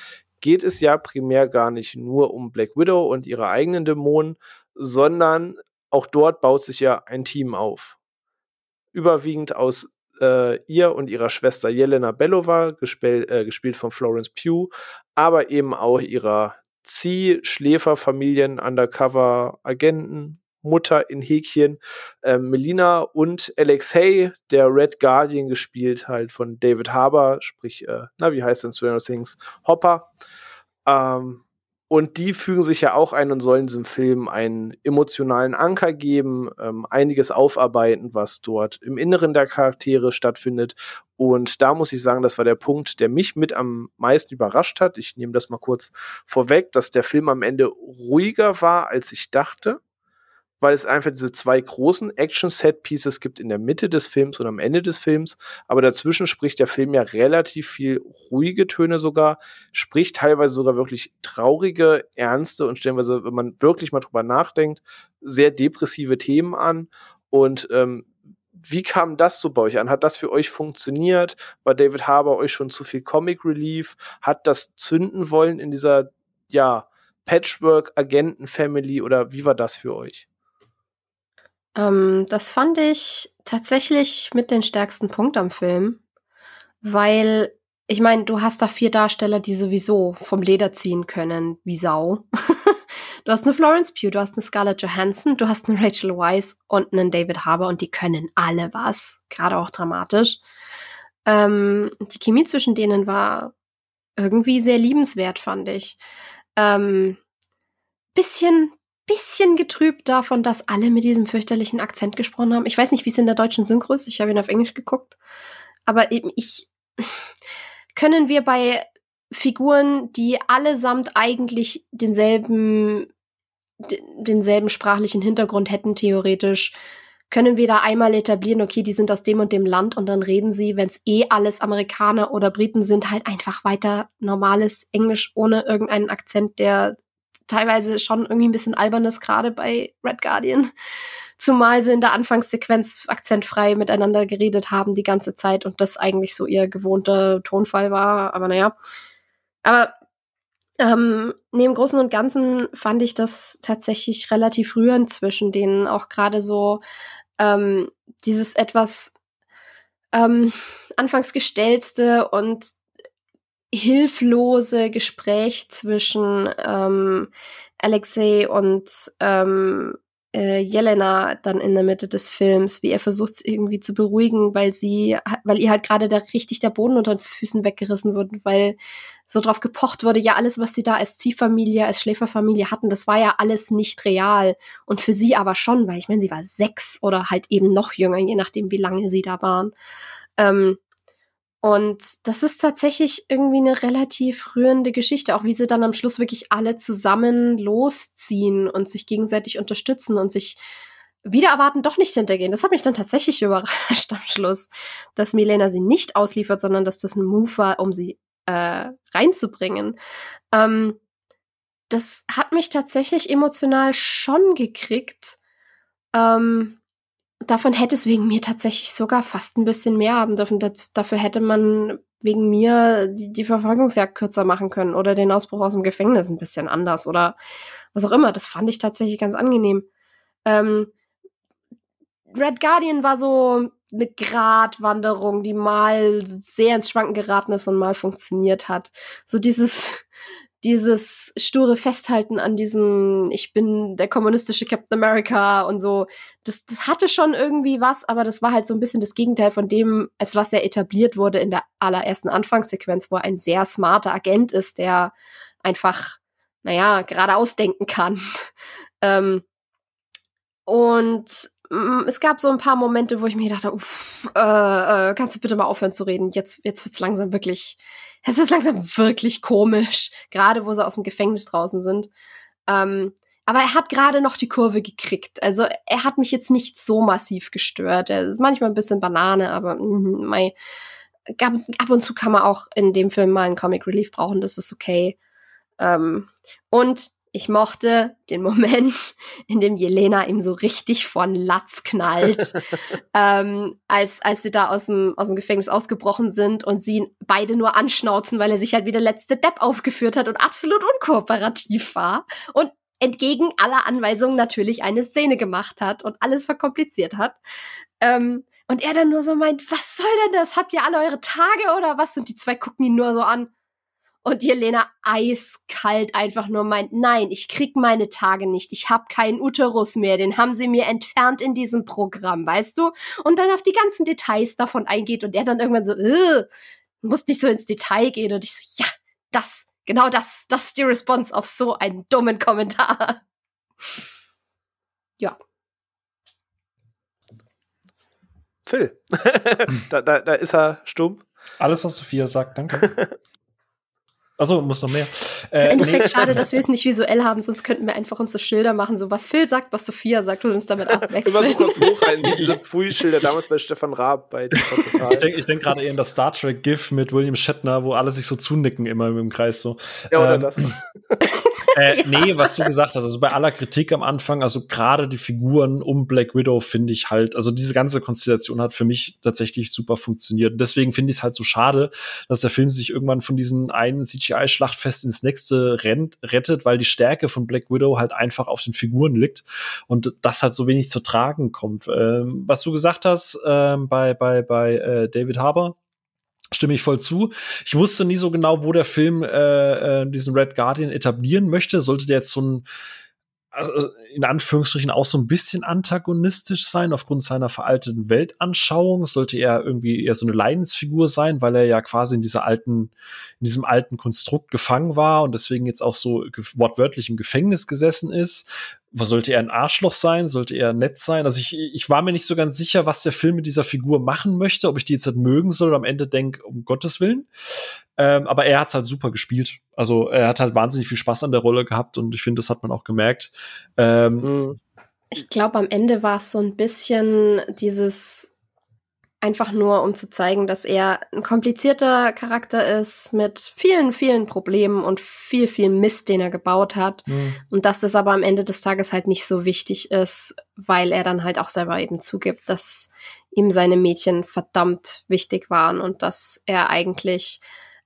geht es ja primär gar nicht nur um Black Widow und ihre eigenen Dämonen, sondern auch dort baut sich ja ein Team auf. Überwiegend aus äh, ihr und ihrer Schwester Jelena Belova, gespiel, äh, gespielt von Florence Pugh, aber eben auch ihrer Zieh-Schläferfamilien, Undercover-Agenten, Mutter in Häkchen, äh, Melina und Alexei, der Red Guardian gespielt halt von David Harbour, sprich, äh, na, wie heißt denn Stranger Things? Hopper. Ähm, und die fügen sich ja auch ein und sollen diesem Film einen emotionalen Anker geben, ähm, einiges aufarbeiten, was dort im Inneren der Charaktere stattfindet. Und da muss ich sagen, das war der Punkt, der mich mit am meisten überrascht hat. Ich nehme das mal kurz vorweg, dass der Film am Ende ruhiger war, als ich dachte weil es einfach diese zwei großen Action-Set-Pieces gibt in der Mitte des Films und am Ende des Films. Aber dazwischen spricht der Film ja relativ viel ruhige Töne sogar, spricht teilweise sogar wirklich traurige, ernste und stellenweise, wenn man wirklich mal drüber nachdenkt, sehr depressive Themen an. Und ähm, wie kam das so bei euch an? Hat das für euch funktioniert? War David Harbour euch schon zu viel Comic Relief? Hat das zünden wollen in dieser, ja, Patchwork-Agenten-Family oder wie war das für euch? Ähm, das fand ich tatsächlich mit den stärksten Punkt am Film, weil ich meine, du hast da vier Darsteller, die sowieso vom Leder ziehen können, wie Sau. du hast eine Florence Pugh, du hast eine Scarlett Johansson, du hast eine Rachel Weisz und einen David Harbour und die können alle was, gerade auch dramatisch. Ähm, die Chemie zwischen denen war irgendwie sehr liebenswert, fand ich. Ähm, bisschen, bisschen getrübt davon, dass alle mit diesem fürchterlichen Akzent gesprochen haben. Ich weiß nicht, wie es in der deutschen Synchro ist. Ich habe ihn auf Englisch geguckt. Aber eben ich, können wir bei Figuren, die allesamt eigentlich denselben, denselben sprachlichen Hintergrund hätten, theoretisch, können wir da einmal etablieren, okay, die sind aus dem und dem Land und dann reden sie, wenn es eh alles Amerikaner oder Briten sind, halt einfach weiter normales Englisch ohne irgendeinen Akzent, der teilweise schon irgendwie ein bisschen albern ist, gerade bei Red Guardian. Zumal sie in der Anfangssequenz akzentfrei miteinander geredet haben die ganze Zeit und das eigentlich so ihr gewohnter Tonfall war. Aber naja. Aber ähm, neben Großen und Ganzen fand ich das tatsächlich relativ rührend zwischen denen. Auch gerade so ähm, dieses etwas ähm, anfangs gestellte und hilflose Gespräch zwischen ähm, Alexei und ähm, äh, Jelena dann in der Mitte des Films, wie er versucht irgendwie zu beruhigen, weil sie, weil ihr halt gerade da richtig der Boden unter den Füßen weggerissen wurde, weil so drauf gepocht wurde, ja, alles, was sie da als Ziehfamilie, als Schläferfamilie hatten, das war ja alles nicht real. Und für sie aber schon, weil ich meine, sie war sechs oder halt eben noch jünger, je nachdem, wie lange sie da waren. Ähm, und das ist tatsächlich irgendwie eine relativ rührende Geschichte, auch wie sie dann am Schluss wirklich alle zusammen losziehen und sich gegenseitig unterstützen und sich wieder erwarten doch nicht hintergehen. Das hat mich dann tatsächlich überrascht am Schluss, dass Milena sie nicht ausliefert, sondern dass das ein Move war, um sie äh, reinzubringen. Ähm, das hat mich tatsächlich emotional schon gekriegt. Ähm, davon hätte es wegen mir tatsächlich sogar fast ein bisschen mehr haben dürfen. Das, dafür hätte man wegen mir die, die Verfolgungsjagd kürzer machen können oder den Ausbruch aus dem Gefängnis ein bisschen anders oder was auch immer. Das fand ich tatsächlich ganz angenehm. Ähm, Red Guardian war so eine Gratwanderung, die mal sehr ins Schwanken geraten ist und mal funktioniert hat. So dieses, dieses sture Festhalten an diesem, ich bin der kommunistische Captain America und so, das, das hatte schon irgendwie was, aber das war halt so ein bisschen das Gegenteil von dem, als was er etabliert wurde in der allerersten Anfangssequenz, wo er ein sehr smarter Agent ist, der einfach, naja, geradeaus denken kann. ähm, und es gab so ein paar Momente, wo ich mir dachte, uff, äh, äh, kannst du bitte mal aufhören zu reden? Jetzt, jetzt wird's langsam wirklich, es ist langsam wirklich komisch, gerade wo sie aus dem Gefängnis draußen sind. Ähm, aber er hat gerade noch die Kurve gekriegt. Also er hat mich jetzt nicht so massiv gestört. Er ist manchmal ein bisschen Banane, aber mm, mei, ab und zu kann man auch in dem Film mal einen Comic Relief brauchen. Das ist okay. Ähm, und ich mochte den Moment, in dem Jelena ihm so richtig von Latz knallt, ähm, als, als sie da aus dem, aus dem Gefängnis ausgebrochen sind und sie ihn beide nur anschnauzen, weil er sich halt wie der letzte Depp aufgeführt hat und absolut unkooperativ war und entgegen aller Anweisungen natürlich eine Szene gemacht hat und alles verkompliziert hat. Ähm, und er dann nur so meint, was soll denn das? Habt ihr alle eure Tage oder was? Und die zwei gucken ihn nur so an und Jelena eiskalt einfach nur meint, nein, ich krieg meine Tage nicht, ich hab keinen Uterus mehr, den haben sie mir entfernt in diesem Programm, weißt du? Und dann auf die ganzen Details davon eingeht und er dann irgendwann so, muss nicht so ins Detail gehen und ich so, ja, das, genau das, das ist die Response auf so einen dummen Kommentar. Ja. Phil, da, da, da ist er stumm. Alles, was Sophia sagt, danke. Achso, muss noch mehr. Äh, Im Endeffekt nee. schade, dass wir es nicht visuell haben, sonst könnten wir einfach uns so Schilder machen, so was Phil sagt, was Sophia sagt und uns damit abwechseln. Immer so kurz hochhalten, wie diese Pfui-Schilder damals bei Stefan Raab bei Ich denke ich denk gerade eher in das Star Trek-GIF mit William Shatner, wo alle sich so zunicken immer im Kreis so. Ja, oder ähm, das. äh, nee, was du gesagt hast, also bei aller Kritik am Anfang, also gerade die Figuren um Black Widow finde ich halt, also diese ganze Konstellation hat für mich tatsächlich super funktioniert. Und deswegen finde ich es halt so schade, dass der Film sich irgendwann von diesen einen CGI-Schlachtfest ins nächste rennt, rettet, weil die Stärke von Black Widow halt einfach auf den Figuren liegt und das halt so wenig zu tragen kommt. Ähm, was du gesagt hast ähm, bei, bei, bei äh, David Harbour, stimme ich voll zu. Ich wusste nie so genau, wo der Film äh, äh, diesen Red Guardian etablieren möchte. Sollte der jetzt so ein also in Anführungsstrichen auch so ein bisschen antagonistisch sein aufgrund seiner veralteten Weltanschauung. Sollte er irgendwie eher so eine Leidensfigur sein, weil er ja quasi in dieser alten, in diesem alten Konstrukt gefangen war und deswegen jetzt auch so wortwörtlich im Gefängnis gesessen ist. Was sollte er ein Arschloch sein? Sollte er nett sein? Also ich, ich war mir nicht so ganz sicher, was der Film mit dieser Figur machen möchte, ob ich die jetzt halt mögen soll oder am Ende denke, um Gottes Willen. Ähm, aber er hat's halt super gespielt. Also er hat halt wahnsinnig viel Spaß an der Rolle gehabt und ich finde, das hat man auch gemerkt. Ähm, mhm. ich glaube, am Ende war es so ein bisschen dieses einfach nur, um zu zeigen, dass er ein komplizierter Charakter ist mit vielen, vielen Problemen und viel, viel Mist, den er gebaut hat. Mhm. Und dass das aber am Ende des Tages halt nicht so wichtig ist, weil er dann halt auch selber eben zugibt, dass ihm seine Mädchen verdammt wichtig waren und dass er eigentlich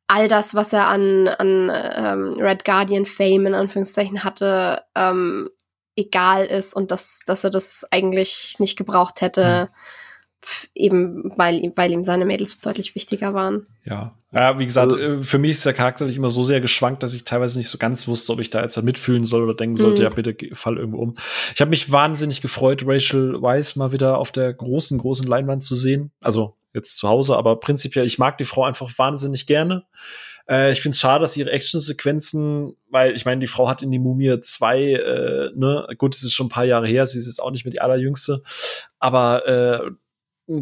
all das, was er an, an ähm, Red Guardian Fame in Anführungszeichen hatte, ähm, egal ist und dass, dass er das eigentlich nicht gebraucht hätte. Mhm eben weil, weil ihm seine Mädels deutlich wichtiger waren. Ja, ja wie gesagt, also, äh, für mich ist der Charakter nicht immer so sehr geschwankt, dass ich teilweise nicht so ganz wusste, ob ich da jetzt mitfühlen soll oder denken sollte, mhm. ja bitte fall irgendwo um. Ich habe mich wahnsinnig gefreut, Rachel Weisz mal wieder auf der großen, großen Leinwand zu sehen. Also jetzt zu Hause, aber prinzipiell, ich mag die Frau einfach wahnsinnig gerne. Äh, ich finde es schade, dass ihre Actionsequenzen, weil ich meine, die Frau hat in die Mumie 2, äh, ne, gut, es ist schon ein paar Jahre her, sie ist jetzt auch nicht mehr die allerjüngste, aber äh,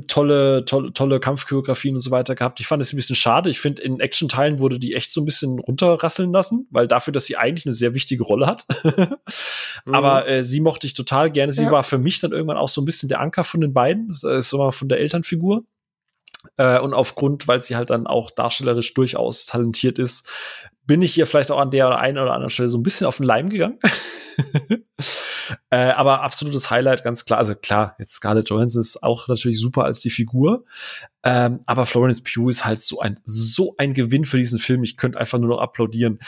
tolle, tolle, tolle Kampfchoreografien und so weiter gehabt. Ich fand es ein bisschen schade. Ich finde, in Action-Teilen wurde die echt so ein bisschen runterrasseln lassen, weil dafür, dass sie eigentlich eine sehr wichtige Rolle hat. mhm. Aber äh, sie mochte ich total gerne. Sie ja. war für mich dann irgendwann auch so ein bisschen der Anker von den beiden, so mal von der Elternfigur. Äh, und aufgrund, weil sie halt dann auch darstellerisch durchaus talentiert ist, bin ich ihr vielleicht auch an der oder einen oder anderen Stelle so ein bisschen auf den Leim gegangen. äh, aber absolutes Highlight, ganz klar. Also klar, jetzt Scarlett Johansson ist auch natürlich super als die Figur. Ähm, aber Florence Pugh ist halt so ein, so ein Gewinn für diesen Film. Ich könnte einfach nur noch applaudieren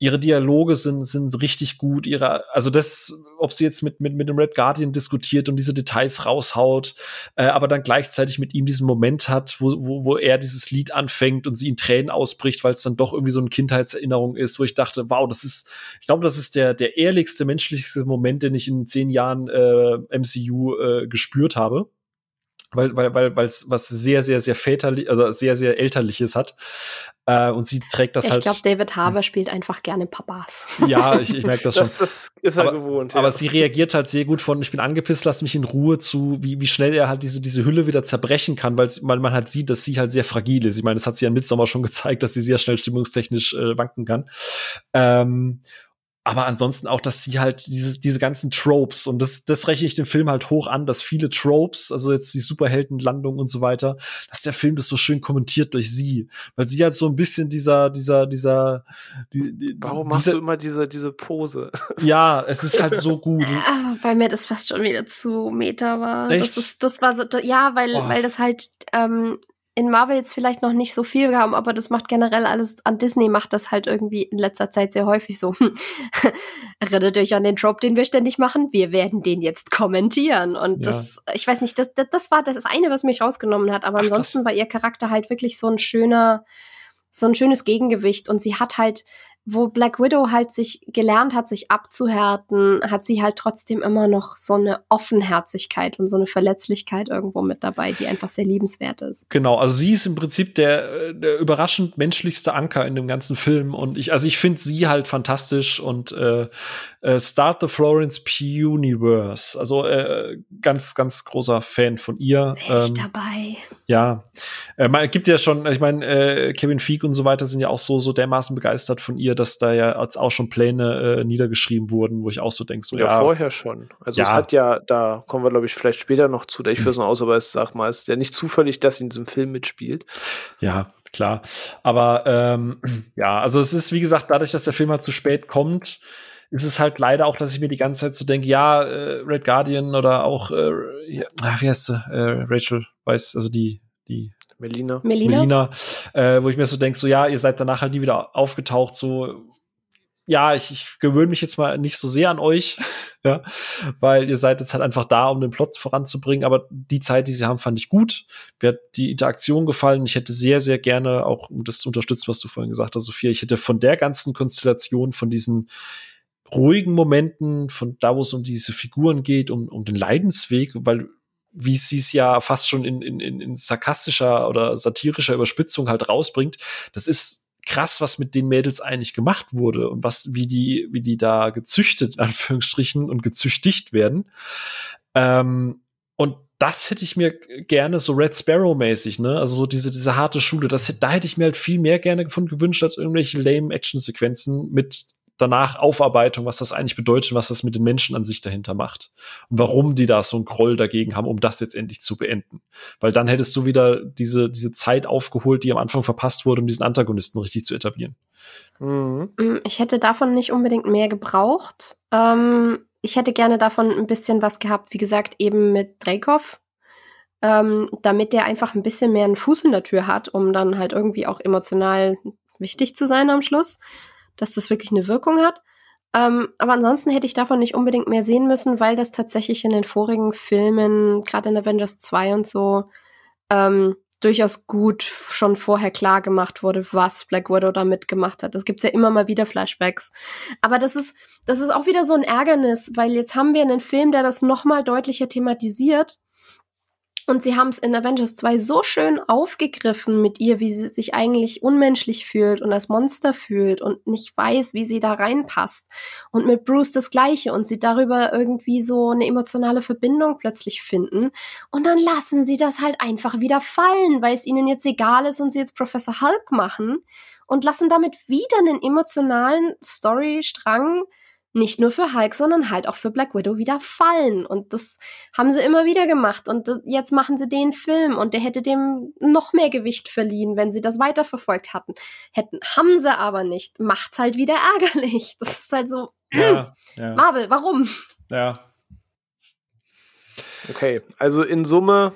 ihre Dialoge sind, sind richtig gut. Ihre, also das, ob sie jetzt mit, mit, mit dem Red Guardian diskutiert und diese Details raushaut, äh, aber dann gleichzeitig mit ihm diesen Moment hat, wo, wo, wo er dieses Lied anfängt und sie in Tränen ausbricht, weil es dann doch irgendwie so eine Kindheitserinnerung ist, wo ich dachte, wow, das ist, ich glaube, das ist der, der ehrlichste, menschlichste Moment, den ich in zehn Jahren äh, MCU äh, gespürt habe weil weil weil weil es was sehr sehr sehr väterlich also sehr sehr elterliches hat äh, und sie trägt das ich halt. Ich glaube, David Harbour spielt einfach gerne Papas. Ja, ich, ich merke das schon. Das, das ist er aber, gewohnt. Ja. Aber sie reagiert halt sehr gut von, ich bin angepisst, lass mich in Ruhe zu, wie, wie schnell er halt diese, diese Hülle wieder zerbrechen kann, weil man halt sieht, dass sie halt sehr fragil ist. Ich meine, das hat sie ja im Midsommer schon gezeigt, dass sie sehr schnell stimmungstechnisch äh, wanken kann. Ähm, aber ansonsten auch, dass sie halt diese, diese ganzen Tropes, und das, das rechne ich dem Film halt hoch an, dass viele Tropes, also jetzt die Superheldenlandung und so weiter, dass der Film das so schön kommentiert durch sie. Weil sie halt so ein bisschen dieser, dieser, dieser, die, die, Warum machst du immer diese, diese Pose? Ja, es ist halt so gut. Ah, weil mir das fast schon wieder zu Meta war. Echt? Das, ist, das war so, ja, weil, oh. weil das halt, ähm, in Marvel jetzt vielleicht noch nicht so viel haben, aber das macht generell alles an Disney, macht das halt irgendwie in letzter Zeit sehr häufig so. Erinnert euch an den Drop, den wir ständig machen? Wir werden den jetzt kommentieren. Und ja. das, ich weiß nicht, das, das, das war das eine, was mich rausgenommen hat, aber Ach, ansonsten war ihr Charakter halt wirklich so ein schöner, so ein schönes Gegengewicht und sie hat halt wo Black Widow halt sich gelernt hat, sich abzuhärten, hat sie halt trotzdem immer noch so eine Offenherzigkeit und so eine Verletzlichkeit irgendwo mit dabei, die einfach sehr liebenswert ist. Genau, also sie ist im Prinzip der, der überraschend menschlichste Anker in dem ganzen Film und ich, also ich finde sie halt fantastisch und äh, äh, Start the Florence Pugh Universe. Also äh, ganz, ganz großer Fan von ihr. Bin ich ähm, dabei. Ja, äh, man gibt ja schon, ich meine, äh, Kevin Feige und so weiter sind ja auch so so dermaßen begeistert von ihr, dass da ja als auch schon Pläne äh, niedergeschrieben wurden, wo ich auch so denke, so ja, ja vorher schon. Also ja. es hat ja, da kommen wir glaube ich vielleicht später noch zu, da ich für so aus, aber es sag mal, es ist ja nicht zufällig, dass sie in diesem Film mitspielt. Ja, klar. Aber ähm, ja, also es ist wie gesagt, dadurch, dass der Film halt zu spät kommt, ist es halt leider auch, dass ich mir die ganze Zeit so denke, ja, äh, Red Guardian oder auch, äh, ja, wie heißt sie, äh, Rachel weiß, also die, die Melina. Melina, Melina äh, wo ich mir so denke, so ja, ihr seid danach halt nie wieder aufgetaucht, so ja, ich, ich gewöhne mich jetzt mal nicht so sehr an euch, ja, weil ihr seid jetzt halt einfach da, um den Plot voranzubringen. Aber die Zeit, die sie haben, fand ich gut. Mir hat die Interaktion gefallen. Ich hätte sehr, sehr gerne auch, um das zu unterstützen, was du vorhin gesagt hast, Sophia, ich hätte von der ganzen Konstellation, von diesen ruhigen Momenten, von da, wo es um diese Figuren geht, um, um den Leidensweg, weil wie sie es ja fast schon in, in, in sarkastischer oder satirischer Überspitzung halt rausbringt, das ist krass, was mit den Mädels eigentlich gemacht wurde und was, wie die, wie die da gezüchtet, in Anführungsstrichen, und gezüchtigt werden. Ähm, und das hätte ich mir gerne so Red Sparrow-mäßig, ne? Also so diese, diese harte Schule, das, da hätte ich mir halt viel mehr gerne von gewünscht als irgendwelche lame Action-Sequenzen mit danach Aufarbeitung, was das eigentlich bedeutet, was das mit den Menschen an sich dahinter macht. Und warum die da so einen Groll dagegen haben, um das jetzt endlich zu beenden. Weil dann hättest du wieder diese, diese Zeit aufgeholt, die am Anfang verpasst wurde, um diesen Antagonisten richtig zu etablieren. Mhm. Mm, ich hätte davon nicht unbedingt mehr gebraucht. Ähm, ich hätte gerne davon ein bisschen was gehabt, wie gesagt, eben mit Dreykov. Ähm, damit der einfach ein bisschen mehr einen Fuß in der Tür hat, um dann halt irgendwie auch emotional wichtig zu sein am Schluss dass das wirklich eine Wirkung hat. Ähm, aber ansonsten hätte ich davon nicht unbedingt mehr sehen müssen, weil das tatsächlich in den vorigen Filmen, gerade in Avengers 2 und so, ähm, durchaus gut schon vorher klar gemacht wurde, was Black Widow da mitgemacht hat. Es gibt ja immer mal wieder Flashbacks. Aber das ist, das ist auch wieder so ein Ärgernis, weil jetzt haben wir einen Film, der das noch mal deutlicher thematisiert und sie haben es in Avengers 2 so schön aufgegriffen mit ihr, wie sie sich eigentlich unmenschlich fühlt und als Monster fühlt und nicht weiß, wie sie da reinpasst. Und mit Bruce das Gleiche und sie darüber irgendwie so eine emotionale Verbindung plötzlich finden. Und dann lassen sie das halt einfach wieder fallen, weil es ihnen jetzt egal ist und sie jetzt Professor Hulk machen und lassen damit wieder einen emotionalen Storystrang nicht nur für Hulk, sondern halt auch für Black Widow wieder fallen. Und das haben sie immer wieder gemacht. Und jetzt machen sie den Film und der hätte dem noch mehr Gewicht verliehen, wenn sie das weiterverfolgt hatten. Hätten, haben sie aber nicht. Macht's halt wieder ärgerlich. Das ist halt so. Ja, hm, ja. Marvel, warum? Ja. Okay, also in Summe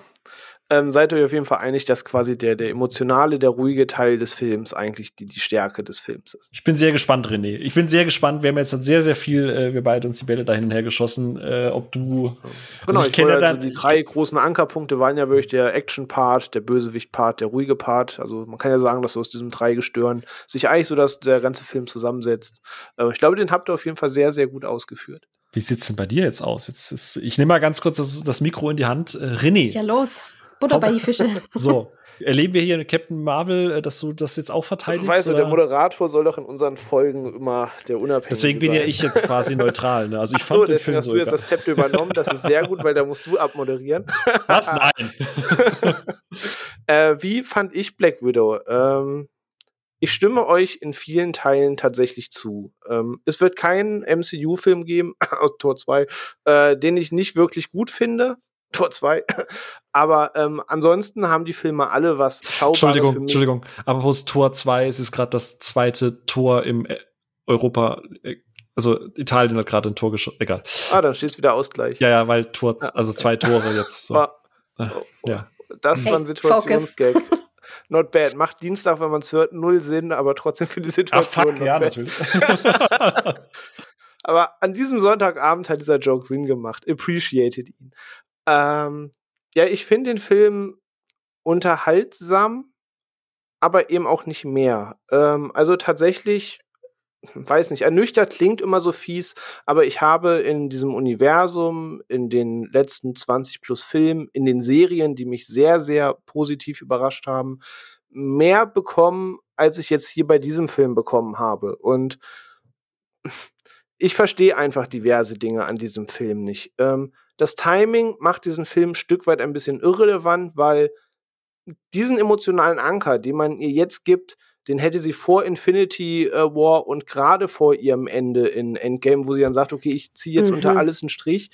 ähm, seid ihr auf jeden Fall einig, dass quasi der, der emotionale, der ruhige Teil des Films eigentlich die, die Stärke des Films ist. Ich bin sehr gespannt, René. Ich bin sehr gespannt. Wir haben jetzt sehr, sehr viel, äh, wir beide uns die Bälle da hin und her geschossen, äh, ob du. Genau, also ich, ich kenne also die drei großen Ankerpunkte waren ja wirklich der Action-Part, der Bösewicht-Part, der ruhige Part. Also man kann ja sagen, dass so aus diesem Dreigestirn sich eigentlich so, dass der ganze Film zusammensetzt. Äh, ich glaube, den habt ihr auf jeden Fall sehr, sehr gut ausgeführt. Wie sieht's denn bei dir jetzt aus? Jetzt, jetzt ich nehme mal ganz kurz das, das Mikro in die Hand. Äh, René. Ja, los. Butter bei die Fische. So, erleben wir hier in Captain Marvel, äh, dass du das jetzt auch verteidigst? Weißt du, der Moderator soll doch in unseren Folgen immer der Unabhängige Deswegen bin sein. ja ich jetzt quasi neutral. Ne? Also ich Ach fand so, den Film hast so du jetzt das Zepter übernommen. Das ist sehr gut, weil da musst du abmoderieren. Was? Nein. äh, wie fand ich Black Widow? Ähm, ich stimme euch in vielen Teilen tatsächlich zu. Ähm, es wird keinen MCU-Film geben, aus Tor 2, äh, den ich nicht wirklich gut finde. Tor 2. Aber ähm, ansonsten haben die Filme alle was Schaubares Entschuldigung, für mich. Entschuldigung. Aber aus Tor 2 es ist gerade das zweite Tor im äh, Europa. Äh, also Italien hat gerade ein Tor geschossen. Egal. Ah, dann steht es wieder Ausgleich. Ja, ja, weil Tor, also zwei Tore jetzt. So. War, äh, oh, ja. Das hey, war ein Situationsgag. Not bad. Macht Dienstag, wenn man es hört, null Sinn, aber trotzdem für die Situation. Ah, fuck, ja, bad. natürlich. aber an diesem Sonntagabend hat dieser Joke Sinn gemacht. Appreciated ihn. Ähm, ja, ich finde den Film unterhaltsam, aber eben auch nicht mehr. Ähm, also tatsächlich, weiß nicht, ernüchtert klingt immer so fies, aber ich habe in diesem Universum, in den letzten 20 plus Filmen, in den Serien, die mich sehr, sehr positiv überrascht haben, mehr bekommen, als ich jetzt hier bei diesem Film bekommen habe. Und ich verstehe einfach diverse Dinge an diesem Film nicht. Ähm, das Timing macht diesen Film ein Stück weit ein bisschen irrelevant, weil diesen emotionalen Anker, den man ihr jetzt gibt, den hätte sie vor Infinity äh, War und gerade vor ihrem Ende in Endgame, wo sie dann sagt, okay, ich ziehe jetzt mhm. unter alles einen Strich,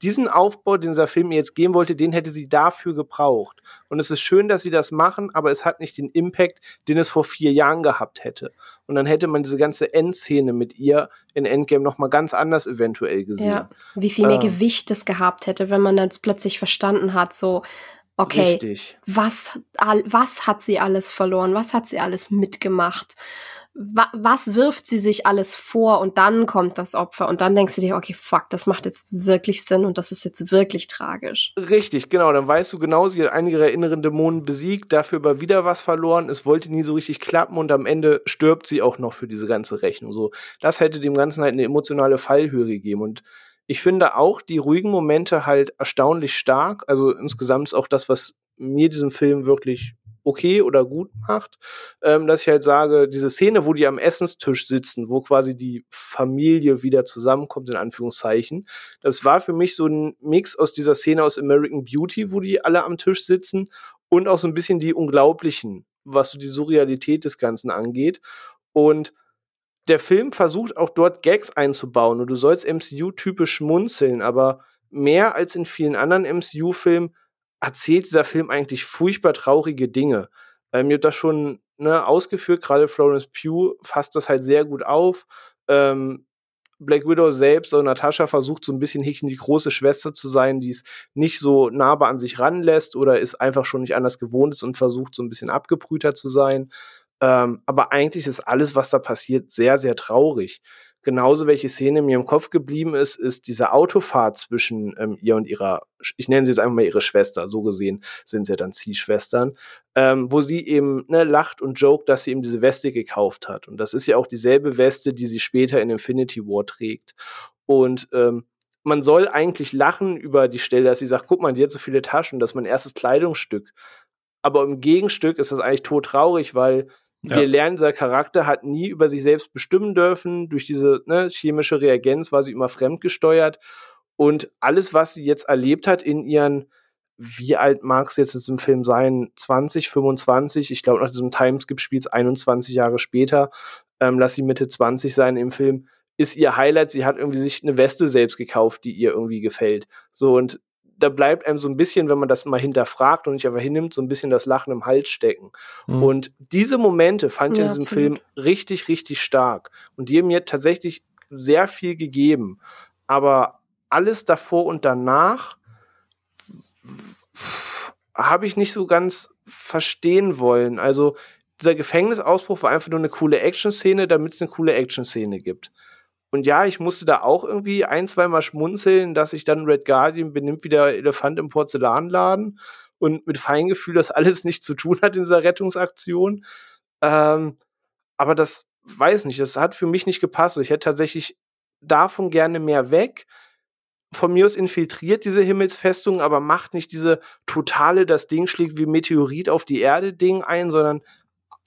diesen Aufbau, den dieser Film jetzt geben wollte, den hätte sie dafür gebraucht. Und es ist schön, dass sie das machen, aber es hat nicht den Impact, den es vor vier Jahren gehabt hätte. Und dann hätte man diese ganze Endszene mit ihr in Endgame noch mal ganz anders eventuell gesehen. Ja, wie viel mehr äh, Gewicht es gehabt hätte, wenn man dann plötzlich verstanden hat, so, okay, Richtig. was, was hat sie alles verloren? Was hat sie alles mitgemacht? Wa was wirft sie sich alles vor und dann kommt das Opfer und dann denkst du dir, okay, fuck, das macht jetzt wirklich Sinn und das ist jetzt wirklich tragisch. Richtig, genau. Dann weißt du genau, sie hat einige ihrer inneren Dämonen besiegt, dafür aber wieder was verloren. Es wollte nie so richtig klappen und am Ende stirbt sie auch noch für diese ganze Rechnung. So, das hätte dem Ganzen halt eine emotionale Fallhöhe gegeben und ich finde auch die ruhigen Momente halt erstaunlich stark. Also insgesamt ist auch das, was mir diesen Film wirklich okay oder gut macht, ähm, dass ich halt sage, diese Szene, wo die am Essenstisch sitzen, wo quasi die Familie wieder zusammenkommt, in Anführungszeichen, das war für mich so ein Mix aus dieser Szene aus American Beauty, wo die alle am Tisch sitzen und auch so ein bisschen die Unglaublichen, was so die Surrealität des Ganzen angeht. Und der Film versucht auch dort Gags einzubauen und du sollst MCU-typisch schmunzeln, aber mehr als in vielen anderen MCU-Filmen erzählt dieser Film eigentlich furchtbar traurige Dinge. Weil mir das schon ne, ausgeführt, gerade Florence Pugh fasst das halt sehr gut auf. Ähm, Black Widow selbst, also Natascha, versucht so ein bisschen Hickchen die große Schwester zu sein, die es nicht so nahbar an sich ranlässt oder ist einfach schon nicht anders gewohnt ist und versucht so ein bisschen abgebrühter zu sein. Ähm, aber eigentlich ist alles, was da passiert, sehr, sehr traurig. Genauso welche Szene mir im Kopf geblieben ist, ist diese Autofahrt zwischen ähm, ihr und ihrer, ich nenne sie jetzt einfach mal ihre Schwester, so gesehen sind sie ja dann Ziehschwestern, ähm, wo sie eben ne, lacht und joke, dass sie eben diese Weste gekauft hat. Und das ist ja auch dieselbe Weste, die sie später in Infinity War trägt. Und ähm, man soll eigentlich lachen über die Stelle, dass sie sagt, guck mal, die hat so viele Taschen, das ist mein erstes Kleidungsstück. Aber im Gegenstück ist das eigentlich todtraurig, weil ja. Wir lernen, dieser Charakter hat nie über sich selbst bestimmen dürfen. Durch diese ne, chemische Reagenz war sie immer fremdgesteuert. Und alles, was sie jetzt erlebt hat in ihren, wie alt mag es jetzt im Film sein? 20, 25? Ich glaube, nach diesem Timeskip spielt es 21 Jahre später. Ähm, lass sie Mitte 20 sein im Film. Ist ihr Highlight, sie hat irgendwie sich eine Weste selbst gekauft, die ihr irgendwie gefällt. So, und da bleibt einem so ein bisschen, wenn man das mal hinterfragt und nicht einfach hinnimmt, so ein bisschen das Lachen im Hals stecken. Mhm. Und diese Momente fand ich ja, in diesem absolut. Film richtig, richtig stark. Und die haben mir tatsächlich sehr viel gegeben. Aber alles davor und danach habe ich nicht so ganz verstehen wollen. Also dieser Gefängnisausbruch war einfach nur eine coole Action-Szene, damit es eine coole Action-Szene gibt. Und ja, ich musste da auch irgendwie ein, zweimal schmunzeln, dass sich dann Red Guardian benimmt wie der Elefant im Porzellanladen und mit Feingefühl das alles nichts zu tun hat in dieser Rettungsaktion. Ähm, aber das weiß nicht, das hat für mich nicht gepasst. Ich hätte tatsächlich davon gerne mehr weg. Von mir aus infiltriert diese Himmelsfestung, aber macht nicht diese totale, das Ding schlägt wie Meteorit auf die Erde Ding ein, sondern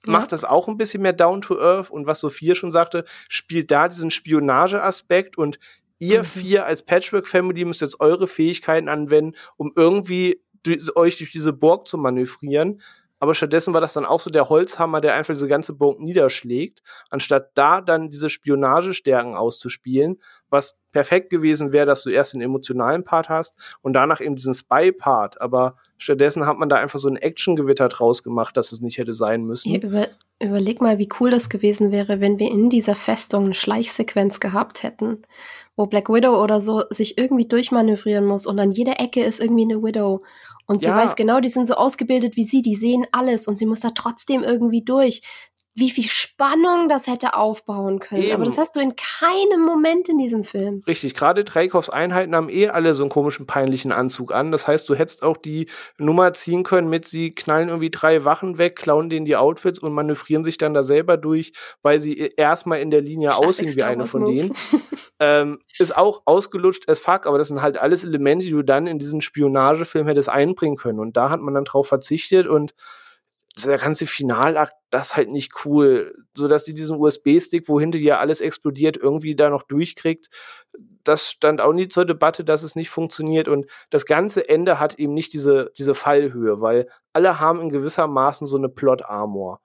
macht das auch ein bisschen mehr down to earth und was Sophia schon sagte, spielt da diesen Spionageaspekt und ihr mhm. vier als Patchwork Family müsst jetzt eure Fähigkeiten anwenden, um irgendwie euch durch diese Burg zu manövrieren. Aber stattdessen war das dann auch so der Holzhammer, der einfach diese ganze Burg niederschlägt, anstatt da dann diese Spionagestärken auszuspielen, was perfekt gewesen wäre, dass du erst den emotionalen Part hast und danach eben diesen Spy-Part. Aber stattdessen hat man da einfach so ein Action-Gewitter draus gemacht, dass es nicht hätte sein müssen. Ja, über, überleg mal, wie cool das gewesen wäre, wenn wir in dieser Festung eine Schleichsequenz gehabt hätten, wo Black Widow oder so sich irgendwie durchmanövrieren muss und an jeder Ecke ist irgendwie eine Widow. Und sie ja. weiß genau, die sind so ausgebildet wie sie, die sehen alles und sie muss da trotzdem irgendwie durch wie viel Spannung das hätte aufbauen können. Eben. Aber das hast du in keinem Moment in diesem Film. Richtig, gerade Dreikovs Einheiten haben eh alle so einen komischen, peinlichen Anzug an. Das heißt, du hättest auch die Nummer ziehen können mit, sie knallen irgendwie drei Wachen weg, klauen denen die Outfits und manövrieren sich dann da selber durch, weil sie erstmal in der Linie Klassik aussehen wie eine von denen. ähm, ist auch ausgelutscht as fuck, aber das sind halt alles Elemente, die du dann in diesen Spionagefilm hättest einbringen können. Und da hat man dann drauf verzichtet und der ganze Finalakt, das ist halt nicht cool. So dass sie diesen USB-Stick, wo hinter dir alles explodiert, irgendwie da noch durchkriegt. Das stand auch nie zur Debatte, dass es nicht funktioniert. Und das ganze Ende hat eben nicht diese, diese Fallhöhe, weil alle haben in gewisser Maßen so eine Plot-Armor.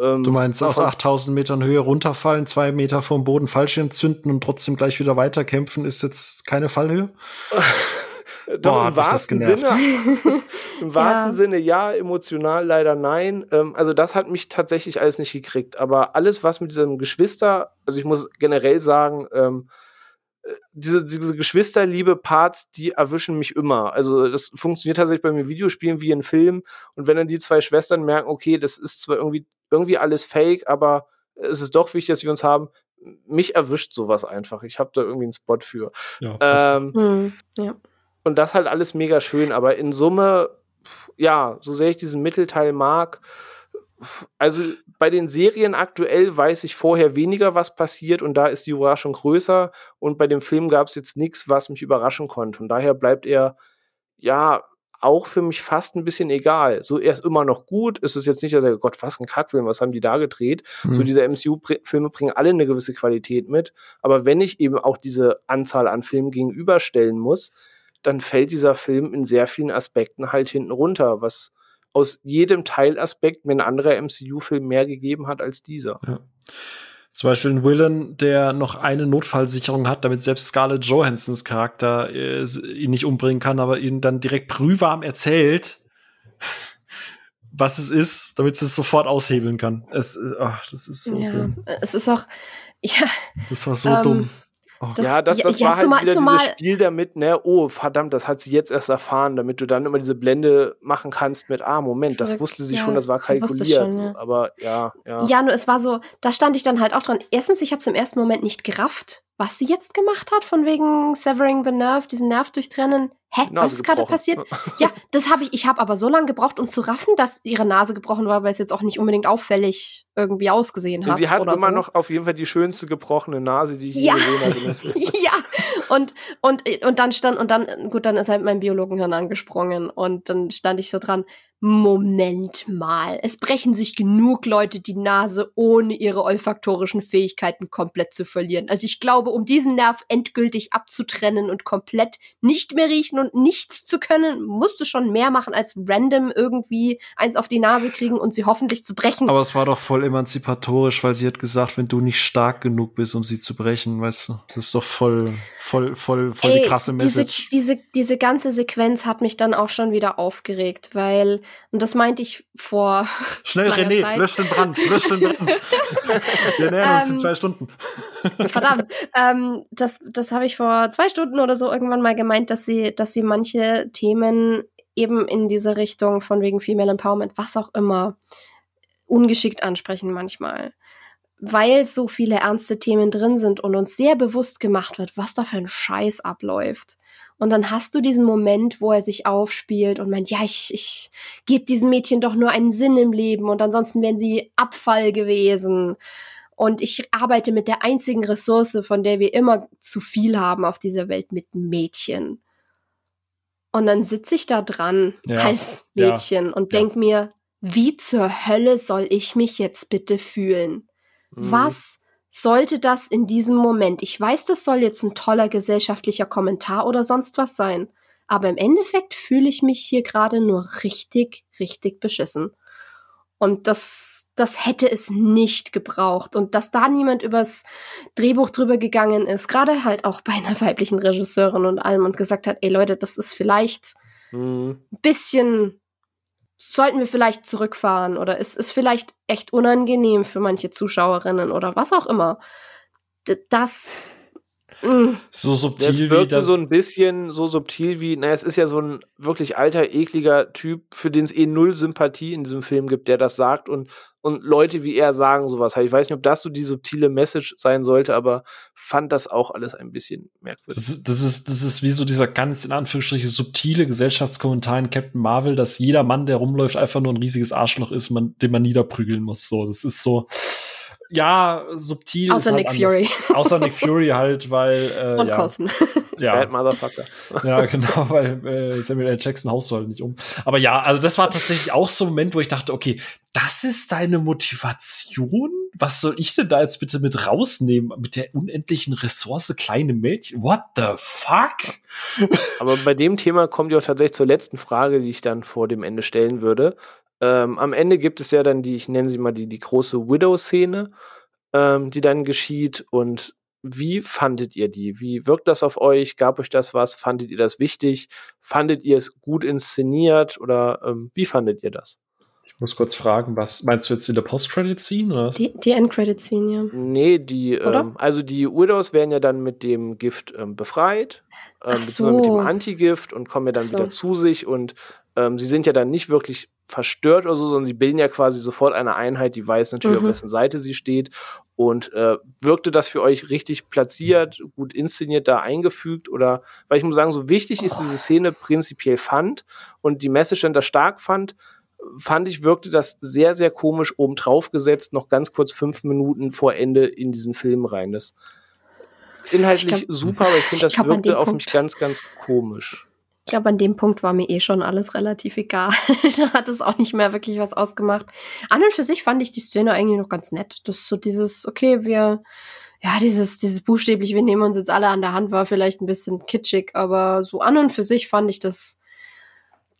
Ähm, du meinst aus 8000 Metern Höhe runterfallen, zwei Meter vom Boden Fallschirm zünden und trotzdem gleich wieder weiterkämpfen, ist jetzt keine Fallhöhe? Doch, Boah, im wahrsten Sinne. Im wahrsten ja. Sinne ja, emotional leider nein. Ähm, also das hat mich tatsächlich alles nicht gekriegt. Aber alles, was mit diesem Geschwister, also ich muss generell sagen, ähm, äh, diese, diese Geschwisterliebe-Parts, die erwischen mich immer. Also das funktioniert tatsächlich bei mir Videospielen wie in Filmen. Und wenn dann die zwei Schwestern merken, okay, das ist zwar irgendwie, irgendwie alles fake, aber es ist doch wichtig, dass wir uns haben. Mich erwischt sowas einfach. Ich habe da irgendwie einen Spot für. Ja. Ähm, Hm, ja. Und das halt alles mega schön, aber in Summe, ja, so sehr ich diesen Mittelteil mag, also bei den Serien aktuell weiß ich vorher weniger, was passiert und da ist die Überraschung größer und bei dem Film gab es jetzt nichts, was mich überraschen konnte und daher bleibt er, ja, auch für mich fast ein bisschen egal. So, er ist immer noch gut. Es ist jetzt nicht, dass er, Gott, was ein Kackfilm, was haben die da gedreht? So, Hm. diese MCU-Filme bringen alle eine gewisse Qualität mit. Aber wenn ich eben auch diese Anzahl an Filmen gegenüberstellen muss, dann fällt dieser Film in sehr vielen Aspekten halt hinten runter, was aus jedem Teilaspekt mir ein anderer MCU-Film mehr gegeben hat als dieser. Ja. Zum Beispiel ein Villain, der noch eine Notfallsicherung hat, damit selbst Scarlett Johansons Charakter äh, ihn nicht umbringen kann, aber ihn dann direkt brühwarm erzählt, was es ist, damit sie es sofort aushebeln kann. Es, äh, ach, das ist so ja. dumm. Es ist auch, ja, Das war so Ähm, dumm. Oh. das- ja, das, ja, das ja, war halt zumal- wieder zumal- dieses Spiel damit, ne, oh, verdammt, das hat sie jetzt erst erfahren, damit du dann immer diese Blende machen kannst mit, ah, Moment, das Zurück, wusste sie ja, schon, das war kalkuliert. schon, ja. Aber ja, ja. Ja, nur es war so, da stand ich dann halt auch dran. Erstens, ich habe es im ersten Moment nicht gerafft, was sie jetzt gemacht hat, von wegen severing the nerve, diesen Nerv durchtrennen. Hä, Nase was ist gerade passiert? Ja, das habe ich, ich habe aber so lange gebraucht, um zu raffen, dass ihre Nase gebrochen war, weil es jetzt auch nicht unbedingt auffällig irgendwie ausgesehen hat. Sie hat immer so. noch auf jeden Fall die schönste gebrochene Nase, die ich Ja. je gesehen habe. ja, und, und, und dann stand, und dann, gut, dann ist halt mein Biologenhirn angesprungen und dann stand ich so dran, Moment mal, es brechen sich genug Leute die Nase, ohne ihre olfaktorischen Fähigkeiten komplett zu verlieren. Also ich glaube, um diesen Nerv endgültig abzutrennen und komplett nicht mehr riechen und nichts zu können, musst du schon mehr machen als random irgendwie eins auf die Nase kriegen und sie hoffentlich zu brechen. Aber es war doch voll emanzipatorisch, weil sie hat gesagt, wenn du nicht stark genug bist, um sie zu brechen, weißt du, das ist doch voll, voll, voll, voll die Ey, krasse diese, Message. diese, diese ganze Sequenz hat mich dann auch schon wieder aufgeregt, weil, und das meinte ich vor, Schnell, René, Zeit. lösch den Brand, lösch den Brand. Wir nähern uns in Ähm, zwei Stunden. verdammt, ähm, das, das habe ich vor zwei Stunden oder so irgendwann mal gemeint, dass sie, dass sie manche Themen eben in diese Richtung von wegen Female Empowerment, was auch immer, ungeschickt ansprechen manchmal. Weil so viele ernste Themen drin sind und uns sehr bewusst gemacht wird, was da für ein Scheiß abläuft. Und dann hast du diesen Moment, wo er sich aufspielt und meint, ja, ich, ich gebe diesen Mädchen doch nur einen Sinn im Leben und ansonsten wären sie Abfall gewesen. Und ich arbeite mit der einzigen Ressource, von der wir immer zu viel haben auf dieser Welt, mit Mädchen. Und dann sitze ich da dran Ja, als ja, Mädchen und ja. denk mir, wie zur Hölle soll ich mich jetzt bitte fühlen? Mhm. Was sollte das in diesem Moment? Ich weiß, das soll jetzt ein toller gesellschaftlicher Kommentar oder sonst was sein. Aber im Endeffekt fühle ich mich hier gerade nur richtig, richtig beschissen. Und das, das hätte es nicht gebraucht. Und dass da niemand übers Drehbuch drüber gegangen ist, gerade halt auch bei einer weiblichen Regisseurin und allem und gesagt hat, ey Leute, das ist vielleicht Mhm. ein bisschen, sollten wir vielleicht zurückfahren oder es ist vielleicht echt unangenehm für manche Zuschauerinnen oder was auch immer. Das, mm, So Das subtil wie wirkte das. so ein bisschen so subtil wie, naja, es ist ja so ein wirklich alter, ekliger Typ, für den es eh null Sympathie in diesem Film gibt, der das sagt und, und Leute wie er sagen sowas. Ich weiß nicht, ob das so die subtile Message sein sollte, aber fand das auch alles ein bisschen merkwürdig. Das ist, das, ist, das ist wie so dieser ganz in Anführungsstrichen subtile Gesellschaftskommentar in Captain Marvel, dass jeder Mann, der rumläuft, einfach nur ein riesiges Arschloch ist, man, den man niederprügeln muss. So, das ist so, ja, subtil. Außer ist halt Nick anders. Fury. Außer Nick Fury halt, weil, äh, und ja, Coulson. ja, Bad Motherfucker. ja, genau, weil äh, Samuel L. Jackson haust du halt nicht um. Aber ja, also das war tatsächlich auch so ein Moment, wo ich dachte, okay, das ist deine Motivation? Was soll ich denn da jetzt bitte mit rausnehmen? Mit der unendlichen Ressource kleine Mädchen? What the fuck? Aber bei dem Thema kommt ja auch tatsächlich zur letzten Frage, die ich dann vor dem Ende stellen würde. Ähm, am Ende gibt es ja dann die, ich nenne sie mal die, die große Widow-Szene, ähm, die dann geschieht. Und wie fandet ihr die? Wie wirkt das auf euch? Gab euch das was? Fandet ihr das wichtig? Fandet ihr es gut inszeniert? Oder ähm, wie fandet ihr das? Ich muss kurz fragen, was meinst du jetzt in der Post-Credit-Scene? Die, die Endcredit-Scene, ja. Nee, die, ähm, also die Widows werden ja dann mit dem Gift ähm, befreit, ähm, Ach beziehungsweise mit dem so. Antigift und kommen ja dann so. wieder zu sich und ähm, sie sind ja dann nicht wirklich verstört oder so, sondern sie bilden ja quasi sofort eine Einheit, die weiß natürlich, Mhm. auf wessen Seite sie steht. Und äh, wirkte das für euch richtig platziert, gut inszeniert, da eingefügt? Oder, weil ich muss sagen, so wichtig ist diese Szene prinzipiell fand und die Message dann da stark fand, fand ich, wirkte das sehr, sehr komisch obendrauf gesetzt, noch ganz kurz fünf Minuten vor Ende in diesen Film rein. Das inhaltlich Ich glaub- super, aber ich finde, das ich glaub, wirkte auf Punkt- mich ganz, ganz komisch. Ich glaube, an dem Punkt war mir eh schon alles relativ egal. da hat es auch nicht mehr wirklich was ausgemacht. An und für sich fand ich die Szene eigentlich noch ganz nett. Das so dieses, okay, wir, ja, dieses, dieses buchstäblich, wir nehmen uns jetzt alle an der Hand, war vielleicht ein bisschen kitschig, aber so an und für sich fand ich das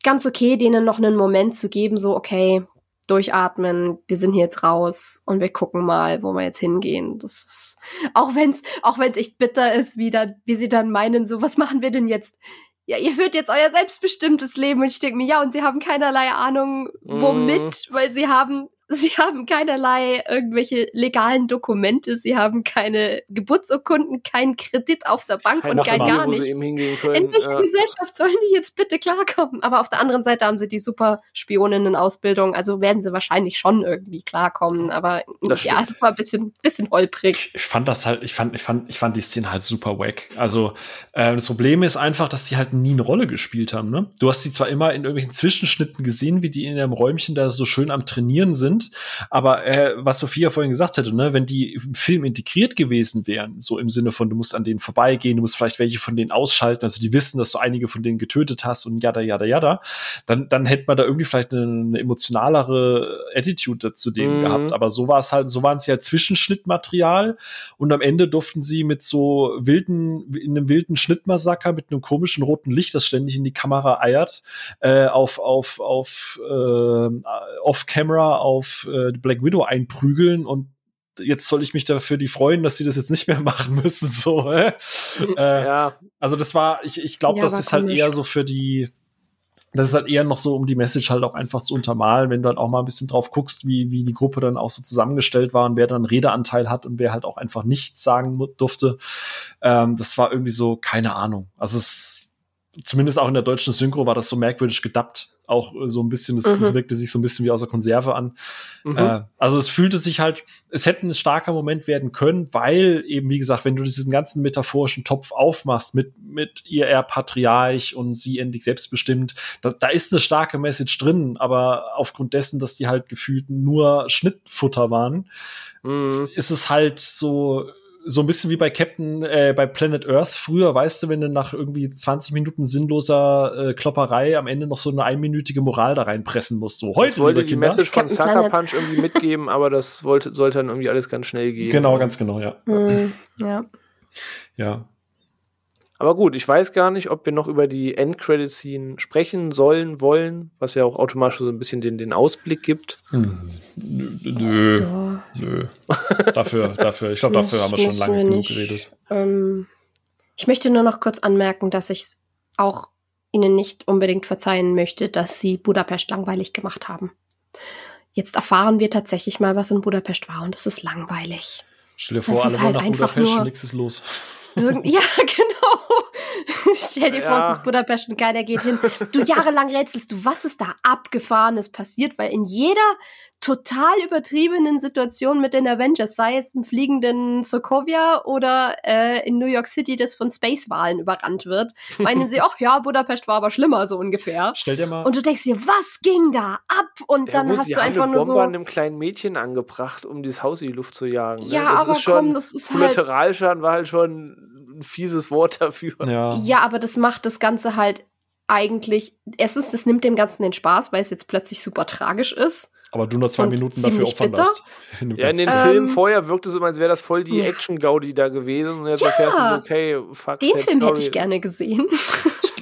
ganz okay, denen noch einen Moment zu geben, so, okay, durchatmen, wir sind hier jetzt raus und wir gucken mal, wo wir jetzt hingehen. Das ist, auch wenn's, auch wenn's echt bitter ist, wie dann, wie sie dann meinen, so, was machen wir denn jetzt? Ja, ihr führt jetzt euer selbstbestimmtes Leben. Und ich denke mir, ja, und sie haben keinerlei Ahnung, womit, weil sie haben, sie haben keinerlei irgendwelche legalen Dokumente, sie haben keine Geburtsurkunden, keinen Kredit auf der Bank Kein und kein gar nichts. In welcher ja. Gesellschaft sollen die jetzt bitte klarkommen? Aber auf der anderen Seite haben sie die super Spioninnen-Ausbildung, also werden sie wahrscheinlich schon irgendwie klarkommen. Aber Das ja, stimmt. das war ein bisschen, bisschen holprig. ich fand das halt, ich fand, ich fand, ich fand die Szene halt super wack. Also äh, das Problem ist einfach, dass sie halt nie eine Rolle gespielt haben. Ne? Du hast sie zwar immer in irgendwelchen Zwischenschnitten gesehen, wie die in ihrem Räumchen da so schön am Trainieren sind, aber äh, was Sophia vorhin gesagt hätte, ne, wenn die im Film integriert gewesen wären, so im Sinne von, du musst an denen vorbeigehen, du musst vielleicht welche von denen ausschalten, also die wissen, dass du einige von denen getötet hast und jada, jada, jada, dann, dann hätte man da irgendwie vielleicht eine, eine emotionalere Attitude zu denen Mhm. gehabt. Aber so war es halt, so waren es ja Zwischenschnittmaterial und am Ende durften sie mit so wilden, in einem wilden Schnittmassaker mit einem komischen roten Licht, das ständig in die Kamera eiert, äh, auf, auf, auf, äh, off-camera auf äh, Black Widow einprügeln und jetzt soll ich mich dafür die freuen, dass sie das jetzt nicht mehr machen müssen, so, äh? äh, ja, also das war, ich, ich glaube, Ja, das ist halt komisch. eher so für die, das ist halt eher noch so, um die Message halt auch einfach zu untermalen, wenn du halt auch mal ein bisschen drauf guckst, wie, wie die Gruppe dann auch so zusammengestellt war und wer dann Redeanteil hat und wer halt auch einfach nichts sagen durfte. Ähm, das war irgendwie so, keine Ahnung. Also es, zumindest auch in der deutschen Synchro war das so merkwürdig gedappt. Auch äh, so ein bisschen, es Mhm. wirkte sich so ein bisschen wie aus der Konserve an. mhm. Äh, also es fühlte sich halt, es hätte ein starker Moment werden können, weil eben, wie gesagt, wenn du diesen ganzen metaphorischen Topf aufmachst mit, mit ihr er Patriarch und sie endlich selbstbestimmt, da, da ist eine starke Message drin, aber aufgrund dessen, dass die halt gefühlt nur Schnittfutter waren, Mhm. ist es halt so, so ein bisschen wie bei Captain, äh, bei Planet Earth früher, weißt du, wenn du nach irgendwie 20 Minuten sinnloser äh, Klopperei am Ende noch so eine einminütige Moral da reinpressen musst. So, heute, Das wollte die Kinder. Message von Captain Sucker. Punch irgendwie mitgeben, aber das wollte, sollte dann irgendwie alles ganz schnell gehen. Genau, ganz genau, ja. Hm, ja. Ja. Aber gut, ich weiß gar nicht, ob wir noch über die Endcredit-Scene sprechen sollen, wollen, was ja auch automatisch so ein bisschen den, den Ausblick gibt. Hm. Nö, ja. nö. dafür, dafür, ich glaube, dafür haben wir schon lange wir genug nicht. geredet. Ähm, ich möchte nur noch kurz anmerken, dass ich auch Ihnen nicht unbedingt verzeihen möchte, dass Sie Budapest langweilig gemacht haben. Jetzt erfahren wir tatsächlich mal, was in Budapest war und es ist langweilig. Stell dir vor, Das alle ist halt nach einfach Budapest nur- und nichts ist los. Irgend ja, genau. Stell dir vor, Ja. es ist Budapest und keiner geht hin. Du jahrelang rätselst du, was ist da abgefahrenes passiert, weil in jeder total übertriebenen Situation mit den Avengers, sei es im fliegenden Sokovia oder äh, in New York City, das von Space-Wahlen überrannt wird, meinen sie, ach ja, Budapest war aber schlimmer, so ungefähr. Stell dir mal, Und du denkst dir, was ging da ab? Und Ja, dann gut, hast du einfach eine nur Bombe so. an einem kleinen Mädchen angebracht, um dieses Haus in die Luft zu jagen. ne? Ja, das aber ist schon, komm, das ist halt. Kollateralschaden war halt schon ein fieses Wort dafür. ja, Ja, aber das macht das Ganze halt eigentlich. Erstens, das nimmt dem Ganzen den Spaß, weil es jetzt plötzlich super tragisch ist. aber du nur zwei und Minuten dafür opfern bitter. darfst. In dem Ja, in den Ähm, Filmen vorher wirkte es immer, als wäre das voll die ja. Action-Gaudi da gewesen. Und jetzt Ja. erfährst du so, okay, fuck, Den Film hätte ich gerne gesehen.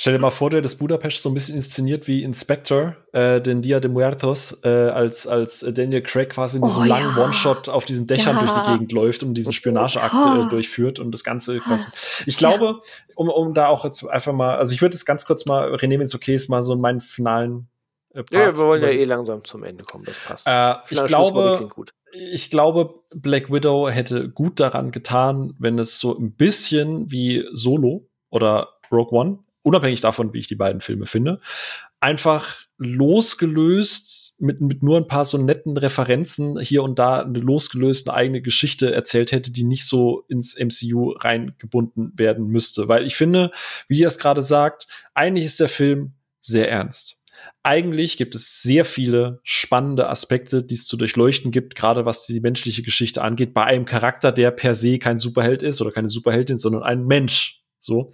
Stell dir mal vor, der das Budapest so ein bisschen inszeniert wie Inspector, äh, den Dia de Muertos, äh, als, als Daniel Craig quasi in diesem Oh, langen ja. One-Shot auf diesen Dächern Ja. durch die Gegend läuft und diesen Spionageakt Oh. äh, durchführt und das Ganze quasi. Ich glaube, um, um da auch jetzt einfach mal, also ich würde jetzt ganz kurz mal, René, wenn es okay ist, mal so in meinen finalen äh, Part Ja, ja, wir wollen ja eh langsam zum Ende kommen, das passt. Äh, ich glaube, ich glaube, Black Widow hätte gut daran getan, wenn es so ein bisschen wie Solo oder Rogue One, unabhängig davon, wie ich die beiden Filme finde, einfach losgelöst mit, mit nur ein paar so netten Referenzen hier und da eine losgelöste eigene Geschichte erzählt hätte, die nicht so ins MCU reingebunden werden müsste. Weil ich finde, wie ihr es gerade sagt, eigentlich ist der Film sehr ernst. Eigentlich gibt es sehr viele spannende Aspekte, die es zu durchleuchten gibt, gerade was die menschliche Geschichte angeht, bei einem Charakter, der per se kein Superheld ist oder keine Superheldin, sondern ein Mensch. So.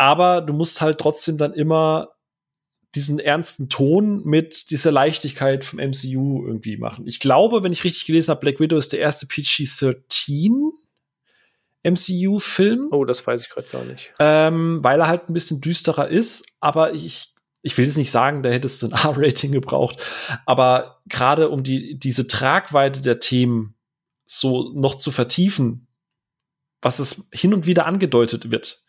Aber du musst halt trotzdem dann immer diesen ernsten Ton mit dieser Leichtigkeit vom MCU irgendwie machen. Ich glaube, wenn ich richtig gelesen habe, Black Widow ist der erste PG-13 MCU-Film. Oh, das weiß ich gerade gar nicht. Ähm, weil er halt ein bisschen düsterer ist, aber ich ich will jetzt nicht sagen, da hättest du ein R-Rating gebraucht, aber gerade um die, diese Tragweite der Themen so noch zu vertiefen, was es hin und wieder angedeutet wird,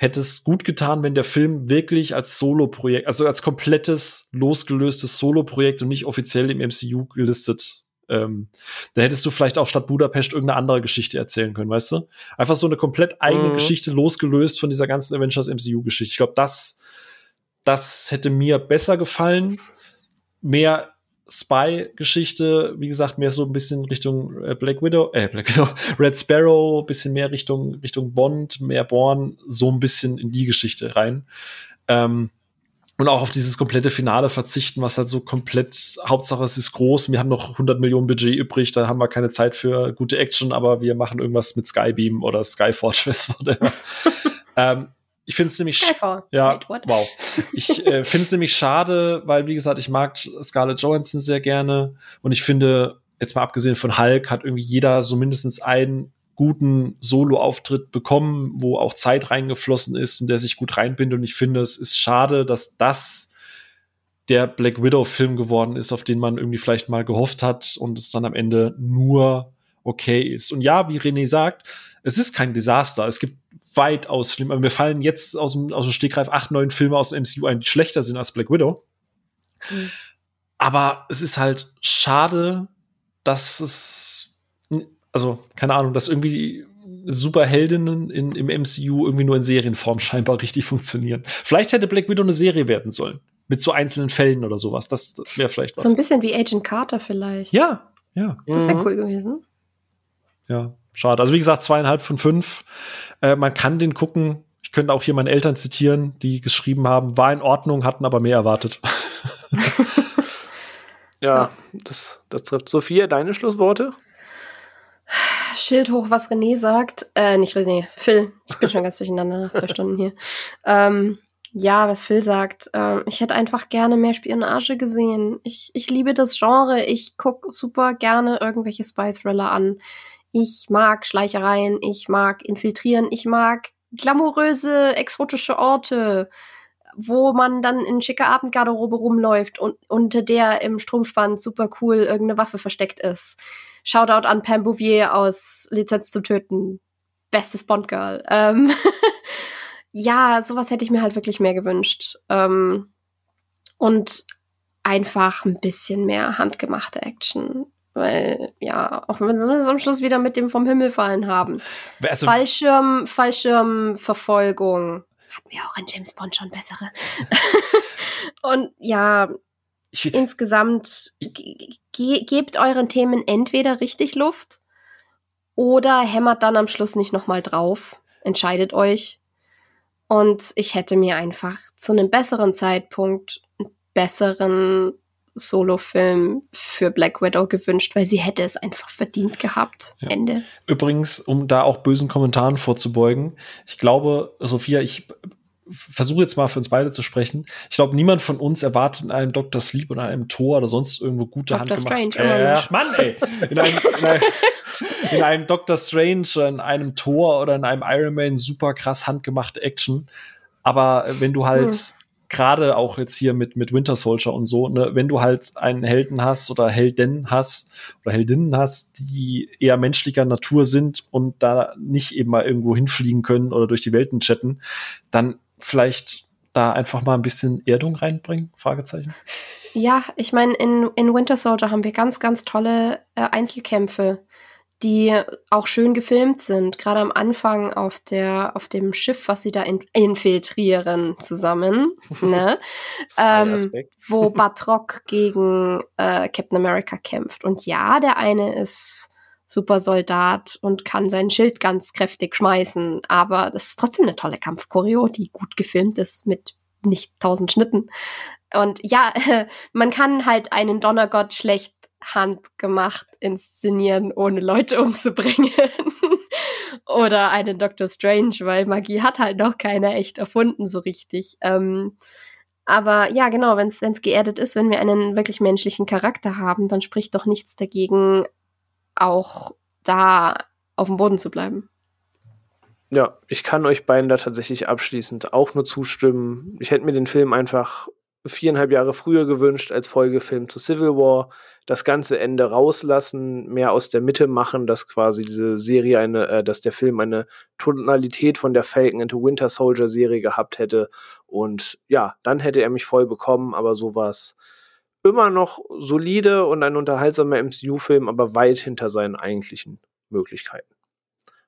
hätte es gut getan, wenn der Film wirklich als Solo-Projekt, also als komplettes, losgelöstes Solo-Projekt und nicht offiziell im MCU gelistet. Ähm, da hättest du vielleicht auch statt Budapest irgendeine andere Geschichte erzählen können, weißt du? Einfach so eine komplett eigene mhm. Geschichte losgelöst von dieser ganzen Avengers MCU-Geschichte. Ich glaube, das, das hätte mir besser gefallen. Mehr Spy-Geschichte, wie gesagt, mehr so ein bisschen Richtung äh, Black Widow, äh, Black Widow, Red Sparrow, bisschen mehr Richtung, Richtung Bond, mehr Born, so ein bisschen in die Geschichte rein. Ähm, und auch auf dieses komplette Finale verzichten, was halt so komplett, Hauptsache es ist groß, wir haben noch 100 Millionen Budget übrig, da haben wir keine Zeit für gute Action, aber wir machen irgendwas mit Skybeam oder Skyfortress, whatever. ähm, ich finde es nämlich Skyfall. Ja, Wait, wow. Ich äh, finde es nämlich schade, weil wie gesagt, ich mag Scarlett Johansson sehr gerne und ich finde jetzt mal abgesehen von Hulk hat irgendwie jeder so mindestens einen guten Solo-Auftritt bekommen, wo auch Zeit reingeflossen ist und der sich gut reinbindet und ich finde, es ist schade, dass das der Black Widow-Film geworden ist, auf den man irgendwie vielleicht mal gehofft hat und es dann am Ende nur okay ist. Und ja, wie René sagt, es ist kein Desaster. Es gibt weitaus schlimmer. Mir fallen jetzt aus dem, aus dem Stegreif acht, neun Filme aus dem MCU ein, die schlechter sind als Black Widow. Mhm. Aber es ist halt schade, dass es, also, keine Ahnung, dass irgendwie Superheldinnen in, im MCU irgendwie nur in Serienform scheinbar richtig funktionieren. Vielleicht hätte Black Widow eine Serie werden sollen. Mit so einzelnen Fällen oder sowas. Das, das wäre vielleicht was. So ein bisschen wie Agent Carter vielleicht. Ja, ja. Das wäre mhm. cool gewesen. Ja, schade. Also wie gesagt, zweieinhalb von fünf. Äh, man kann den gucken. Ich könnte auch hier meine Eltern zitieren, die geschrieben haben, war in Ordnung, hatten aber mehr erwartet. ja, das, das trifft. Sophia, deine Schlussworte? Schild hoch, was René sagt. Äh, nicht René, Phil. Ich bin schon ganz durcheinander nach zwei Stunden hier. Ähm, ja, was Phil sagt. Ähm, ich hätte einfach gerne mehr Spionage gesehen. Ich, ich liebe das Genre. Ich gucke super gerne irgendwelche Spy-Thriller an. Ich mag Schleichereien, ich mag infiltrieren, ich mag glamouröse, exotische Orte, wo man dann in schicker Abendgarderobe rumläuft und unter der im Strumpfband super cool irgendeine Waffe versteckt ist. Shoutout an Pam Bouvier aus Lizenz zu töten. Bestes Bond-Girl. Ähm ja, sowas hätte ich mir halt wirklich mehr gewünscht. Ähm und einfach ein bisschen mehr handgemachte Action. Weil, ja, auch wenn wir es am Schluss wieder mit dem vom Himmel fallen haben. Also, Fallschirm, Fallschirmverfolgung. Hatten wir auch in James Bond schon bessere. Und ja, insgesamt ge gebt euren Themen entweder richtig Luft oder hämmert dann am Schluss nicht nochmal drauf. Entscheidet euch. Und ich hätte mir einfach zu einem besseren Zeitpunkt einen besseren Solo-Film für Black Widow gewünscht, weil sie hätte es einfach verdient gehabt. Ja. Ende. Übrigens, um da auch bösen Kommentaren vorzubeugen, ich glaube, Sophia, ich versuche jetzt mal für uns beide zu sprechen. Ich glaube, niemand von uns erwartet in einem Dr. Sleep oder einem Tor oder sonst irgendwo gute Dr. handgemacht. Strange, äh, Mann, ey. In einem, in, einem, in einem Doctor Strange, in einem Tor oder in einem Iron Man super krass handgemachte Action. Aber wenn du halt hm gerade auch jetzt hier mit, mit Winter Soldier und so, ne, wenn du halt einen Helden hast oder Heldin hast oder Heldinnen hast, die eher menschlicher Natur sind und da nicht eben mal irgendwo hinfliegen können oder durch die Welten chatten, dann vielleicht da einfach mal ein bisschen Erdung reinbringen? Fragezeichen. Ja, ich meine, in, in Winter Soldier haben wir ganz, ganz tolle äh, Einzelkämpfe, die auch schön gefilmt sind. Gerade am Anfang auf der auf dem Schiff, was sie da in, infiltrieren zusammen, ne? ähm, wo Batrock gegen äh, Captain America kämpft. Und ja, der eine ist super Soldat und kann sein Schild ganz kräftig schmeißen, aber das ist trotzdem eine tolle Kampfchoreo, die gut gefilmt ist mit nicht tausend Schnitten. Und ja, man kann halt einen Donnergott schlecht handgemacht inszenieren, ohne Leute umzubringen. Oder einen Doctor Strange, weil Magie hat halt noch keiner echt erfunden, so richtig. Ähm, aber ja, genau, wenn es geerdet ist, wenn wir einen wirklich menschlichen Charakter haben, dann spricht doch nichts dagegen, auch da auf dem Boden zu bleiben. Ja, ich kann euch beiden da tatsächlich abschließend auch nur zustimmen. Ich hätte mir den Film einfach viereinhalb Jahre früher gewünscht als Folgefilm zu Civil War. Das ganze Ende rauslassen, mehr aus der Mitte machen, dass quasi diese Serie eine, äh, dass der Film eine Tonalität von der Falcon the Winter Soldier Serie gehabt hätte. Und ja, dann hätte er mich voll bekommen, aber so war es immer noch solide und ein unterhaltsamer MCU-Film, aber weit hinter seinen eigentlichen Möglichkeiten.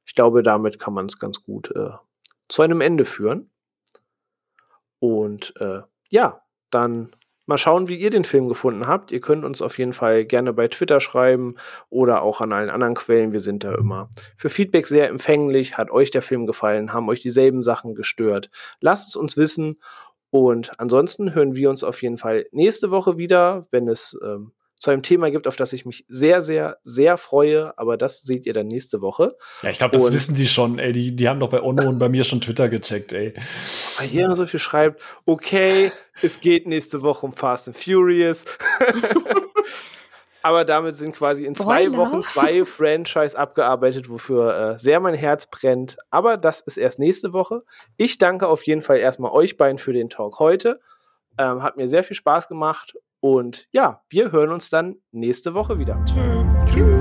Ich glaube, damit kann man es ganz gut äh, zu einem Ende führen. Und äh, ja, dann mal schauen, wie ihr den Film gefunden habt. Ihr könnt uns auf jeden Fall gerne bei Twitter schreiben oder auch an allen anderen Quellen. Wir sind da immer für Feedback sehr empfänglich. Hat euch der Film gefallen? Haben euch dieselben Sachen gestört? Lasst es uns wissen. Und ansonsten hören wir uns auf jeden Fall nächste Woche wieder, wenn es ähm, zu einem Thema gibt, auf das ich mich sehr, sehr, sehr freue. Aber das seht ihr dann nächste Woche. Ja, ich glaube, das und wissen die schon, ey. Die, die haben doch bei Ono und bei mir schon Twitter gecheckt, ey. Weil hier so viel schreibt, okay, es geht nächste Woche um Fast and Furious. Aber damit sind quasi in Spoiler. zwei Wochen zwei Franchise abgearbeitet, wofür äh, sehr mein Herz brennt. Aber das ist erst nächste Woche. Ich danke auf jeden Fall erstmal euch beiden für den Talk heute. Ähm, hat mir sehr viel Spaß gemacht und ja, wir hören uns dann nächste Woche wieder. Tschüss.